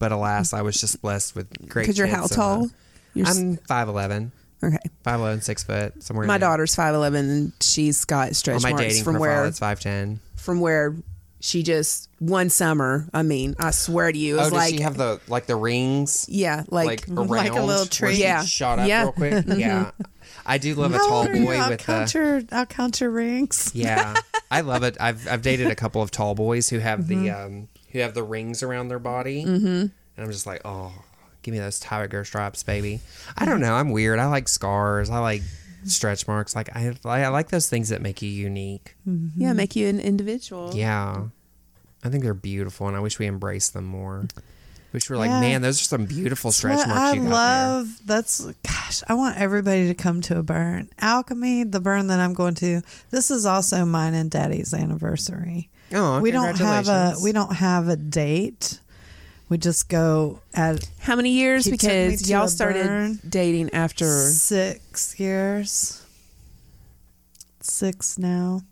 But alas, I was just blessed with great because you're how tits and tall? a- You're s- I'm 5'11", okay. 5'11", 6 foot, somewhere. in My there. daughter's five eleven, and she's got stretch On my marks dating from profile, where it's 5'10". from where she just one summer. I mean, I swear to you, it Oh, was does like she have the like the rings? yeah, like, like, around like a little where tree. she Yeah. shot up Yeah. real quick. Yeah, I do love a tall old are you? boy I'll with count the. your. I'll count your rings. Yeah, I love it. I've I've dated a couple of tall boys who have the Mm-hmm. um who have the rings around their body, mm-hmm. and I'm just like, oh, give me those tiger stripes, baby. I don't know. I'm weird. I like scars. I like stretch marks. Like I I like those things that make you unique. yeah, make you an individual. Yeah, I think they're beautiful, and I wish we embraced them more. Which we were like, Yeah. man, those are some beautiful stretch marks I you got love that's gosh, I want everybody to come to a burn. Alchemy, the burn that I'm going to. This is also mine and Daddy's anniversary. There. Oh, we don't have a we don't have a date. We just go at How many years? He took me Because y'all started burn. dating after. six years. Six now.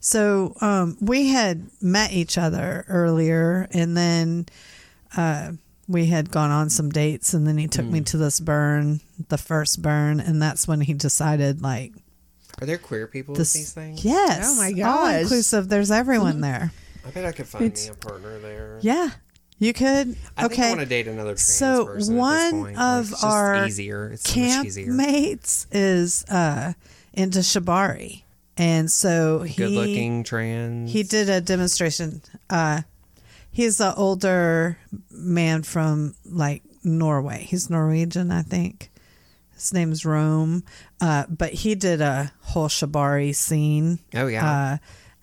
So um, we had met each other earlier, and then uh, we had gone on some dates, and then he took me Mm. to this burn, the first burn, and that's when he decided like Are there queer people this. with these things? Yes. Oh my gosh. All inclusive. There's everyone there. I bet I could find It's- me a partner there. Yeah, you could. I think I okay. want to date another trans So, person one at this point. Like, of it's just our easier. It's so much camp easier. mates is uh, into shibari, and so he Good looking trans. he did a demonstration. Uh, he's an older man from like Norway. He's Norwegian, I think. His name's Rome, uh, but he did a whole shibari scene Oh yeah. uh,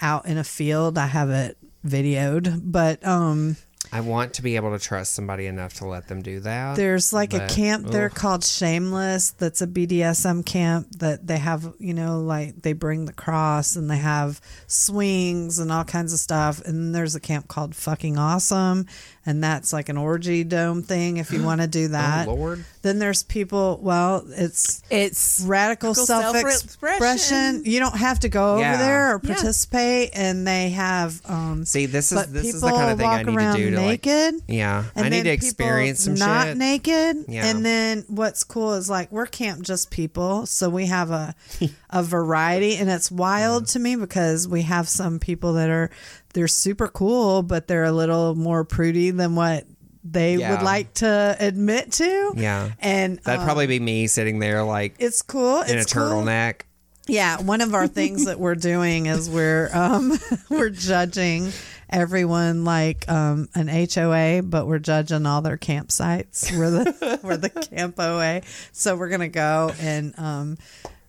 out in a field. I have it videoed, but um, I want to be able to trust somebody enough to let them do that. There's like a but, camp there ugh. called Shameless that's a BDSM camp that they have, you know, like they bring the cross and they have swings and all kinds of stuff. And then there's a camp called Fucking Awesome and that's like an orgy dome thing if you want to do that. Oh Lord. Then there's people, well, it's It's radical Radical self self-expression. You don't have to go Yeah. over there or Yeah. participate and they have um See, this is this is the kind of thing I need to do to like. naked. Yeah, And I need then to people experience some not shit. naked. Yeah. And then what's cool is like we're camp just people, so we have a a variety, and it's wild to me because we have some people that are they're super cool, but they're a little more prudy than what they Yeah. would like to admit to. Yeah. and That'd um, probably be me sitting there like it's cool. in a it's cool. turtleneck. Yeah, one of our things that we're doing is we're um we're judging everyone like um an HOA, but we're judging all their campsites. We're the we're the camp OA. So we're gonna go and um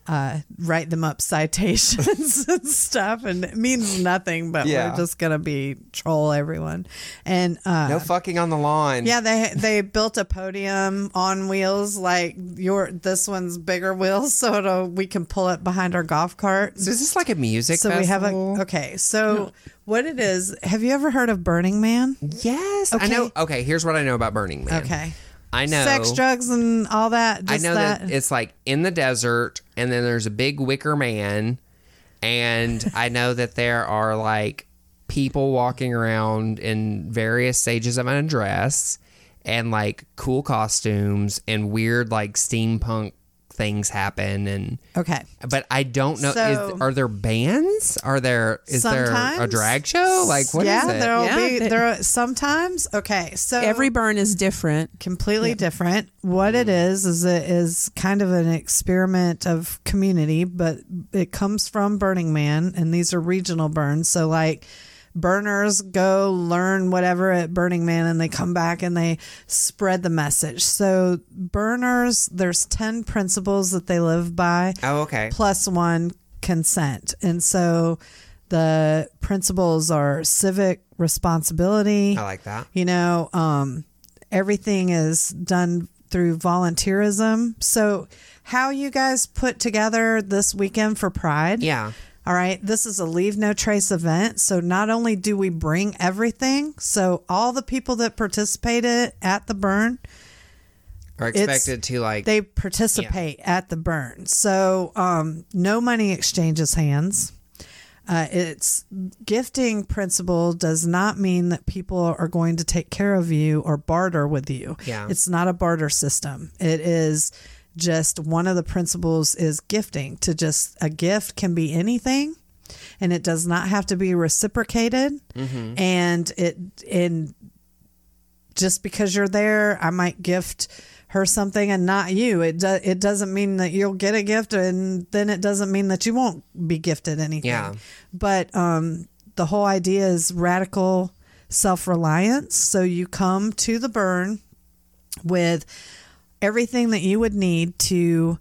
uh, write them up citations and stuff, and it means nothing. But Yeah. we're just gonna be troll everyone, and uh, No fucking on the lawn. yeah, they they built a podium on wheels like your this one's bigger wheels, so it'll, we can pull it behind our golf cart. So is this like a music So we have a okay. So what it is? Have you ever heard of Burning Man? Yes. I know. Okay, here's what I know about Burning Man. Okay, I know. sex, drugs, and all that. I know that. that. it's like in the desert, and then there's a big wicker man, and I know that there are like people walking around in various stages of undress, and like cool costumes and weird like steampunk things happen, and okay. but I don't know. So- is, are there bands? Are there? Is there a drag show? Like what is yeah, it? there'll Yeah, be they- there. Are, sometimes okay. So Every burn is different. completely different. What it mm. is is it is kind of an experiment of community, but it comes from Burning Man, and these are regional burns. So like burners go learn whatever at Burning Man, and they come back and they spread the message. So burners, there's ten principles that they live by Oh, okay. plus one consent. And so the principles are civic responsibility. I like that. You know, um, everything is done through volunteerism. So, how you guys put together this weekend for Pride? Yeah. All right, this is a leave no trace event. So not only do we bring everything, so all the people that participated at the burn, Are expected to like they participate at the burn. So um, no money exchanges hands. Uh, it's gifting principle does not mean that people are going to take care of you or barter with you. Yeah. It's not a barter system. It is just one of the principles is gifting to just a gift can be anything and it does not have to be reciprocated and it in just because you're there, I might gift her something and not you. It do, it doesn't mean that you'll get a gift, and then it doesn't mean that you won't be gifted anything. Yeah. But um, the whole idea is radical self reliance. So you come to the burn with everything that you would need to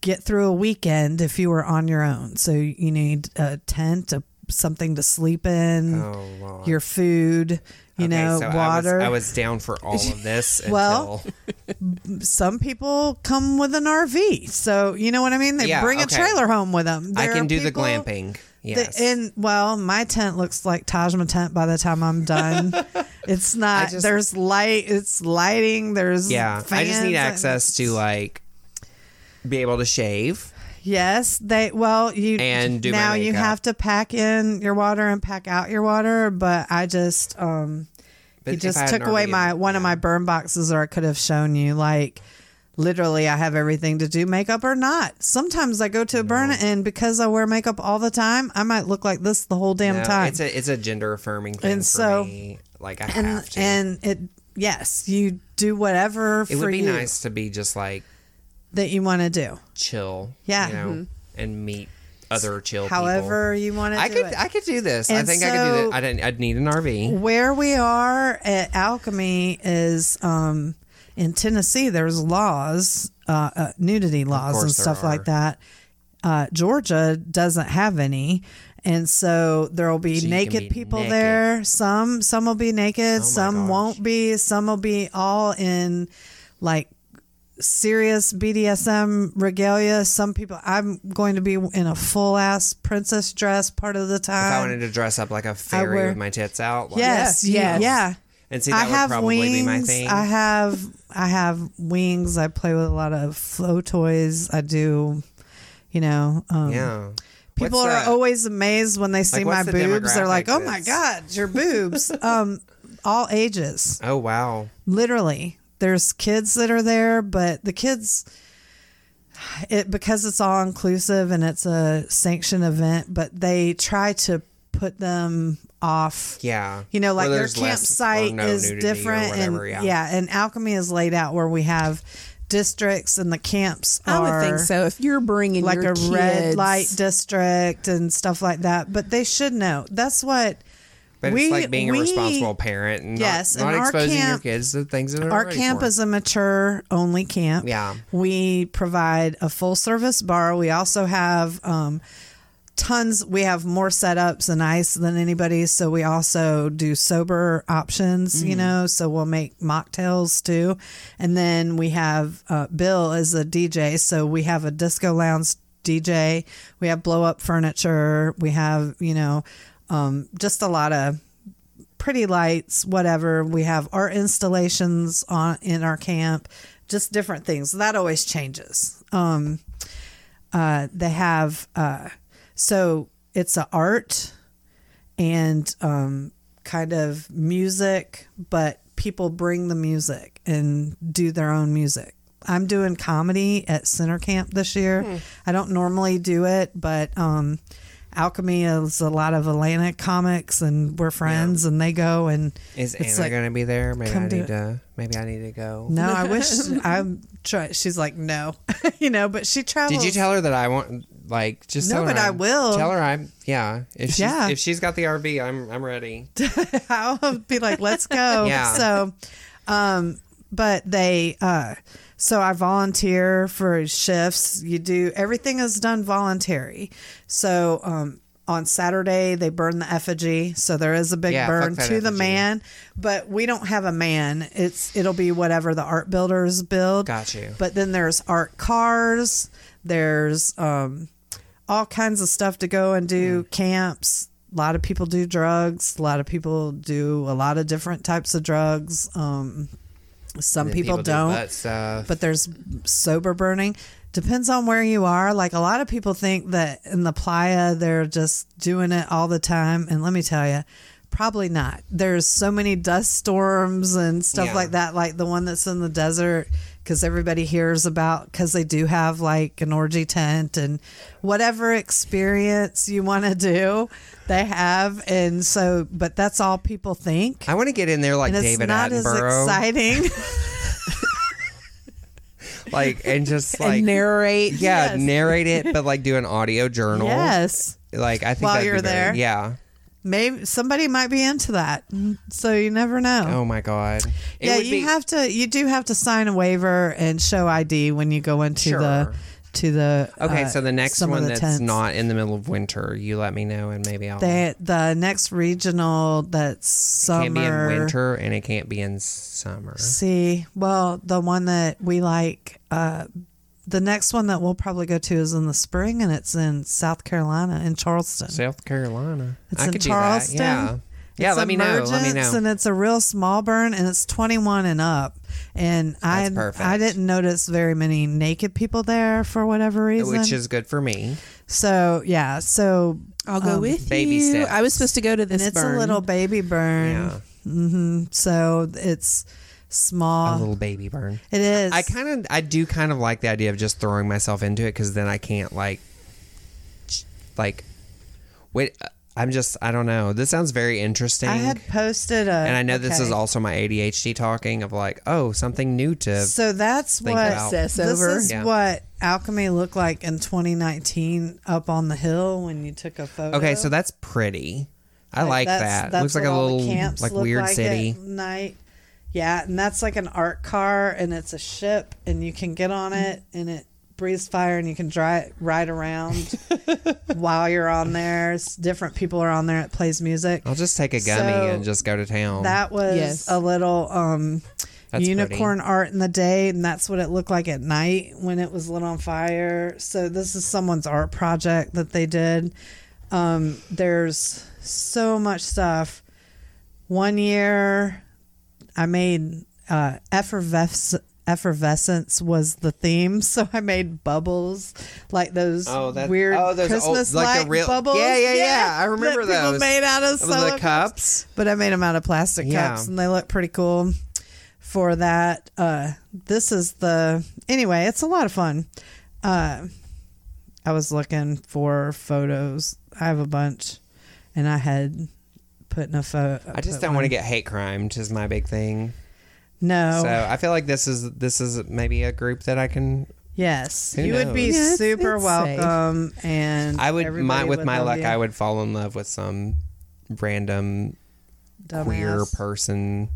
get through a weekend if you were on your own. So you need a tent, a, something to sleep in, Oh, your food, you Okay, know, so water. I was, I was down for all of this Well, some people come with an RV. So, you know what I mean? They Yeah, bring okay. a trailer home with them. I can do the glamping. Yes. and well, my tent looks like Tajma tent by the time I'm done. it's not. just- there's light. It's lighting. There's yeah, I just need access to like be able to shave. Yes, they. Well, you And do now you have to pack in your water and pack out your water. But I just um, But he just took away my one of my burn boxes, or I could have shown you like. Literally, I have everything to do makeup or not. Sometimes I go to a burn, and because I wear makeup all the time, I might look like this the whole damn No, time. It's a it's a gender affirming thing And for so- me. Like I and have to. and it yes, you do whatever it for would be you nice to be just like that you want to do. chill. Yeah. You know, and meet other chill However you want to. I do could it. I could do this. I And think I could do so- that. I didn't, I'd need an RV. where we are at Alchemy is um, in Tennessee. There's laws, uh, uh, nudity laws and there stuff like that. Uh, Georgia doesn't have any, and so there will be So naked be people naked. there. Some some will be naked. my some gosh. won't be. Some will be all in like serious BDSM regalia. Some people. I'm going to be in a full ass princess dress part of the time. If I time. wanted to dress up like a fairy wear- with my tits out, like, Yes, Yes, yes. yeah. and see I would have probably wings. be my thing. I have I have wings. I play with a lot of flow toys. I do, you know. Um, yeah. People What's are the- always amazed when they see my the boobs. They're like, "Oh my god, your boobs!" um, all ages, Oh wow. literally. There's kids that are there, but the kids, it because it's all inclusive and it's a sanctioned event, but they try to put them off Yeah. you know, like Where their there's less campsite no is different, whatever, and yeah. and Alchemy is laid out where we have districts, and the camps I would think so. If you're bringing like your a red light district and stuff like that. But they should know. That's what But We- it's like being we- a responsible parent and Yes, not, not our exposing your kids to things that are Our camp for. is a mature only camp. Yeah. We provide a full service bar. We also have um, tons, we have more setups and ice than anybody. So we also do sober options, Mm-hmm. you know, so we'll make mocktails too. And then we have uh, Bill is a DJ. So we have a disco lounge DJ. We have blow up furniture. We have, you know, um, just a lot of pretty lights, whatever. We have art installations on in our camp, just different things. That always changes. Um, uh, they have uh, so it's a art and um, kind of music, but people bring the music and do their own music. I'm doing comedy at Center Camp this year. I don't normally do it, but um, Alchemy is a lot of Atlanta comics, and we're friends, and they go and Is it's Anna like, going to be there? Maybe I need it. to. Maybe I need to go. No, I wish I'm try. She's like, no, you know, but she travels. Did you tell her that I want like just No, tell her but I I'm- will. tell her I'm yeah if she's, Yeah. if she's got the RV I'm I'm ready I'll be like, let's go. Yeah. So, um, but they, uh, so I volunteer for shifts. You do everything is done voluntary. So, um, on Saturday they burn the effigy, so there is a big Yeah, burn to the man. But we don't have a man. It's it'll be whatever the art builders build. Got you. But then there's art cars. There's um, all kinds of stuff to go and do Hmm. camps. A lot of people do drugs. A lot of people do a lot of different types of drugs. Um, some people, do don't, stuff. but there's sober burning. Depends on where you are. Like a lot of people think that in the playa they're just doing it all the time, and let me tell you, probably not. There's so many dust storms and stuff Yeah. like that, like the one that's in the desert, because everybody hears about because they do have like an orgy tent and whatever experience you want to do, they have, and so. But that's all people think, I want to get in there like and it's David not as Attenborough exciting. like and just like and narrate. yeah Yes. narrate it but like do an audio journal yes. like I think While you're there. yeah maybe somebody might be into that. So you never know. Oh my god. It yeah you be- have to you do have to sign a waiver and show id when you go into the to the okay uh, so the next one the that's tents. not in the middle of winter you let me know and maybe I'll they, the next regional that's summer can't be in winter and it can't be in summer. See well the one that we like uh the next one that we'll probably go to is in the spring and it's in south carolina in charleston South Carolina It's I in could Charleston. do that yeah yeah It's let me know let me know And it's a real small burn, and it's 21 and up. And I, perfect. I didn't notice very many naked people there for whatever reason. which is good for me so yeah. So I'll go um, with baby you. steps. I was supposed to go to this. and it's burn. a little baby burn. yeah hmm So it's a small. little baby burn it is. I kind of, I do kind of like the idea of just throwing myself into it because then I can't like, like, wait. uh, I'm just, I don't know. This sounds very interesting. I had posted a, and I know this is also my ADHD talking of like, oh, something new to. So that's think what about. this over. is Yeah. what alchemy looked like in 2019 up on the hill when you took a photo. okay, so that's pretty. I like that's- that. that's Looks like a little like weird like city. at night. Yeah, and that's like an art car, and it's a ship, and you can get on it, and it breathes fire, and you can dry, ride around while you're on there. It's different people are on there. It plays music. I'll just take a gummy So, and just go to town. That was Yes. a little um, That's unicorn art in the day, and that's what it looked like at night when it was lit on fire. So this is someone's art project that they did. Um, there's so much stuff. One year, I made uh, effervescence. Effervescence was the theme, so I made bubbles like those Oh, that- weird oh, those old- Christmas like the light real- bubbles. Yeah, yeah, yeah. I remember people those. made out of the cups. but I made them out of plastic Yeah. cups and they look pretty cool for that. Uh, this is the anyway, it's a lot of fun. Uh, I was looking for photos. I have a bunch, and I had put in a photo. I just don't want to get hate crimed. Is my big thing. no. So I feel like this is this is maybe a group that I can. yes, Who you would be knows? Yeah, super it's safe. welcome, and I would my everybody with my luck, you. I would fall in love with some random queer person,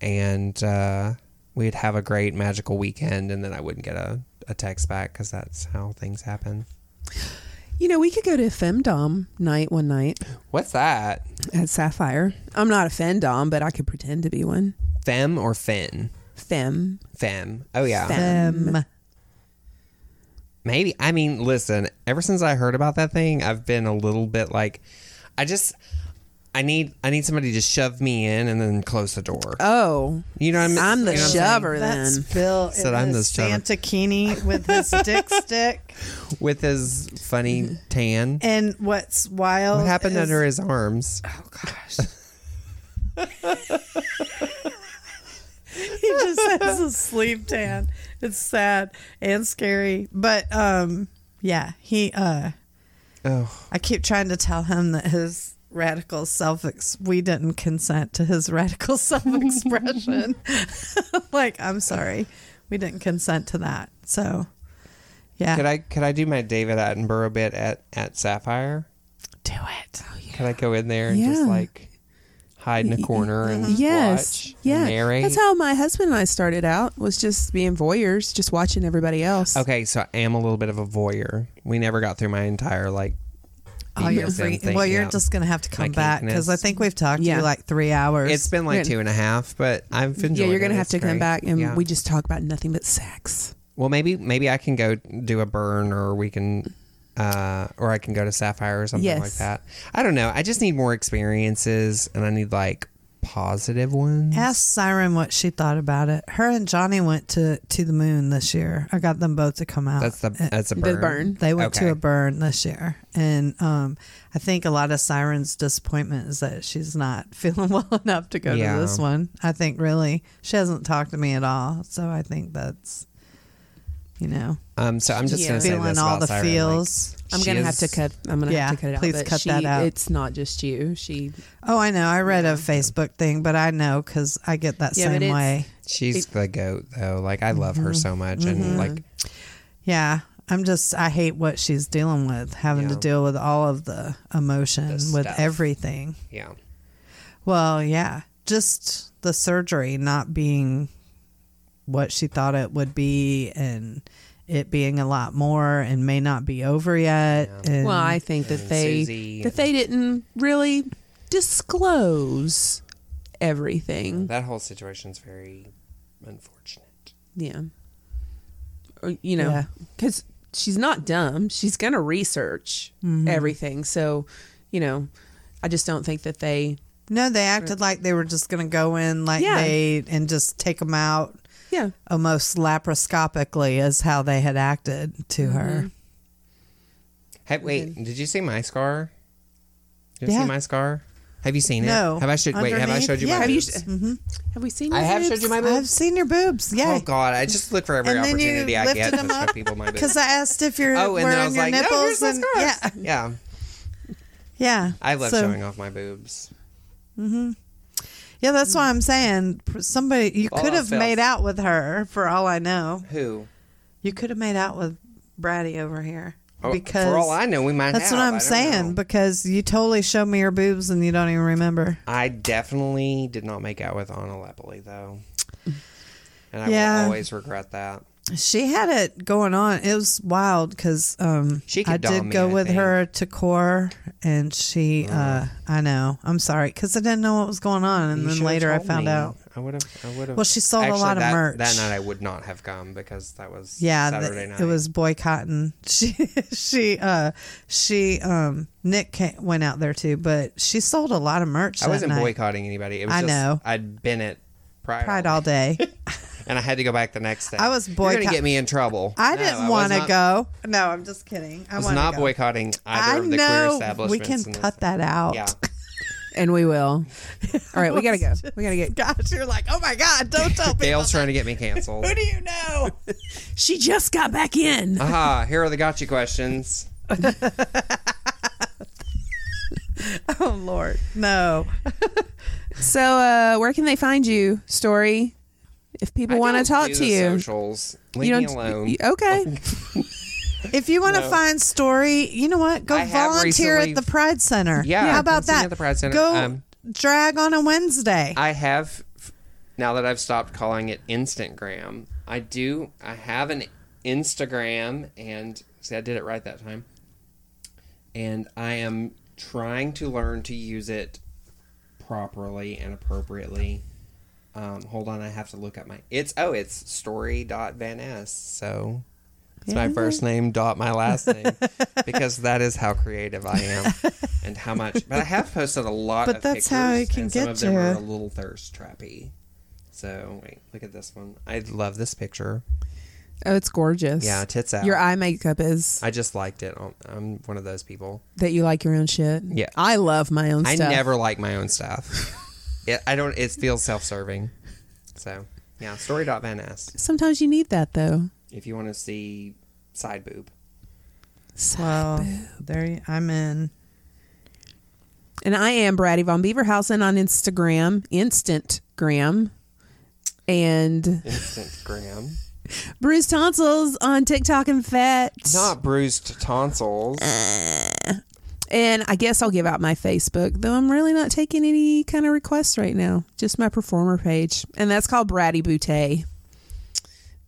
and uh, we'd have a great magical weekend, and then I wouldn't get a, a text back because that's how things happen. You know, we could go to a femdom night one night What's that? at Sapphire. I'm not a femdom, but I could pretend to be one. Fem or Fin? Fem. Fem. Oh yeah. Fem. Maybe. I mean, listen, ever since I heard about that thing, I've been a little bit like I just I need I need somebody to shove me in and then close the door. Oh, You know what I mean? I'm the You know what I'm saying? shover That's then. Bill Said in I'm his the shover. Santa Keeney with his dick stick. With his funny tan. And what's wild? What happened is- under his arms? Oh gosh. he just has a sleep tan. It's sad and scary. But um yeah, he uh Oh, I keep trying to tell him that his radical self ex we didn't consent to his radical self expression. like, I'm sorry. We didn't consent to that. So yeah. could I could I do my David Attenborough bit at at Sapphire? do it? Oh, could I go in there and just like hide in a corner uh-huh. and Yes. watch? Yeah. And narrate? That's how my husband and I started out. Was just being voyeurs, just watching everybody else. Okay, so I am a little bit of a voyeur. We never got through my entire like. Oh, you're BDSM free. thing, Well, you're yeah. just gonna have to come My back because I think we've talked to you like three hours. It's been like two and a half, but I've enjoyed. Yeah, you're gonna it. have to It's come back and Yeah. we just talk about nothing but sex. Well, maybe maybe I can go do a burn, or we can, uh, or I can go to Sapphire or something Yes. like that. I don't know. I just need more experiences, and I need like positive ones. Ask Siren what she thought about it. Her and Johnny went to to the moon this year. I got them both to come out. That's the Uh, that's a The burn. burn. They went Okay. to a burn this year, and um, I think a lot of Siren's disappointment is that she's not feeling well enough to go Yeah. to this one. I think really she hasn't talked to me at all, so I think that's you know Um, so I'm just Yeah. gonna say feeling this all the Siren, like, feels. I'm she gonna have to cut. I'm gonna Yeah, have to cut it out. please but cut she, that out. It's not just you. She. oh, I know. I read a Facebook thing, but I know because I get that Yeah, same way. She's the goat, though. Like I love Mm-hmm. her so much, and like Yeah, I'm just I hate what she's dealing with, having to deal with all of the emotion The with everything. yeah, Well, yeah, just the surgery not being what she thought it would be, and it being a lot more, and may not be over yet. And Well, I think that they Susie that they didn't really disclose everything. that whole situation's very unfortunate. Yeah. Or, you know, Yeah. because she's not dumb. She's going to research Mm-hmm. everything. So, you know, I just don't think that they. no, they acted like they were just going to go in like Yeah. they and just take them out Yeah. almost laparoscopically, is how they had acted to Mm-hmm. her. Hey, wait, did you see my scar? Did you Yeah. see my scar? Have you seen it? No. Have I showed? Wait, have I showed you Yeah. my? Have you? boobs? Have we seen? I your have boobs? showed you my I've seen your boobs. Yeah. Oh God! I just look for every And opportunity I get to show people my boobs. Because I asked if you're oh, and then I wearing was your like, nipples. here's my and, yeah, yeah. yeah. I love So- showing off my boobs. Yeah, that's mm. why I'm saying somebody you could have made out with her for all I know. Who? You could have made out with Bratty over here Oh, because for all I know, we might. that's have. what I'm saying know. because you totally showed me your boobs and you don't even remember. I definitely did not make out with Anna Lepoli though, and I Yeah. will always regret that. She had it going on. It was wild because um, She I did me, go I with think. her to core, and she. Uh, I know. I'm sorry because I didn't know what was going on, and You then later I found me. out. I would have. I would have. Well, she sold a Actually, lot of merch. That night I would not have come because that was Yeah, Saturday night. it was boycotting. She she uh she um Nick ca went out there too, but she sold a lot of merch. I that wasn't night. boycotting anybody. It was I just, know. I'd been at Pride, Pride all all day. and I had to go back the next day. I was boycotting. You're gonna get me in trouble. I No, didn't want to go. No, I'm just kidding. I, I was not go. boycotting either I of the queer establishments. We can cut that out. Yeah. And we will. All right, we gotta go. We gotta get. Gosh, you're like, oh my god! Don't tell people. Dale's trying to get me canceled. Who do you know? She just got back in. Aha! Here are the gotcha questions. oh Lord, no. So, uh, where can they find you, Story? If people want to talk to you, Socials. Leave you me alone. Okay. If you want to No. find story, you know what? Go I have volunteer recently- at the Pride Center. Yeah, how come about see me that? at the Pride Center. Go Um, drag on a Wednesday. I have now that I've stopped calling it Instantgram. I do. I have an Instagram, and see, I did it right that time. And I am trying to learn to use it properly and appropriately. Um, hold on, I have to look at my. It's oh, it's story.van s. So it's my first name dot my last name because that is how creative I am and how much. But I have posted a lot. But of that's how pictures, it can and some of them you. are a little thirst trappy. So wait, look at this one. I love this picture. Oh, it's gorgeous. Yeah, tits out. Your eye makeup is I just liked it. I'm- I'm one of those people. that you like your own shit. Yeah. I love my own stuff. I stuff. never like my own stuff. it, I don't. It feels self-serving. So yeah, story.van s. Sometimes you need that though. If you want to see side boob. Side well, there you, I'm in. And I am Bratty Von Beaverhausen on Instagram, Instantgram, and Instagram. bruised Tonsils on TikTok and Fat. Not bruised tonsils. Uh, And I guess I'll give out my Facebook, though I'm really not taking any kind of requests right now. Just my performer page. And that's called Bratty Boutte.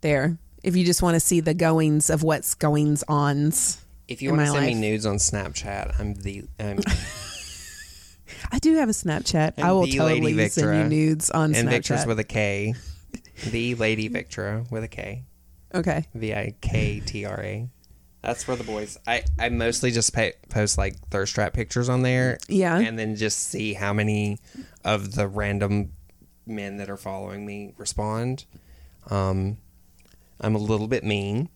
There. If you just want to see the goings of what's goings ons. If you want to send me nudes on Snapchat, I'm the I'm, I do have a Snapchat. And I will totally send you nudes on Snapchat. and Snapchat. Victor's with a K. The Lady Victra with a K. okay. V I K T R A. That's for the boys. I, I mostly just pay, post like thirst trap pictures on there. Yeah. And then just see how many of the random men that are following me respond. Um, I'm a little bit mean.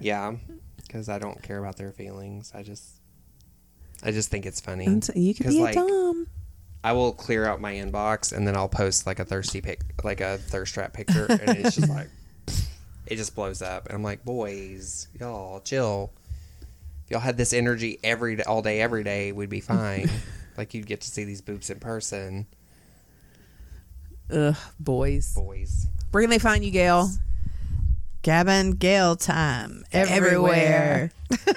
Yeah. Because I don't care about their feelings. I just. I just think it's funny. And so you could 'Cause, be a like, Dom. I will clear out my inbox and then I'll post like a thirsty pic, like a thirst trap picture, and it's just like it just blows up, and I'm like, boys, y'all chill. If y'all had this energy every day, all day, every day, we'd be fine. like you'd get to see these boobs in person, Ugh, boys. boys. Where can they find you, Gail? Gavin Gale time everywhere.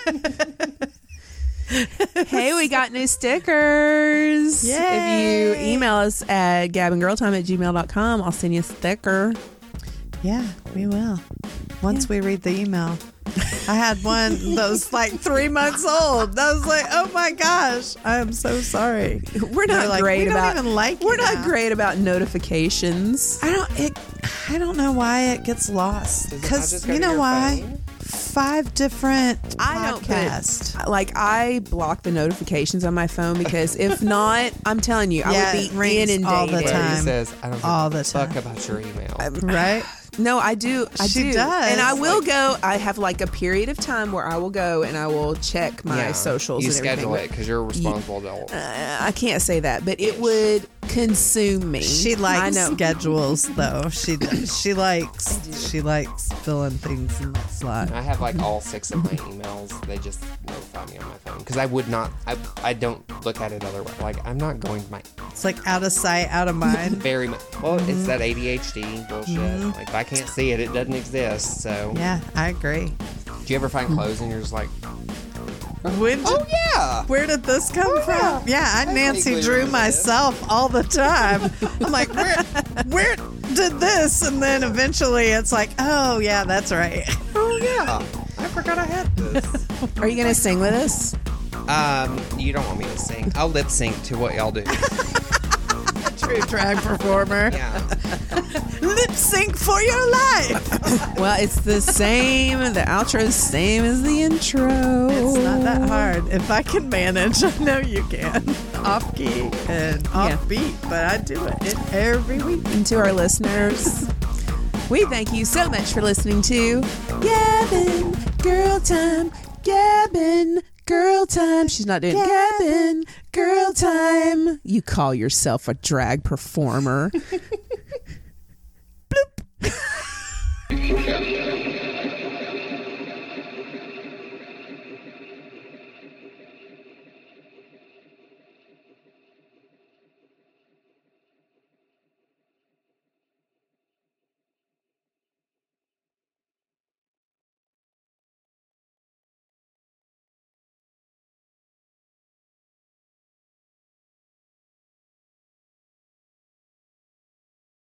hey, we got new stickers. If you email us at gabandgirltime at gmail.com, I'll send you a sticker. Yeah, we will. Once we read the email. I had one that was like three months old. I was like, oh my gosh, I am so sorry. We're not like, great "We don't about even like We're you not now." great about notifications. I don't it I don't know why it gets lost. Does it not Because you know why? phone? Five different I don't podcasts. like I block the notifications on my phone because if not, I'm telling you, Yeah, I would be rings inundated. all the Where he time. says, I don't give All a the fuck time. about your email. right? No, I do. I She do. does. And I will go. I have like a period of time where I will go and I will check my Yeah. socials. You and schedule everything. it because you're a responsible adult. Uh, I can't say that, but it would consume me. She I likes know. schedules though. She. She likes she likes filling things in that slot. I have like all six of my emails. They just notify me on my phone because I would not. I I don't look at it otherwise. Like I'm not going to my It's like out of sight, out of mind. very much. Well, Mm-hmm. it's that ADHD bullshit. Like if I can't see it, it doesn't exist. So, Yeah, I agree. do you ever find clothes and you're just like, When did, oh yeah, where did this come from? Yeah, I Nancy Drew this. myself all the time. I'm like, where where did this? And then eventually it's like, oh yeah, that's right. oh yeah, I forgot I had this. Are you going to sing with us? um, you don't want me to sing? I'll lip sync to what y'all do. True drag performer. Yeah, Lip sync for your life. Well, it's the same. The outro outro's same as the intro. It's not that hard. If I can manage, I know you can. Off key and off beat, but I do it every week. And to our listeners, we thank you so much for listening to Gab and Girl Time. Gab and Girl time. She's not doing Gab and. Girl time. You call yourself a drag performer. Bloop.